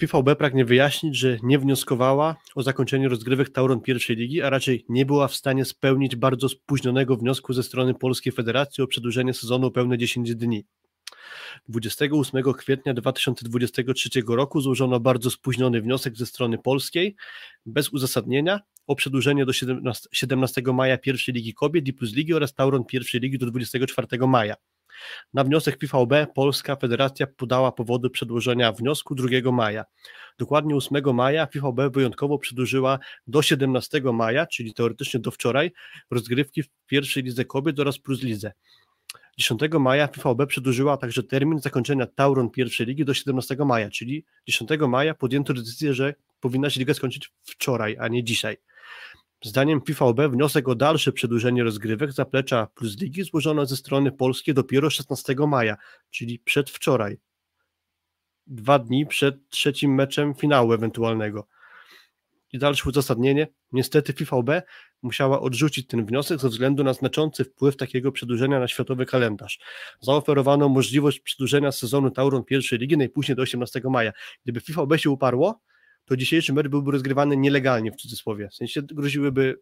FIVB pragnie wyjaśnić, że nie wnioskowała o zakończenie rozgrywek Tauron pierwszej ligi, a raczej nie była w stanie spełnić bardzo spóźnionego wniosku ze strony Polskiej Federacji o przedłużenie sezonu o pełne 10 dni. 28 kwietnia 2023 roku złożono bardzo spóźniony wniosek ze strony polskiej, bez uzasadnienia, o przedłużenie do 17, 17 maja pierwszej Ligi Kobiet i Plus Ligi oraz Tauron pierwszej Ligi do 24 maja. Na wniosek FIVB Polska Federacja podała powody przedłożenia wniosku 2 maja. Dokładnie 8 maja FIVB wyjątkowo przedłużyła do 17 maja, czyli teoretycznie do wczoraj, rozgrywki w pierwszej lidze kobiet oraz plus lidze. 10 maja FIVB przedłużyła także termin zakończenia Tauron pierwszej ligi do 17 maja, czyli 10 maja podjęto decyzję, że powinna się liga skończyć wczoraj, a nie dzisiaj. Zdaniem FIVB wniosek o dalsze przedłużenie rozgrywek zaplecza Plus Ligi złożono ze strony polskiej dopiero 16 maja, czyli przedwczoraj. Dwa dni przed trzecim meczem finału ewentualnego. I dalsze uzasadnienie. Niestety FIVB musiała odrzucić ten wniosek ze względu na znaczący wpływ takiego przedłużenia na światowy kalendarz. Zaoferowano możliwość przedłużenia sezonu Tauron pierwszej ligi najpóźniej do 18 maja. Gdyby FIVB się uparło, to dzisiejszy mecz byłby rozgrywany nielegalnie w cudzysłowie. W sensie groziłyby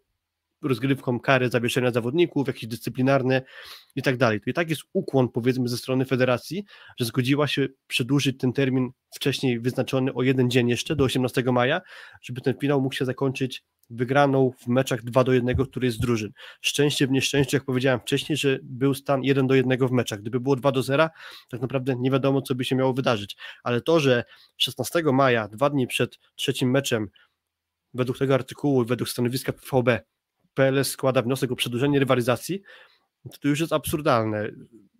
rozgrywką kary zawieszenia zawodników, jakieś dyscyplinarne i tak dalej. To i tak jest ukłon powiedzmy ze strony federacji, że zgodziła się przedłużyć ten termin wcześniej wyznaczony o jeden dzień jeszcze do 18 maja, żeby ten finał mógł się zakończyć wygraną w meczach 2 do 1 który z drużyn. Szczęście w nieszczęściu, jak powiedziałem wcześniej, że był stan 1 do 1 w meczach. Gdyby było 2 do 0, tak naprawdę nie wiadomo, co by się miało wydarzyć. Ale to, że 16 maja, dwa dni przed trzecim meczem, według tego artykułu, według stanowiska PVB, PLS składa wniosek o przedłużenie rywalizacji, to już jest absurdalne.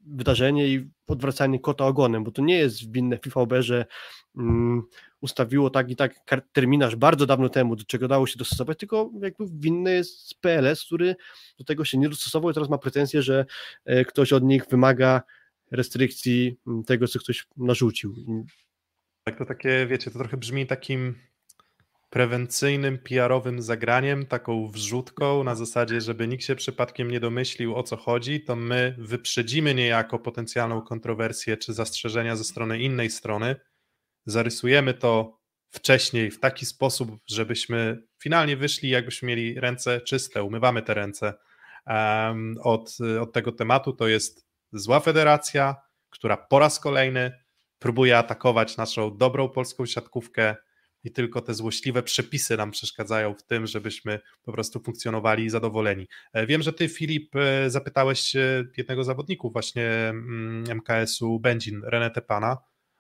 Wydarzenie i odwracanie kota ogonem, bo to nie jest winne FIFAB, że mm, ustawiło tak i tak terminarz bardzo dawno temu, do czego dało się dostosować, tylko jakby winny jest PLS, który do tego się nie dostosował i teraz ma pretensje, że e, ktoś od nich wymaga restrykcji mm, tego, co ktoś narzucił. Tak, to takie, wiecie, to trochę brzmi takim prewencyjnym, PR-owym zagraniem, taką wrzutką na zasadzie, żeby nikt się przypadkiem nie domyślił o co chodzi, to my wyprzedzimy niejako potencjalną kontrowersję czy zastrzeżenia ze strony innej strony, zarysujemy to wcześniej w taki sposób, żebyśmy finalnie wyszli, jakbyśmy mieli ręce czyste, umywamy te ręce um, od, od tego tematu. To jest zła federacja, która po raz kolejny próbuje atakować naszą dobrą polską siatkówkę i tylko te złośliwe przepisy nam przeszkadzają w tym, żebyśmy po prostu funkcjonowali zadowoleni. E, wiem, że ty, Filip, e, zapytałeś jednego z zawodników właśnie MKS-u mm, Będzin, René Tepana,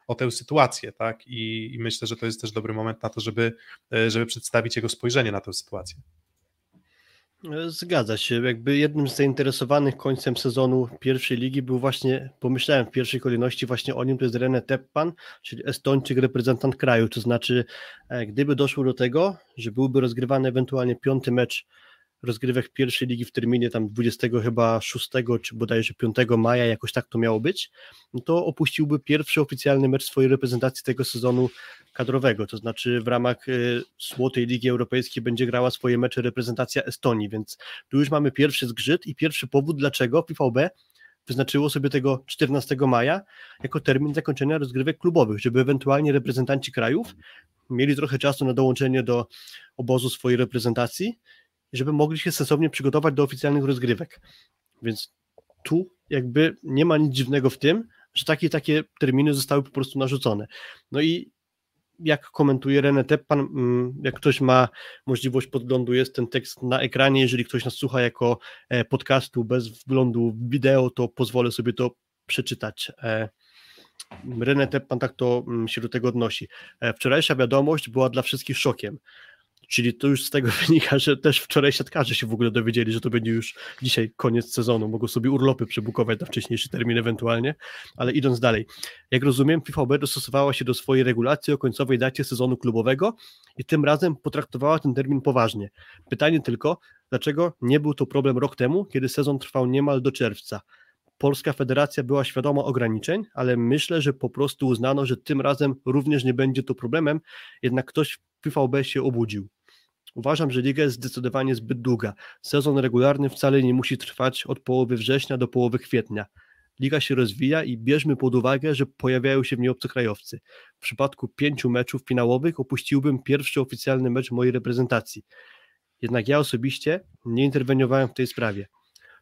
o tę sytuację, tak? I, I, myślę, że to jest też dobry moment na to, żeby, e, żeby przedstawić jego spojrzenie na tę sytuację. Zgadza się. Jakby jednym z zainteresowanych końcem sezonu pierwszej ligi był właśnie, pomyślałem w pierwszej kolejności właśnie o nim, to jest René Teppan, czyli Estończyk, reprezentant kraju. To znaczy, e, gdyby doszło do tego, że byłby rozgrywany ewentualnie piąty mecz rozgrywek pierwszej ligi w terminie tam 20 chyba 6 czy bodajże 5 maja, jakoś tak to miało być, no to opuściłby pierwszy oficjalny mecz swojej reprezentacji tego sezonu kadrowego, to znaczy w ramach y, Złotej Ligi Europejskiej będzie grała swoje mecze reprezentacja Estonii, więc tu już mamy pierwszy zgrzyt i pierwszy powód, dlaczego FIVB wyznaczyło sobie tego 14 maja jako termin zakończenia rozgrywek klubowych, żeby ewentualnie reprezentanci krajów mieli trochę czasu na dołączenie do obozu swojej reprezentacji żeby mogli się sensownie przygotować do oficjalnych rozgrywek. Więc tu jakby nie ma nic dziwnego w tym, że takie takie terminy zostały po prostu narzucone. No i jak komentuje René Teppan, mm, jak ktoś ma możliwość podglądu, jest ten tekst na ekranie, jeżeli ktoś nas słucha jako e, podcastu bez wglądu w wideo, to pozwolę sobie to przeczytać. E, René Teppan tak to mm, się do tego odnosi. E, wczorajsza wiadomość była dla wszystkich szokiem. Czyli to już z tego wynika, że też wczoraj siatkarze się w ogóle dowiedzieli, że to będzie już dzisiaj koniec sezonu. Mogą sobie urlopy przebukować na wcześniejszy termin ewentualnie, ale idąc dalej. Jak rozumiem, FIFAB dostosowała się do swojej regulacji o końcowej dacie sezonu klubowego i tym razem potraktowała ten termin poważnie. Pytanie tylko, dlaczego nie był to problem rok temu, kiedy sezon trwał niemal do czerwca? Polska Federacja była świadoma ograniczeń, ale myślę, że po prostu uznano, że tym razem również nie będzie to problemem, jednak ktoś w PVB się obudził. Uważam, że liga jest zdecydowanie zbyt długa. Sezon regularny wcale nie musi trwać od połowy września do połowy kwietnia. Liga się rozwija i bierzmy pod uwagę, że pojawiają się w niej obcokrajowcy. W przypadku pięciu meczów finałowych opuściłbym pierwszy oficjalny mecz mojej reprezentacji. Jednak ja osobiście nie interweniowałem w tej sprawie.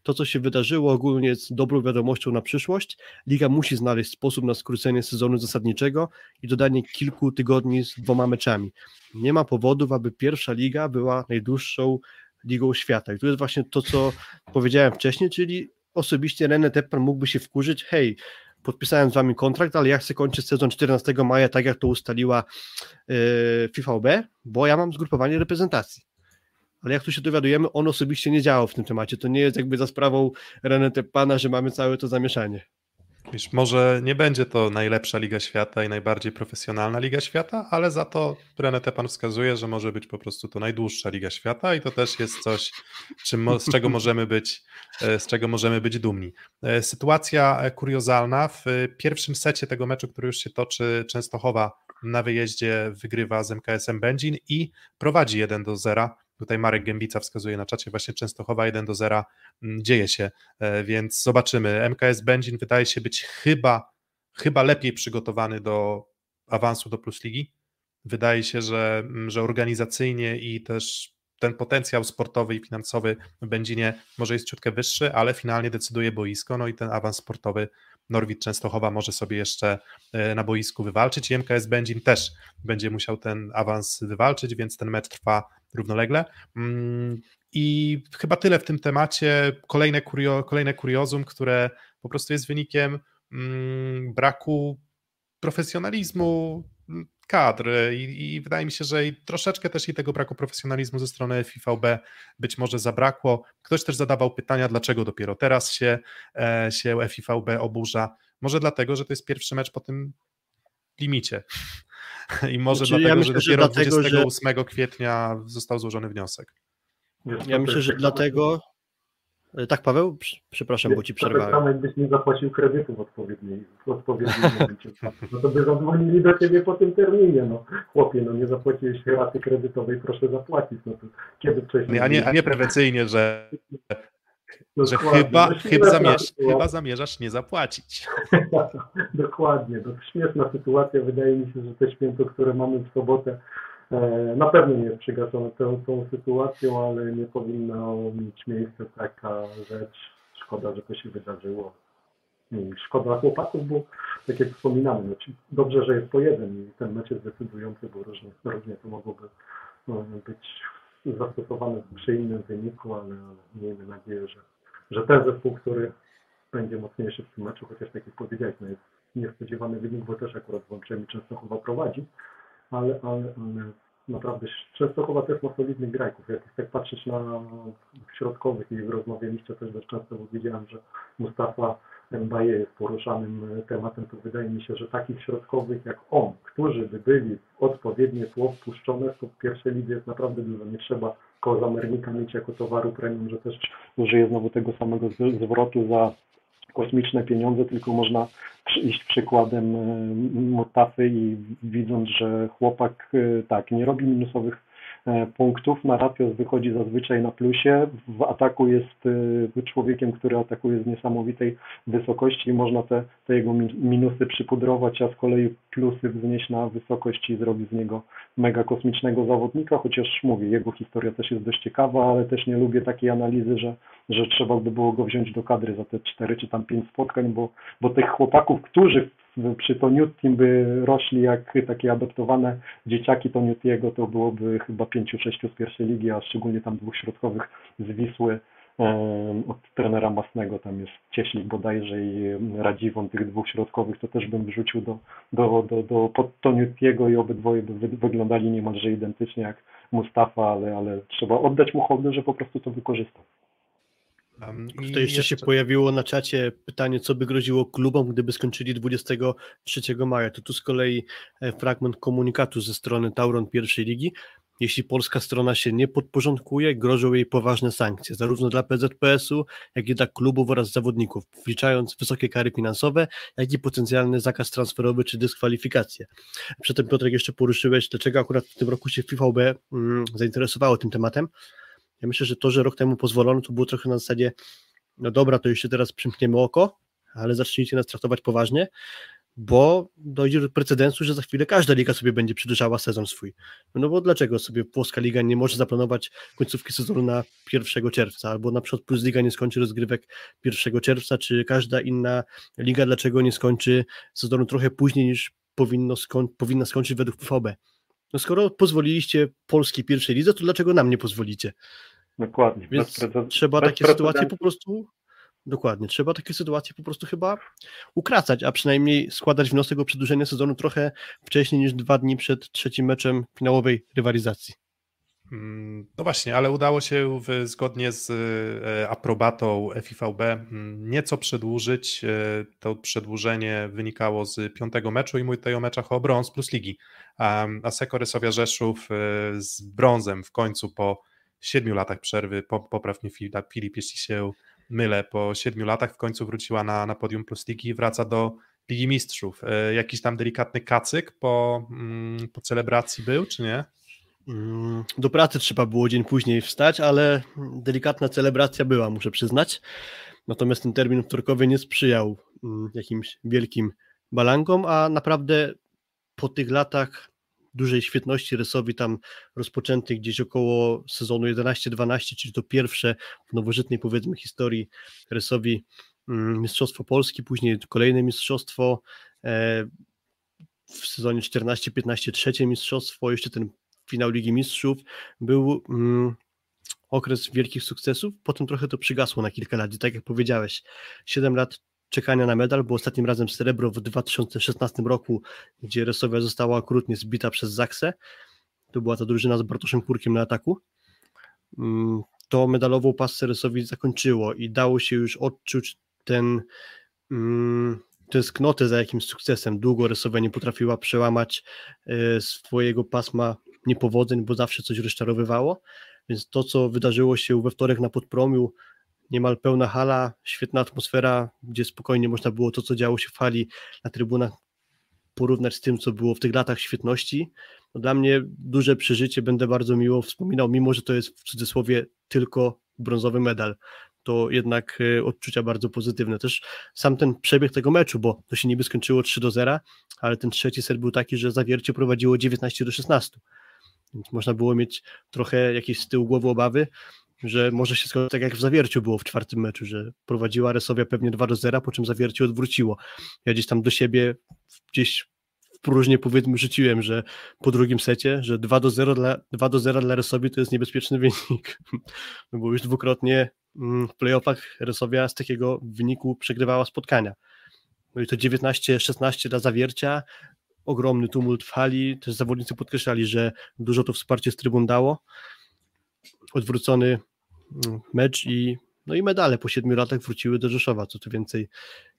To, co się wydarzyło, ogólnie jest dobrą wiadomością na przyszłość. Liga musi znaleźć sposób na skrócenie sezonu zasadniczego i dodanie kilku tygodni z dwoma meczami. Nie ma powodów, aby pierwsza liga była najdłuższą ligą świata. I tu jest właśnie to, co powiedziałem wcześniej, czyli osobiście René Tepper mógłby się wkurzyć, hej, podpisałem z wami kontrakt, ale ja chcę kończyć sezon 14 maja, tak jak to ustaliła yy, FIVB, bo ja mam zgrupowanie reprezentacji ale jak tu się dowiadujemy, on osobiście nie działał w tym temacie. To nie jest jakby za sprawą Renete Pana, że mamy całe to zamieszanie. Wiesz, może nie będzie to najlepsza Liga Świata i najbardziej profesjonalna Liga Świata, ale za to René Tepan wskazuje, że może być po prostu to najdłuższa Liga Świata i to też jest coś, czym, z czego możemy być, e, z czego możemy być dumni. E, sytuacja kuriozalna w pierwszym secie tego meczu, który już się toczy, Częstochowa na wyjeździe wygrywa z MKS-em Będzin i prowadzi 1 do 0 Tutaj Marek Gębica wskazuje na czacie, właśnie Częstochowa 1 do 0 mm, dzieje się, e, więc zobaczymy. MKS Będzin wydaje się być chyba, chyba lepiej przygotowany do awansu do Plus Ligi. Wydaje się, że, mm, że organizacyjnie i też ten potencjał sportowy i finansowy w Będzinie może jest ciutkę wyższy, ale finalnie decyduje boisko, no i ten awans sportowy Norwid Częstochowa może sobie jeszcze e, na boisku wywalczyć i MKS Będzin też będzie musiał ten awans wywalczyć, więc ten mecz trwa równolegle. Mm, I chyba tyle w tym temacie. Kolejne, kurio, kolejne kuriozum, które po prostu jest wynikiem mm, braku profesjonalizmu kadr i, i, wydaje mi się, że i troszeczkę też i tego braku profesjonalizmu ze strony FIVB być może zabrakło. Ktoś też zadawał pytania, dlaczego dopiero teraz się, e, się FIVB oburza. Może dlatego, że to jest pierwszy mecz po tym limicie. I może znaczy, dlatego, ja myślę, że dopiero że dlatego, 28 że... kwietnia został złożony wniosek. Ja myślę, że dlatego, E, tak, Paweł? Przepraszam, bo ci przerwałem. Tak samo jakbyś nie zapłacił kredytu w odpowiednim, w odpowiednim momencie. No to by zadzwonili do ciebie po tym terminie. No chłopie, no nie zapłaciłeś raty kredytowej, proszę zapłacić. No to kiedy wcześniej... A nie, a nie prewencyjnie, że, że chyba, no, chyba, zamierz, chyba zamierzasz nie zapłacić. Dokładnie. To śmieszna sytuacja. Wydaje mi się, że te święto, które mamy w sobotę, E, na pewno nie jest przygaszone tą, tą sytuacją, ale nie powinno mieć miejsca taka rzecz. Szkoda, że to się wydarzyło. Szkoda chłopaków, bo tak jak wspominamy, no, dobrze, że jest po jeden i ten mecz jest decydujący, bo różnie, różnie to mogłoby no, być zastosowane przy innym wyniku, ale, ale miejmy nadzieję, że, że ten zespół, który będzie mocniejszy w tym meczu, chociaż tak jak powiedziałeś, no jest niespodziewany wynik, bo też akurat włączyłem i Częstochowa prowadzi, ale, ale, ale naprawdę Częstochowa też ma solidnych grajków. Jak tak patrzeć na środkowych i rozmawialiście też dość często, bo widziałem, że Mustafa Mbaye jest poruszanym tematem, to wydaje mi się, że takich środkowych jak on, którzy by byli odpowiednie tło wpuszczone, to w pierwszej lidze jest naprawdę dużo. Nie trzeba koło zamernika mieć jako towaru premium, że też użyję znowu tego samego zwrotu za kosmiczne pieniądze, tylko można iść przykładem e, Mutafy i widząc, że chłopak e, tak, nie robi minusowych e, punktów, Marapios wychodzi zazwyczaj na plusie, w ataku jest człowiekiem, który atakuje z niesamowitej wysokości. I można te, te jego minusy przypudrować, a z kolei plusy wznieść na wysokość i zrobić z niego mega kosmicznego zawodnika, chociaż mówię, jego historia też jest dość ciekawa, ale też nie lubię takiej analizy, że, że trzeba by było go wziąć do kadry za te cztery czy tam pięć spotkań, bo, bo tych chłopaków, którzy przy Toniutim by rośli jak takie adoptowane dzieciaki Toniutiego, to byłoby chyba pięciu, sześciu z pierwszej ligi, a szczególnie tam dwóch środkowych z Wisły, od trenera Masnego, tam jest Cieślik bodajże i Radziwon, tych dwóch środkowych, to też bym wrzucił do, do, do, do Podtoniutiego i obydwoje by wyglądali niemalże identycznie jak Mustafa, ale, ale trzeba oddać mu hołdę, że po prostu to wykorzystał. Um, Tutaj jeszcze, jeszcze się pojawiło na czacie pytanie, co by groziło klubom, gdyby skończyli 23 maja. To tu z kolei e, fragment komunikatu ze strony Tauron pierwszej ligi. Jeśli polska strona się nie podporządkuje, grożą jej poważne sankcje, zarówno dla PZPS-u, jak i dla klubów oraz zawodników, wliczając wysokie kary finansowe, jak i potencjalny zakaz transferowy czy dyskwalifikację. Przedtem Piotrek jeszcze poruszyłeś, dlaczego akurat w tym roku się FIVB mm, zainteresowało tym tematem. Ja myślę, że to, że rok temu pozwolono, to było trochę na zasadzie, no dobra, to jeszcze teraz przymkniemy oko, ale zacznijcie nas traktować poważnie, bo dojdzie do precedensu, że za chwilę każda liga sobie będzie przedłużała sezon swój. No bo dlaczego sobie Polska Liga nie może zaplanować końcówki sezonu na 1 czerwca, albo na przykład Plus Liga nie skończy rozgrywek 1 czerwca, czy każda inna liga dlaczego nie skończy sezonu trochę później niż powinno skoń powinna skończyć według PVB. No skoro pozwoliliście polskiej pierwszej lidze, to dlaczego nam nie pozwolicie? Dokładnie. Więc trzeba takie sytuacje po prostu Dokładnie. Trzeba takie sytuacje po prostu chyba ukracać, a przynajmniej składać wniosek o przedłużenie sezonu trochę wcześniej niż dwa dni przed trzecim meczem finałowej rywalizacji. Mm, no właśnie, ale udało się w, zgodnie z e, aprobatą FIVB mm, nieco przedłużyć. E, to przedłużenie wynikało z piątego meczu i mówię tutaj o meczach o brąz plus ligi. A, a Rzeszów e, z brązem w końcu po siedmiu latach przerwy, popraw mnie Filip, jeśli się mylę, po siedmiu latach w końcu wróciła na, na podium plus ligi i wraca do Ligi Mistrzów. Jakiś tam delikatny kacyk po, mm, po celebracji był, czy nie? Do pracy trzeba było dzień później wstać, ale delikatna celebracja była, muszę przyznać. Natomiast ten termin wtorkowy nie sprzyjał mm, jakimś wielkim balangom, a naprawdę po tych latach dużej świetności rysowi tam rozpoczętych gdzieś około sezonu 11-12, czyli to pierwsze w nowożytnej powiedzmy historii rysowi mm, Mistrzostwo Polski, później kolejne mistrzostwo e, w sezonie 14-15 trzecie mistrzostwo, jeszcze ten finał Ligi Mistrzów był mm, okres wielkich sukcesów, potem trochę to przygasło na kilka lat i tak jak powiedziałeś, 7 lat czekania na medal, bo ostatnim razem srebro w 2016 roku, gdzie Resowia została okrutnie zbita przez Zaksę. To była ta drużyna z Bartoszem Kurkiem na ataku. Mm, to medalową pasę Resowi zakończyło i dało się już odczuć ten mm, tęsknotę za jakimś sukcesem. Długo Resowia nie potrafiła przełamać e, swojego pasma niepowodzeń, bo zawsze coś rozczarowywało. Więc to, co wydarzyło się we wtorek na Podpromiu, niemal pełna hala, świetna atmosfera, gdzie spokojnie można było to, co działo się w hali na trybunach, porównać z tym, co było w tych latach świetności. No dla mnie duże przeżycie, będę bardzo miło wspominał, mimo że to jest w cudzysłowie tylko brązowy medal, to jednak e, odczucia bardzo pozytywne. Też sam ten przebieg tego meczu, bo to się niby skończyło 3 do 0, ale ten trzeci set był taki, że zawiercie prowadziło 19 do 16. Więc można było mieć trochę jakieś z tyłu głowy obawy, że może się skończyć tak jak w zawierciu było w czwartym meczu, że prowadziła Resowia pewnie 2 do 0, po czym zawiercie odwróciło. Ja gdzieś tam do siebie gdzieś w próżnię powiedzmy rzuciłem, że po drugim secie, że 2 do 0 dla, 2 do 0 dla to jest niebezpieczny wynik, no bo już dwukrotnie mm, w playoffach Resowia z takiego wyniku przegrywała spotkania. No i to 19-16 dla zawiercia, ogromny tumult w hali, też zawodnicy podkreślali, że dużo to wsparcie z trybun dało. Odwrócony mm, mecz i no i medale po siedmiu latach wróciły do Rzeszowa, co tu więcej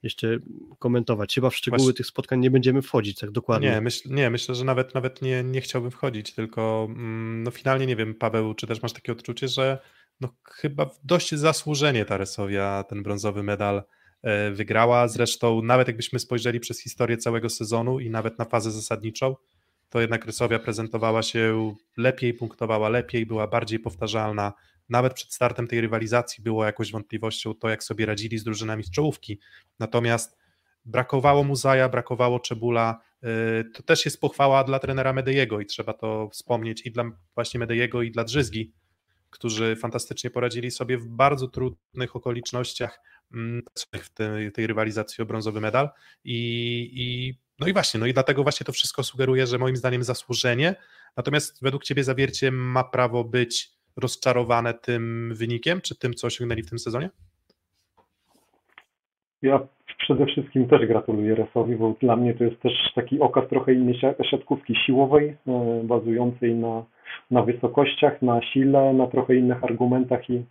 jeszcze komentować. Chyba w szczegóły Właśnie... tych spotkań nie będziemy wchodzić tak dokładnie. Nie, myśl, nie myślę, że nawet nawet nie, nie chciałbym wchodzić, tylko mm, no finalnie nie wiem, Paweł, czy też masz takie odczucie, że no chyba dość zasłużenie ta Resowia ten brązowy medal wygrała. Zresztą nawet jakbyśmy spojrzeli przez historię całego sezonu i nawet na fazę zasadniczą, to jednak Rysowia prezentowała się lepiej, punktowała lepiej, była bardziej powtarzalna. Nawet przed startem tej rywalizacji było jakąś wątpliwością to, jak sobie radzili z drużynami z czołówki. Natomiast brakowało Muzaja, brakowało Czebula. Y, to też jest pochwała dla trenera Medejego i trzeba to wspomnieć i dla właśnie Medejego i dla Drzyzgi, którzy fantastycznie poradzili sobie w bardzo trudnych okolicznościach w tej, tej rywalizacji o brązowy medal i, i no i właśnie, no i dlatego właśnie to wszystko sugeruje, że moim zdaniem zasłużenie, natomiast według Ciebie Zawiercie ma prawo być rozczarowane tym wynikiem, czy tym, co osiągnęli w tym sezonie? Ja przede wszystkim też gratuluję Resowi, bo dla mnie to jest też taki okaz trochę innej siatkówki siłowej, e, bazującej na, na wysokościach, na sile, na trochę innych argumentach i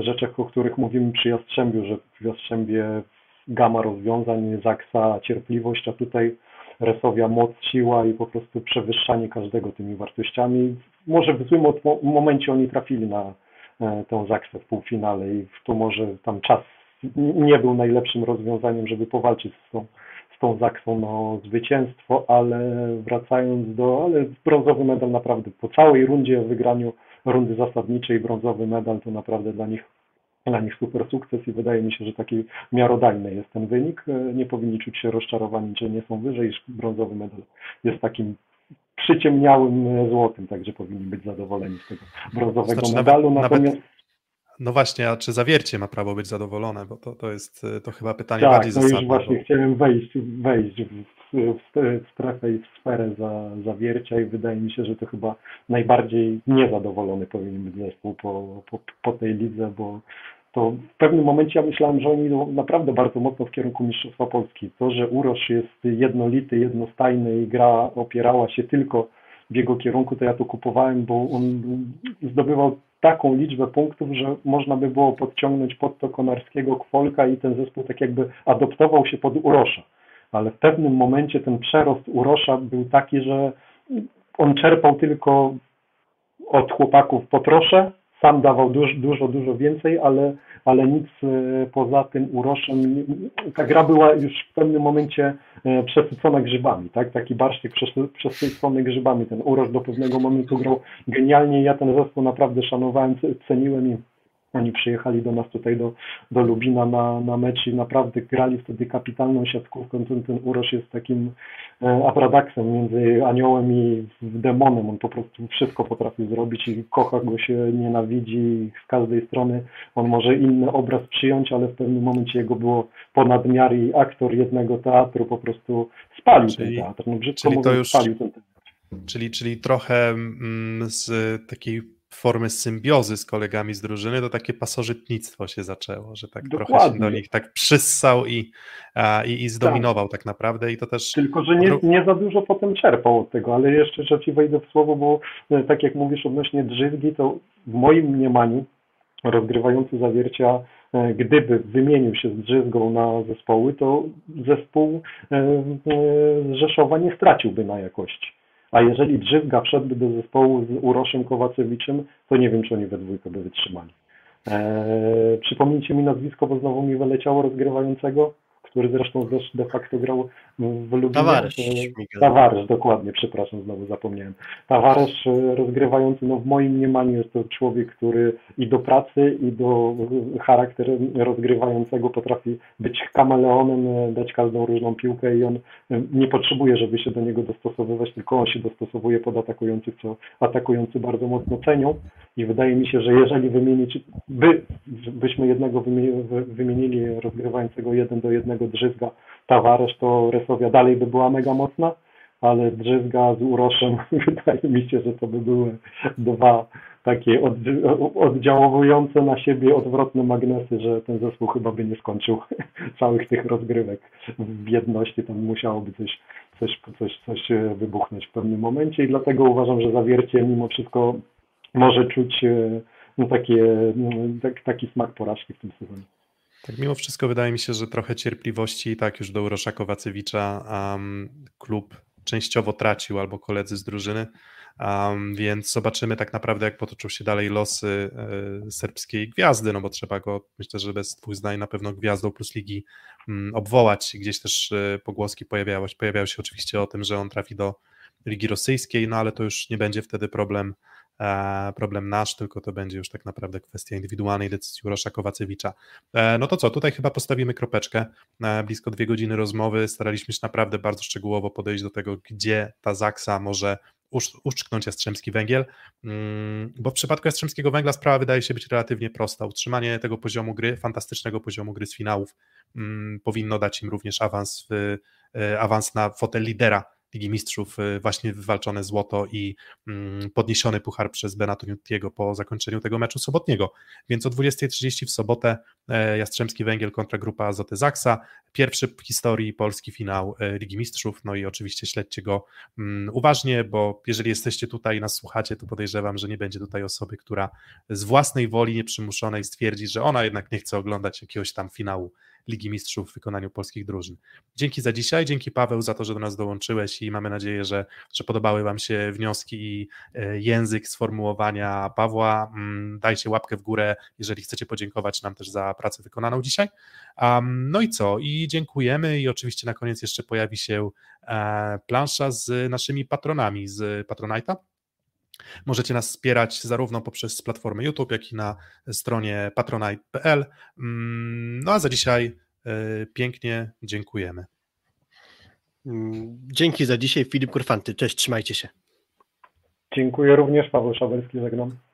rzeczach, o których mówimy przy Jastrzębiu, że w Jastrzębie gama rozwiązań, zaksa cierpliwość, a tutaj Resowia moc, siła i po prostu przewyższanie każdego tymi wartościami. Może w złym momencie oni trafili na e, tę zaksę w półfinale i tu może tam czas nie był najlepszym rozwiązaniem, żeby powalczyć z tą, z tą zaksą no, zwycięstwo, ale wracając do, ale brązowy medal naprawdę po całej rundzie w wygraniu rundy zasadniczej brązowy medal to naprawdę dla nich dla nich super sukces i wydaje mi się, że taki miarodajny jest ten wynik. E, nie powinni czuć się rozczarowani, że nie są wyżej. Brązowy medal jest takim przyciemniałym złotym, także powinni być zadowoleni z tego brązowego znaczy, medalu. Nawet, Natomiast... Nawet, no właśnie, a czy zawiercie ma prawo być zadowolone? Bo to, to jest to chyba pytanie tak, bardziej no zasadne. już właśnie bo... chciałem wejść, wejść w, w, strefę i w sferę za, zawiercia i wydaje mi się, że to chyba najbardziej niezadowolony powinien być zespół po, po, po tej lidze, bo to w pewnym momencie ja myślałem, że oni idą naprawdę bardzo mocno w kierunku Mistrzostwa Polski. To, że Urosz jest jednolity, jednostajny i gra opierała się tylko w jego kierunku, to ja to kupowałem, bo on zdobywał taką liczbę punktów, że można by było podciągnąć pod to Konarskiego Kwolka i ten zespół tak jakby adoptował się pod Urosza. Ale w pewnym momencie ten przerost Urosza był taki, że on czerpał tylko od chłopaków po trosze, sam dawał dużo, dużo, dużo więcej, ale, ale nic e, poza tym uroszem. Ta gra była już w pewnym momencie e, przesycona grzybami, tak? Taki barszczyk przesycony grzybami. Ten urosz do pewnego momentu grał genialnie. Ja ten zespół naprawdę szanowałem, ceniłem i oni przyjechali do nas tutaj do, do Lubina na, na mecz i naprawdę grali wtedy kapitalną siatkówką. Ten, ten jest takim e, abradaksem między aniołem i demonem. On po prostu wszystko potrafi zrobić i kocha go się, nienawidzi z każdej strony. On może inny obraz przyjąć, ale w pewnym momencie jego było ponad miar i aktor jednego teatru po prostu spalił czyli, ten teatr. No brzydko czyli to już... spalił ten teatr. Czyli, czyli trochę mm, z takiej formy symbiozy z kolegami z drużyny, to takie pasożytnictwo się zaczęło, że tak Dokładnie. trochę się do nich tak przyssał i, i, i zdominował tak. tak. naprawdę i to też... Tylko, że nie, nie za dużo potem czerpał od tego, ale jeszcze, że ci wejdę w słowo, bo e, tak jak mówisz odnośnie drzywgi, to w moim mniemaniu rozgrywający zawiercia e, gdyby wymienił się z Drzyzgą na zespoły, to zespół e, Rzeszowa nie straciłby na jakości. A jeżeli Drzyzga wszedłby do zespołu z Uroszem Kowacewiczem, to nie wiem, czy oni we dwójkę by wytrzymali. Eee, przypomnijcie mi nazwisko, bo znowu mi wyleciało rozgrywającego który zresztą też de facto grał w Lublinie. Tawaresz. Tawaresz, dokładnie, przepraszam, znowu zapomniałem. Tawaresz e, rozgrywający, no w moim mniemaniu jest to człowiek, który i do pracy, i do charakteru rozgrywającego potrafi być kameleonem, e, dać każdą różną piłkę i on e, nie potrzebuje, żeby się do niego dostosowywać, tylko on się dostosowuje pod atakujących, co atakujący bardzo mocno cenią i wydaje mi się, że jeżeli wymienić, by, byśmy jednego wymienili rozgrywającego jeden do jednego drzyzga Tawaresz, to Resowia dalej by była mega mocna, ale drzyzga z Uroszem wydaje mi się, że to by były dwa takie od, oddziałowujące na siebie odwrotne magnesy, że ten zespół chyba by nie skończył całych tych rozgrywek w jedności, tam musiałoby coś, coś, coś, coś wybuchnąć w pewnym momencie i dlatego uważam, że zawiercie mimo wszystko może czuć e, no, takie, tak, taki smak porażki w tym sezonie. Tak, mimo wszystko wydaje mi się, że trochę cierpliwości tak już do Urosza Kowacewicza um, klub częściowo tracił albo koledzy z drużyny, um, więc zobaczymy tak naprawdę jak potoczą się dalej losy e, serbskiej gwiazdy, no bo trzeba go, myślę, że bez dwóch zdań na pewno gwiazdą plus ligi um, obwołać. Gdzieś też e, pogłoski pojawiały, pojawiały się oczywiście o tym, że on trafi do ligi rosyjskiej, no ale to już nie będzie wtedy problem problem nasz, tylko to będzie już tak naprawdę kwestia indywidualnej decyzji Urosza Kowacewicza. E, no to co, tutaj chyba postawimy kropeczkę. E, blisko dwie godziny rozmowy, staraliśmy się naprawdę bardzo szczegółowo podejść do tego, gdzie ta Zaksa może uszczknąć Jastrzębski Węgiel, mm, bo w przypadku Jastrzębskiego Węgla sprawa wydaje się być relatywnie prosta. Utrzymanie tego poziomu gry, fantastycznego poziomu gry z finałów mm, powinno dać im również awans, w, awans na fotel lidera Ligi Mistrzów y, właśnie wywalczone złoto i mm, podniesiony puchar przez Benato Nutiego po zakończeniu tego meczu sobotniego. Więc o 20.30 w sobotę e, Jastrzębski Węgiel kontra grupa Azoty Zaksa. Pierwszy w historii polski finał e, Ligi Mistrzów. No i oczywiście śledźcie go mm, uważnie, bo jeżeli jesteście tutaj i nas słuchacie, to podejrzewam, że nie będzie tutaj osoby, która z własnej woli nieprzymuszonej stwierdzi, że ona jednak nie chce oglądać jakiegoś tam finału Ligi Mistrzów w wykonaniu polskich drużyn. Dzięki za dzisiaj, dzięki Paweł za to, że do nas dołączyłeś i mamy nadzieję, że, że podobały Wam się wnioski i e, język sformułowania Pawła. Mm, dajcie łapkę w górę, jeżeli chcecie podziękować nam też za pracę wykonaną dzisiaj. No i co? I dziękujemy i oczywiście na koniec jeszcze pojawi się e, plansza z naszymi patronami z Patronite'a. Możecie nas wspierać zarówno poprzez platformę YouTube, jak i na stronie patronite.pl. Mm, no a za dzisiaj e, pięknie dziękujemy. Mm, dzięki za dzisiaj, Filip Kurfanty. Cześć, trzymajcie się. Dziękuję również, Paweł Szabelski, żegnam.